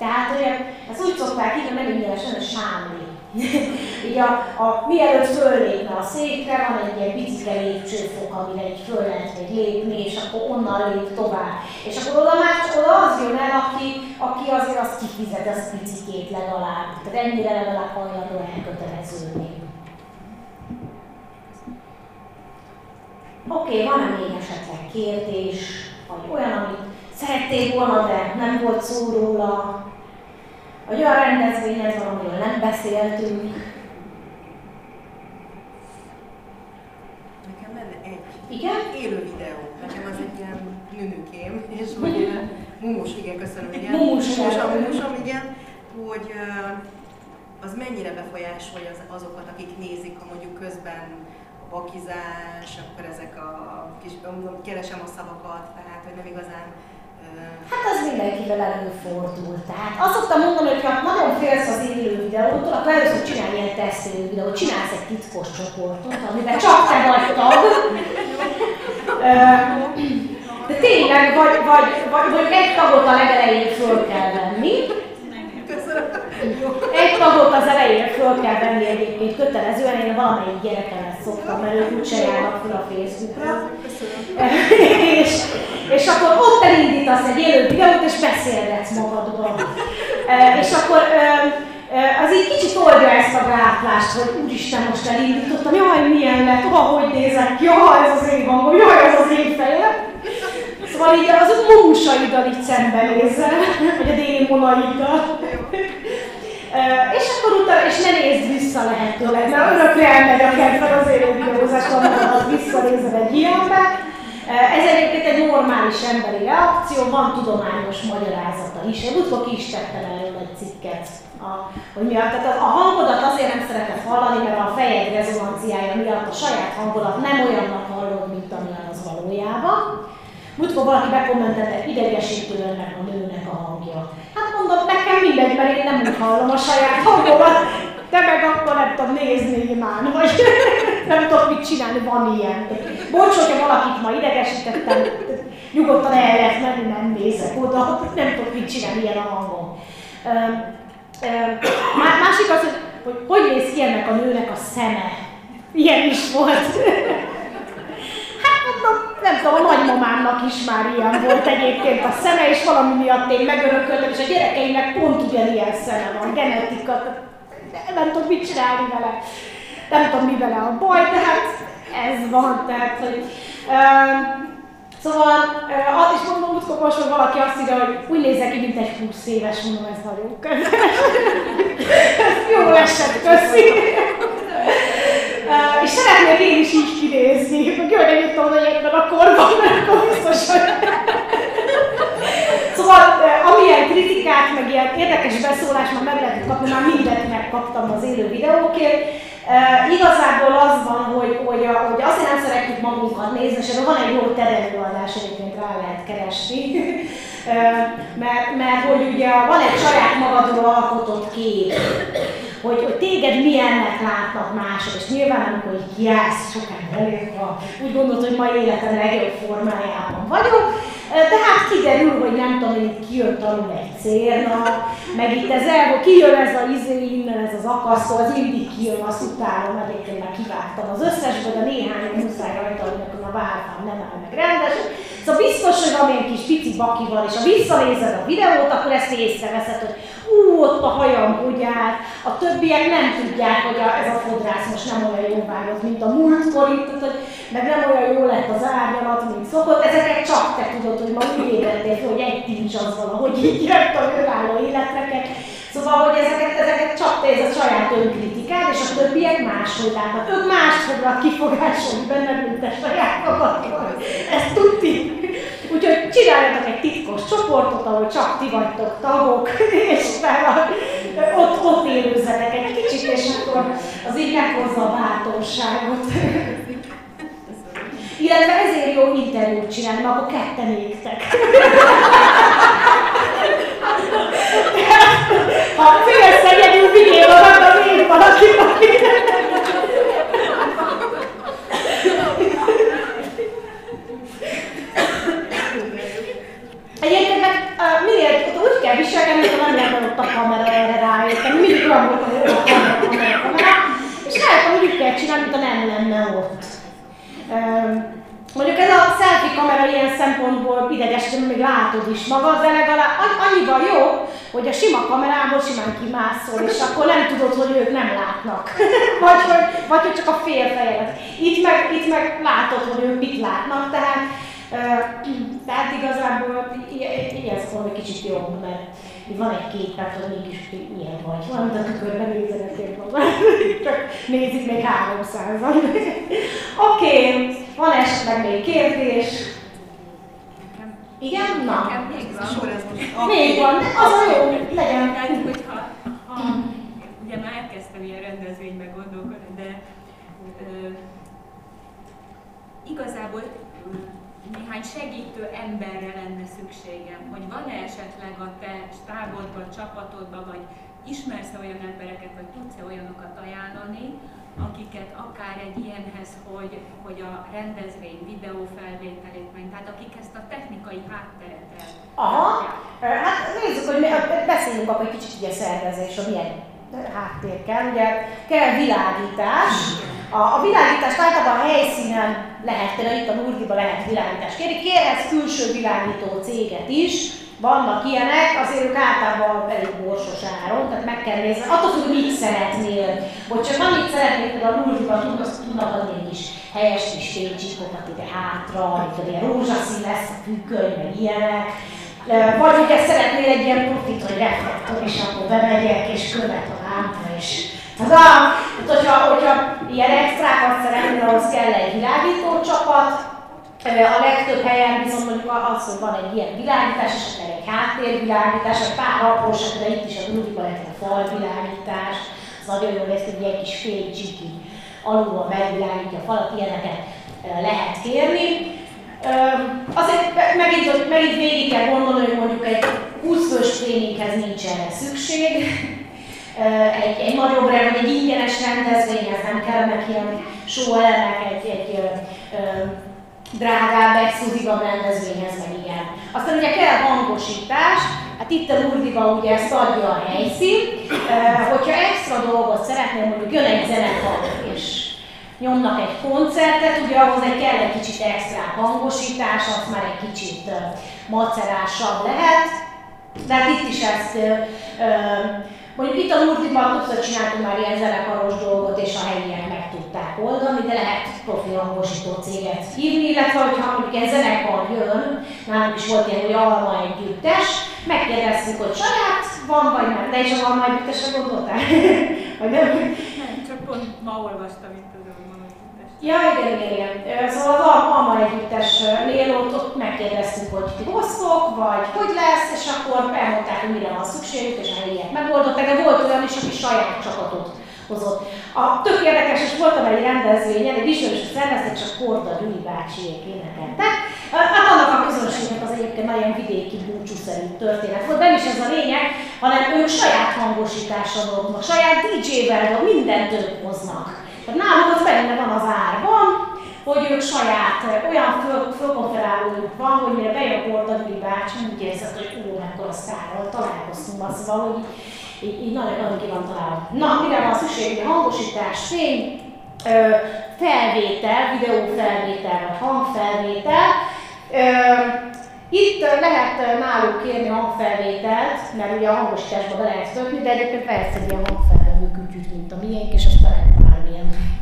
Tehát, hogy ezt úgy szokták hogy nem ingyenes, hanem sámli. így a, a, mielőtt föllépne a székre, van egy ilyen picike lépcsőfok, amire egy föl lehet még lépni, és akkor onnan lép tovább. És akkor oda már oda az jön el, aki, aki azért azt kifizet, az picikét legalább. Tehát ennyire legalább hajlandó elköteleződni. Oké, okay, van-e még esetleg kérdés, vagy olyan, amit szerették volna, de nem volt szó róla, vagy olyan rendezvényhez amiről nem beszéltünk. Nekem lenne egy Igen? élő videó. Nekem az egy ilyen nünükém, és hogy mumus, igen, köszönöm, igen. Mumus, mumusom, mumusom, igen, hogy az mennyire befolyásolja az, azokat, akik nézik, ha mondjuk közben a vakizás, akkor ezek a kis, keresem a szavakat, tehát hogy nem igazán Hát az mindenkivel előfordul. Tehát azt szoktam mondani, hogy ha nagyon félsz az élő videótól, akkor először csinálj ilyen tesztelő videót, csinálsz egy titkos csoportot, amiben csak te vagy tag. De tényleg, vagy, vagy, vagy, vagy egy tagot a legelején föl kell venni. Egy tagot az elején föl kell venni egyébként kötelezően, én valamelyik gyerekemet szoktam, mert ők úgyse járnak fel a Facebookra. és, és akkor ott elindítasz egy élő videót, és beszélgetsz magadban. És akkor az így kicsit oldja ezt a gátlást, hogy úristen, most elindítottam, jaj, milyen lett, hogy nézek, jaj, ez az én hangom, jaj, ez az én fejem. Szóval így az a mumusaiddal így szembenézel, vagy a démonaiddal. és akkor utána, és ne nézd vissza lehetőleg, mert örökre elmegy a kedved az élő videózás, amikor visszanézel egy ilyenbe. Ez egyébként egy normális emberi reakció, van tudományos magyarázata is. Én utóbb ki is tettem erről egy cikket, a, hogy miatt. Tehát a hangodat azért nem szeretett hallani, mert a fejed rezonanciája miatt a saját hangodat nem olyannak hallod, mint amilyen az valójában. Múltkor valaki bekommentelte, idegesítő ennek a nőnek a hangja. Hát mondom, nekem mindegy, mert én nem úgy hallom a saját hangomat, de meg akkor nem tudom nézni imán, vagy nem tudok mit csinálni, van ilyen. Bocs, hogyha valakit ma idegesítettem, nyugodtan el lehet menni, nem nézek oda, nem tudok mit csinálni, ilyen a hangom. Másik az, hogy hogy néz ki ennek a nőnek a szeme. Ilyen is volt. Nem tudom, a nagymamámnak is már ilyen volt egyébként a szeme, és valami miatt én megörököltem, és a gyerekeimnek pont ugyanilyen szeme van, genetika, nem tudom mit csinálni vele. Nem tudom mi vele a baj, de hát ez van, tehát, hogy uh, Szóval azt is mondom, hogy most hogy valaki azt írja, hogy úgy nézek ki, mint egy 20 éves, mondom, ez nagyon kedves. Jó esett, köszi. És szeretnék én is így hogy jól nem jöttem oda ebben a korban, mert akkor biztos, szóval amilyen kritikát, meg ilyen érdekes beszólást már meg lehet kapni, már mindent megkaptam az élő videókért. Uh, igazából az van, hogy, hogy, a, hogy azért nem szeretjük magunkat nézni, és van egy jó terelőadás, egyébként rá lehet keresni, uh, mert, mert hogy ugye van egy saját magadról alkotott kép, hogy, hogy téged milyennek látnak mások, és nyilván amikor így kiállsz sokan előtt, úgy gondolod, hogy ma életem legjobb formájában vagyok, de hát kiderül, hogy nem tudom, hogy kijön alul egy cérna, meg itt ez el, kijön ez a izé innen, ez az akasztó, az mindig kijön, azt utálom, egyébként már kivágtam az összesből, de néhány muszáj rajta, hogy nekem a várfám nem áll meg rendesen. Szóval biztos, hogy van egy kis pici van, és ha visszanézed a videót, akkor ezt észreveszed, hogy ú, ott a hajam hogy állt, a többiek nem tudják, hogy a, ez a fodrász most nem olyan jó vágott, mint a múltkor itt, hogy meg nem olyan jó lett az árnyalat, mint szokott. Ezeket csak te tudod, hogy ma úgy ébredtél hogy egy tincs az valahogy így jött a önálló életreket. Szóval, hogy ezeket, ezeket csak te ez a saját önkritikát, és a többiek máshogy látnak. Ők más fognak kifogások benne, mint te saját magadról. Ezt tudni. Úgyhogy csináljatok egy titkos csoportot, ahol csak ti vagytok tagok, és utána ott, ott élőzzetek egy kicsit, és akkor az így meghozza a bátorságot. Illetve ezért jó interjút csinálni, mert akkor ketten égtek. Ha félsz egyedül vigyél magad, én valaki, aki Egyébként meg uh, minél ott úgy kell viselkedni, hogy nem ott a kamera erre rájöttem. Mindig olyan volt, hogy a kamera, kamera. És rájöttem, hogy úgy kell csinálni, mint nem lenne ott. Mondjuk ez a selfie kamera ilyen szempontból ideges, hogy még látod is magad, de legalább annyiban jó, hogy a sima kamerából simán kimászol, és akkor nem tudod, hogy ők nem látnak. vagy, hogy, vagy hogy csak a fél fejedet. Itt meg, itt meg látod, hogy ők mit látnak, tehát tehát igazából ilyen szól egy kicsit jobb, mert van egy képet, hogy mégis milyen vagy. Valamint a tükörben nézenek magad. Csak nézik még 300-an. Oké, okay. van esetleg még kérdés? Igen? Na. Nekem még van. Még van, az a jó, legyen. Tehát, hogyha ha, ugye már elkezdtem ilyen rendezvényben gondolkodni, de ö, igazából néhány segítő emberre lenne szükségem, hogy van-e esetleg a te stábodban, csapatodban, vagy ismersz-e olyan embereket, vagy tudsz-e olyanokat ajánlani, akiket akár egy ilyenhez, hogy, hogy a rendezvény videófelvételét meg, tehát akik ezt a technikai hátteret Aha, hát nézzük, hogy beszéljünk akkor egy kicsit ugye szervezésről, milyen háttér kell. Ugye kell világítás, a, a világítást általában a helyszínen lehet, például itt a Nurdiba lehet világítást kérni, kérhetsz külső világító céget is, vannak ilyenek, azért ők általában elég borsos áron, tehát meg kell nézni, attól függ, mit szeretnél, hogy csak annyit szeretnél, például a Nurdiba tudnak, tudnak adni egy kis helyes kis fénycsíkokat ide hátra, itt ilyen rózsaszín lesz a függöny, meg ilyenek, vagy ugye szeretnél egy ilyen profit, hogy reflektor, és akkor bemegyek, és követ a Tudom, hogyha, hogyha ilyen extrákat szeretnél, ahhoz kell egy világító csapat, a legtöbb helyen viszont mondjuk az, hogy van egy ilyen világítás, akár egy háttérvilágítás, egy pár apróság, de itt is a Grudiban lehet a falvilágítás, az nagyon jó lesz, hogy egy kis fél csiki alulról megvilágítja a falat, ilyeneket lehet kérni. Azért megint, megint végig kell gondolni, hogy mondjuk egy 20 fős tréninghez nincs szükség, egy, egy nagyobb vagy egy ingyenes rendezvényhez nem kellene ilyen show elemek, egy, egy ö, drágább, exkluzívabb rendezvényhez, meg ilyen. Aztán ugye kell hangosítás, hát itt a Lurdiba ugye ezt adja a helyszín, hogyha extra dolgot szeretnél, mondjuk jön egy zenekar, és nyomnak egy koncertet, ugye ahhoz egy kell egy kicsit extra hangosítás, az már egy kicsit macerásabb lehet, de hát itt is ezt Mondjuk itt a Lurdiban többször csináltunk már ilyen zenekaros dolgot, és a helyiek meg tudták oldani, de lehet profi hangosító céget hívni, illetve hogyha mondjuk egy zenekar jön, nálunk is volt ilyen, hogy Alma együttes, megkérdeztük, hogy saját van, vagy nem, de is a Alma együttesre gondoltál? vagy nem? Nem, csak pont ma olvastam itt Ja, igen, igen, igen. Szóval az Alma együttesnél ott, ott megkérdeztük, hogy ti hoztok, vagy hogy lesz, és akkor elmondták, hogy mire van szükségük, és a helyiek megoldották, de volt olyan is, aki saját csapatot hozott. A tök érdekes, és voltam egy rendezvényen, egy ismerős szervezet, csak Korda Gyuri bácsiék énekeltek. Hát annak a közönségnek az egyébként nagyon vidéki búcsúszerű történet volt, nem is ez a lényeg, hanem ők saját hangosítással dolgoznak, saját DJ-vel, mindent ők hoznak. Tehát náluk az benne van az árban, hogy ők saját, olyan föl, fölkonferálójuk van, hogy mire bejön Bordagli bácsi, úgy érzed, hogy ó, a sztárral találkoztunk az, szóval, hogy így, így nagyon, nagyon ki van találva. Na, mire van szükség? Hangosítás, fény, felvétel, videófelvétel hangfelvétel. Itt lehet náluk kérni hangfelvételt, mert ugye a hangosításba be lehet szökni, de egyébként persze egy ilyen hangfelvétel hűt, mint a miénk, és azt lehet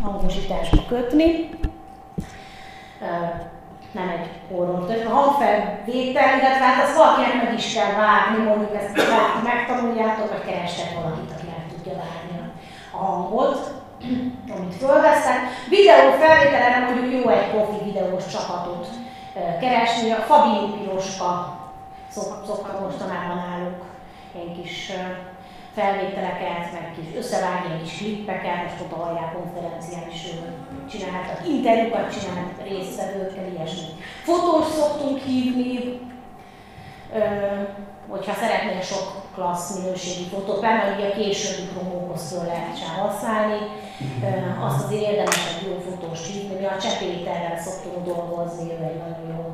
hangosításba kötni. Nem egy horror A hangfelvétel, illetve hát azt valakinek meg is kell vágni, mondjuk ezt megtanuljátok, vagy kerestek valakit, aki meg tudja vágni a hangot, amit fölveszek. Videó felvételre mondjuk jó egy profi videós csapatot keresni. A Fabi Piroska szokta mostanában náluk ilyen kis felvételeket, meg kis összevágni kis klippeket, most ott a konferencián is csináltak, interjúkat csinált résztvevőkkel, ilyesmi. Fotós szoktunk hívni, ö, hogyha szeretnél sok klassz minőségi fotót, mert ugye a későbbi promókhoz föl lehet használni, ö, azt azért érdemes egy jó fotós hívni, mi a Csepéterrel szoktunk dolgozni, ő egy nagyon jó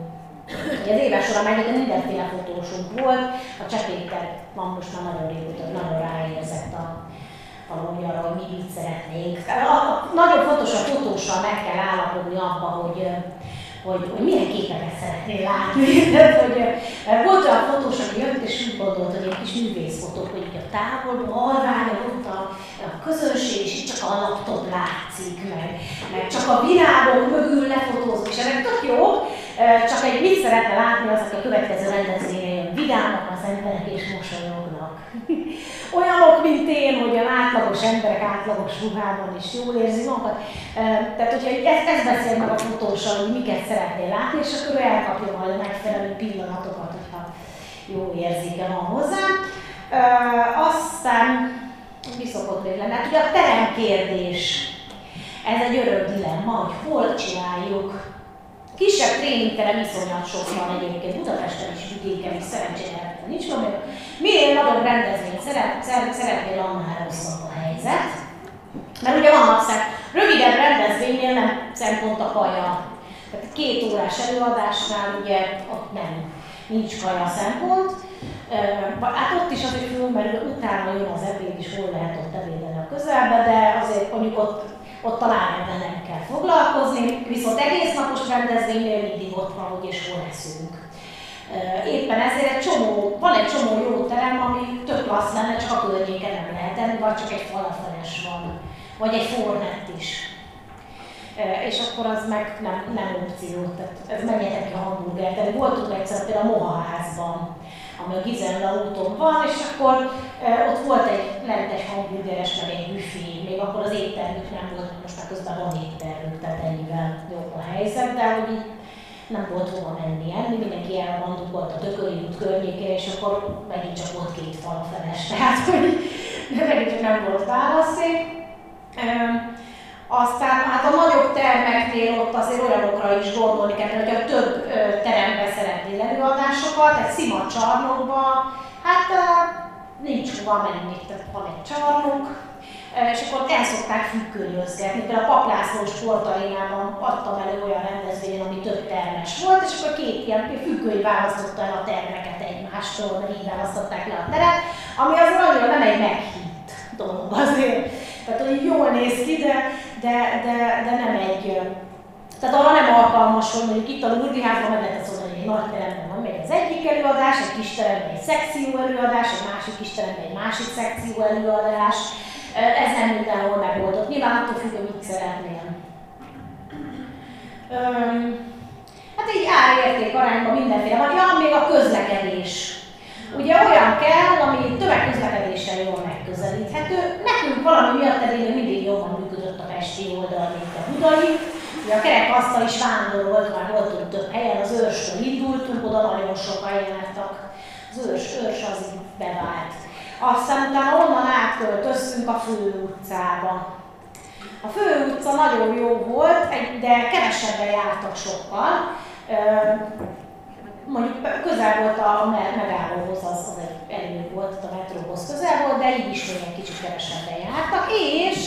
az éves során meg mindenféle fotósunk volt, a Csepéter van most már nagyon régóta, nagyon ráérzett a, valami arra, hogy mi mit szeretnénk. Nagyon fontos a fotóssal meg kell állapodni abba, hogy hogy, hogy milyen képeket szeretnél látni. Tehát, hogy volt olyan fotós, aki jött és úgy gondolt, hogy egy kis művészfotók, hogy így a távolban, halványon ott a, a közönség, és csak a laptop látszik, meg, meg csak a virágok mögül lefotózunk, és ennek tök jó, csak egy mit szeretne látni az, aki a következő rendezvényen jön, vidámak az emberek és mosolyognak. Olyanok, mint én, hogy a átlagos emberek átlagos ruhában is jól érzi magukat. Tehát, hogyha ezt, ezt beszél meg a fotóssal, hogy miket szeretnél látni, és akkor ő elkapja majd a megfelelő pillanatokat, hogyha jó érzéke van hozzá. Aztán mi szokott még lenni? Hát ugye a teremkérdés. Ez egy örök dilemma, hogy hol csináljuk Kisebb tréningterem iszonyat sok van egyébként, Budapesten is, vidéken is, szerencsére nincs probléma. Minél nagyobb rendezvényt szeret, szeretnél, annál rosszabb a helyzet. Mert ugye vannak szem, rövidebb rendezvénynél nem szempont a kaja. Tehát két órás előadásnál ugye ott nem, nincs kaja szempont. Hát ott is azért fölmerül, utána jön az ebéd, és hol lehet ott ebédelni a közelbe, de azért mondjuk ott ott talán ebben nem kell foglalkozni, viszont egész napos rendezvénynél mindig ott van, hogy és hol leszünk. Éppen ezért egy csomó, van egy csomó jó terem, ami több klassz lenne, csak a környéken nem lehet enni, vagy csak egy falafeles van, vagy egy fornett is. És akkor az meg nem, nem opció, tehát ez menjetek ki a hamburger. Tehát voltunk egyszer például a Moha házban, ami a Gizella úton van, és akkor ott volt egy lent egy hamburgeres, meg egy büfé, még akkor az éttermük nem volt, most már közben van éttermük, tehát ennyivel jobb a helyzet, de hogy így nem volt hova menni enni, mindenki elmondott volt a Tököli út környékén, és akkor megint csak volt két feles, tehát hogy megint csak nem volt választék. Aztán hát a nagyobb termeknél ott azért olyanokra is gondolni kell, hogy a több terembe szeretnél előadásokat, egy szima csarnokba, hát nincs hova menni, tehát van egy csarnok, és akkor el szokták függönyözgetni. Például a Paplászló sportarénában adtam elő olyan rendezvényen, ami több termes volt, és akkor két ilyen függöny választotta el a termeket egymástól, mert így választották le a teret, ami azért annyira nem egy meghitt dolog azért. Tehát, hogy jól néz ki, de de, de, de nem egy, tehát arra nem alkalmas, hogy mondjuk itt a Lurdi házban meg lehet mondani, hogy egy nagy teremben van még az egyik előadás, egy kis teremben egy szekció előadás, egy másik kis teremben egy másik szekció előadás. Ez nem mindenhol megoldott. Nyilván attól függ, hogy mit szeretnél. Hát így árérték arányban mindenféle van. Ja, még a közlekedés. Ugye olyan kell, ami tömegközlekedéssel jól megközelíthető. Nekünk valami miatt eddig mindig jobban működött a Pesti oldal, mint a Budai. Ugye a kerekasztal is vándorolt, már voltunk több helyen, az őrstől indultunk, oda nagyon sokan jártak. Az őrs, őrs az bevált. Aztán utána onnan átköltöztünk a fő utcába. A fő utca nagyon jó volt, de kevesebben jártak sokkal. Mondjuk közel volt a megállóhoz, az, az egy elég volt, a metróhoz közel volt, de így is még egy kicsit kevesebben jártak, és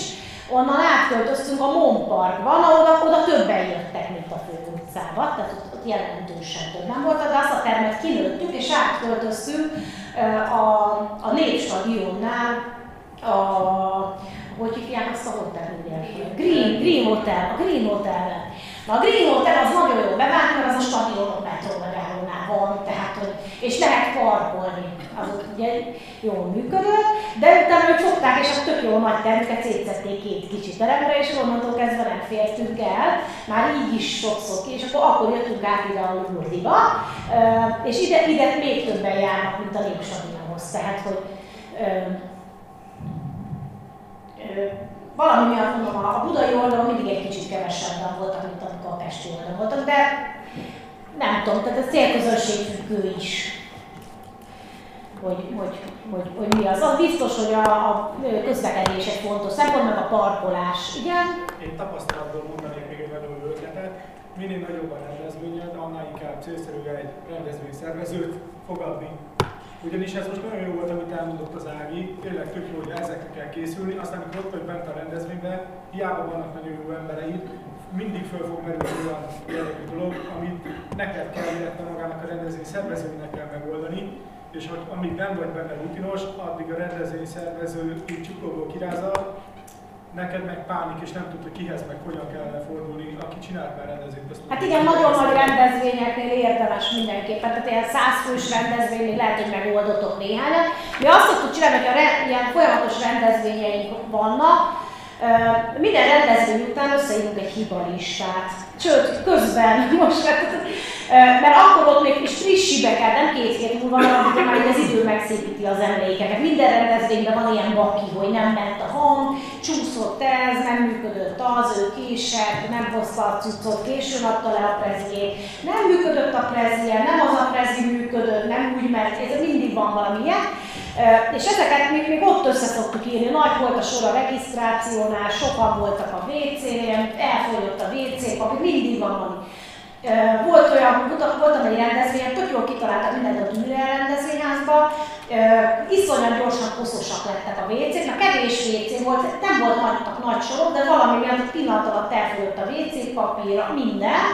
onnan átköltöztünk a Mon Parkba, oda, oda többen jöttek, mint a fő utcába, tehát ott, ott jelentősen többen volt, de azt a termet kinőttük, és átköltöztünk a, a Népstadionnál, a, hogy hívják azt a hotel, Green, Green Hotel, a Green Hotel Na a Green Hotel az nagyon jó bevált, mert az a stadionok metró megállónál van, tehát, hogy, és lehet parkolni, az ott ugye jól működött, de utána ők fogták, és a tök jó nagy termüket szétszették két kicsi teremre, és onnantól kezdve nem fértünk el, már így is sokszor ki, és akkor, akkor jöttünk át ide a Lourdiba, és ide, ide még többen járnak, mint a Népstadionhoz, tehát, hogy valami miatt mondom, a budai oldalon mindig egy kicsit kevesebben voltak, mint amikor a pesti oldalon voltak, de nem tudom, tehát ez célközönség függő is, hogy, hogy, hogy, hogy mi az. Az biztos, hogy a, a közlekedés egy fontos szempont, meg a parkolás, igen? Én tapasztalatból mondanék még egy nagyon ötletet. Minél nagyobb a rendezvényed, annál inkább célszerű egy rendezvényszervezőt fogadni ugyanis ez most nagyon jó volt, amit elmondott az Ági, tényleg tök jó, hogy ezekre kell készülni, aztán amikor ott vagy bent a rendezvényben, hiába vannak nagyon jó embereid, mindig föl fog merülni olyan jellegű dolog, amit neked kell, illetve magának a rendezvény szervezőnek kell megoldani, és hogy amíg nem vagy benne rutinos, addig a rendezvény szervező így csuklóból kirázza, neked meg pánik, és nem hogy kihez meg hogyan kellene fordulni, aki csinált már rendezvényt. Azt hát igen, nagyon nagy rendezvényeknél érdemes mindenképpen, tehát ilyen százfős rendezvénynél lehet, hogy megoldotok néhányat. Mi azt szoktuk csinálni, hogy a re, ilyen folyamatos rendezvényeink vannak, minden rendezvény után összeírunk egy hibalistát. Sőt, közben most, mert akkor ott még is friss hibeket, nem két hét múlva, hanem már az idő megszépíti az emlékeket. Minden rendezvényben van ilyen baki, hogy nem ment a hang, csúszott ez, nem működött az, ő késett, nem hozta a cuccot, későn adta le a prezjét, nem működött a prezje, nem az a prezzi működött, nem úgy ment, ez mindig van valamilyen. És ezeket még, még ott össze szoktuk írni. Nagy volt a sor a regisztrációnál, sokan voltak a WC-nél, elfogyott a WC papír, mindig van valami. Volt olyan, voltam egy rendezvényen, tök jól kitaláltak mindent a Tűnre rendezvényházba, iszonyat gyorsan koszosak lettek a WC-k, kevés WC volt, nem volt nagy, nagy sorok, de valami miatt pillanat alatt elfogyott a WC papír, minden,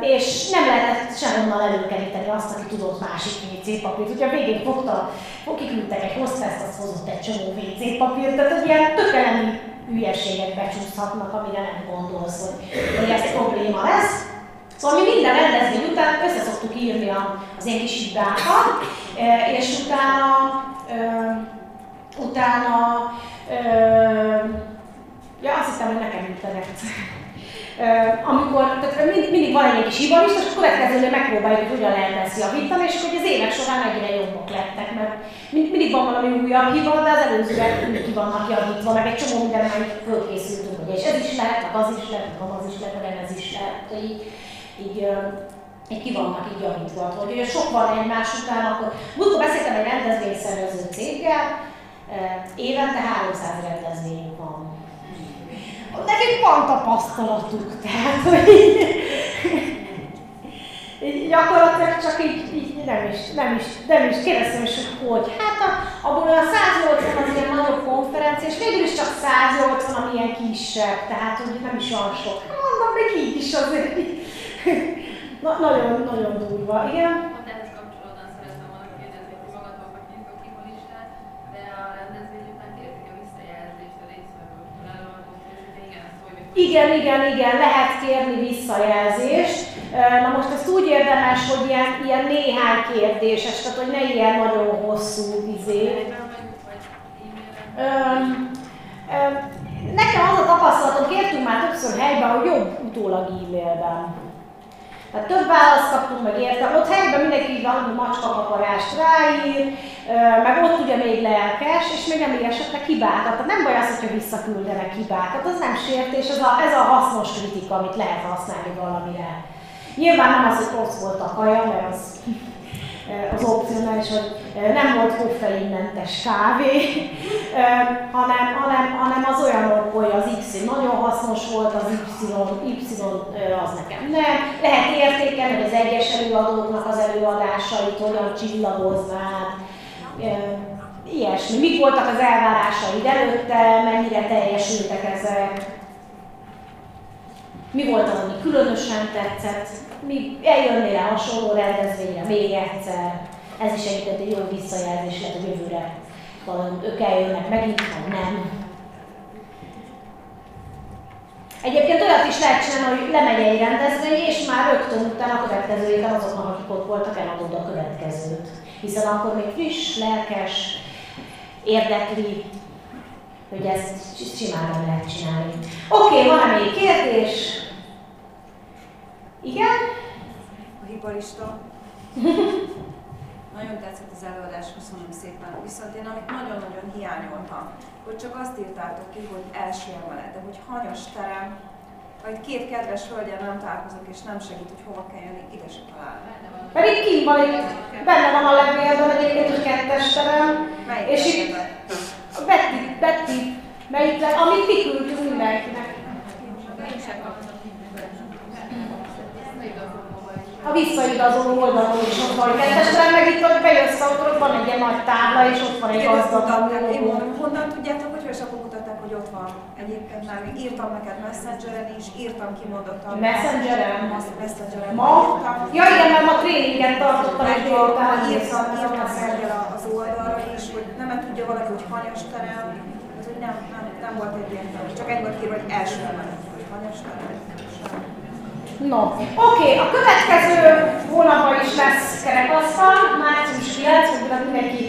és nem lehetett sehonnan előkeríteni azt, aki tudott másik WC papírt. Ugye a végén fogta, kiküldtek egy hostess, az hozott egy csomó WC papírt, tehát az ilyen tökelemi hülyeségek becsúszhatnak, amire nem gondolsz, hogy, hogy ez probléma lesz. Szóval mi minden rendezvény után össze szoktuk írni az ilyen kis hibákat, és utána, utána, ja azt hiszem, hogy nekem jut amikor, tehát mindig, mindig van egy kis hiba és a következőnél megpróbáljuk, hogy hogyan lehet ezt javítani, és hogy az évek során egyre jobbak lettek, mert mindig van valami újabb hiba, de az előzőek mindig ki vannak javítva, meg egy csomó minden már fölkészültünk, és ez is lehet, meg az is lehet, meg az is lehet, meg ez is lehet, hogy így, így, így ki vannak így javítva, hogy ugye sok van egymás után, akkor múltkor beszéltem egy rendezvényszervező céggel, évente 300 rendezvény van nekik van tapasztalatuk, tehát hogy így, gyakorlatilag csak így, így nem, is, nem, is, nem is kérdeztem is, hogy hát a, abból a 180 az ilyen nagyobb konferencia, és végül is csak 180, ami ilyen kisebb, tehát hogy nem is olyan sok. Mondom, még így is azért. Na, nagyon, nagyon durva, igen. Igen, igen, igen, lehet kérni visszajelzést. Na most ezt úgy érdemes, hogy ilyen, ilyen néhány kérdéses, tehát hogy ne ilyen nagyon hosszú izé. Nekem az a tapasztalatom, kértünk már többször helyben, hogy jobb utólag e-mailben. Tehát több választ kaptunk, meg értem. Ott helyben mindenki valami macskakaparást ráír, meg ott ugye még lelkes, és még nem esetleg hibákat. Tehát nem baj az, hogyha visszaküldenek hibákat, az nem sértés, ez a, ez a hasznos kritika, amit lehet használni valamire. Nyilván nem az, hogy rossz volt a kaja, mert az az opcionális, hogy nem volt koffeinmentes kávé, hanem, hanem, hanem az olyanok, hogy az X nagyon hasznos volt, az Y, Y az nekem nem. Lehet értékelni, hogy az egyes előadóknak az előadásait hogyan csillagoznád, ilyesmi. Mik voltak az elvárásaid előtte, mennyire teljesültek ezek, mi volt az, ami különösen tetszett, mi eljönnél el hasonló rendezvényre még egyszer, ez is egyébként egy jó visszajelzés lehet, hogy jövőre ők eljönnek megint, vagy nem. Egyébként olyat is lehet csinálni, hogy lemegy egy rendezvény, és már rögtön utána a következő héten azoknak, akik ott voltak, eladod a következőt. Hiszen akkor még friss, lelkes, érdekli, hogy ezt simán lehet csinálni. Oké, okay, van-e még kérdés? Igen? A hibalista. Nagyon tetszett az előadás, köszönöm szépen. Viszont én amit nagyon-nagyon hiányoltam, hogy csak azt írtátok ki, hogy első emelet, de hogy hanyas terem, vagy két kedves hölgyel nem találkozok és nem segít, hogy hova kell jönni, ide se találom. Pedig ki van itt, benne van a levélben egyébként, hogy kettes terem, Melyik és itt a Betty, Betty, melyik, amit mi küldtünk mindenkinek. A visszaigazoló oldalon is ott van, kettes terem, meg itt ott bejössz, ott van egy ilyen nagy tábla, és ott van egy gazdag. Én honnan tudjátok, hogy akkor mutatták, hogy ott van. Egyébként már még írtam neked Messengeren is, írtam kimondottan. Messengeren? Messengeren. Ma? Ja igen, mert ma tréninget tartottam egy délután. írtam, írtam Szergel az oldalra is, hogy nem tudja valaki, hogy hanyas terem, ez hogy nem, nem, nem volt egyértelmű. Csak egy volt írva, hogy első emelet, hogy hanyas terem. No, oké, a következő hónapban is lesz kerekasztal, március 9, hogy mindenki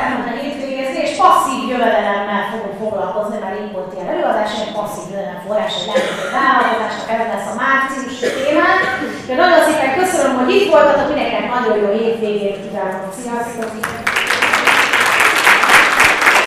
elmenne hétvégezni, és passzív jövedelemmel fogunk foglalkozni, mert így volt ilyen előadás, egy passzív jövedelem forrás, egy vállalkozásnak, ez lesz a márciusi témán. De nagyon szépen köszönöm, hogy itt voltatok, mindenkinek nagyon jó hétvégét kívánok. Sziasztok!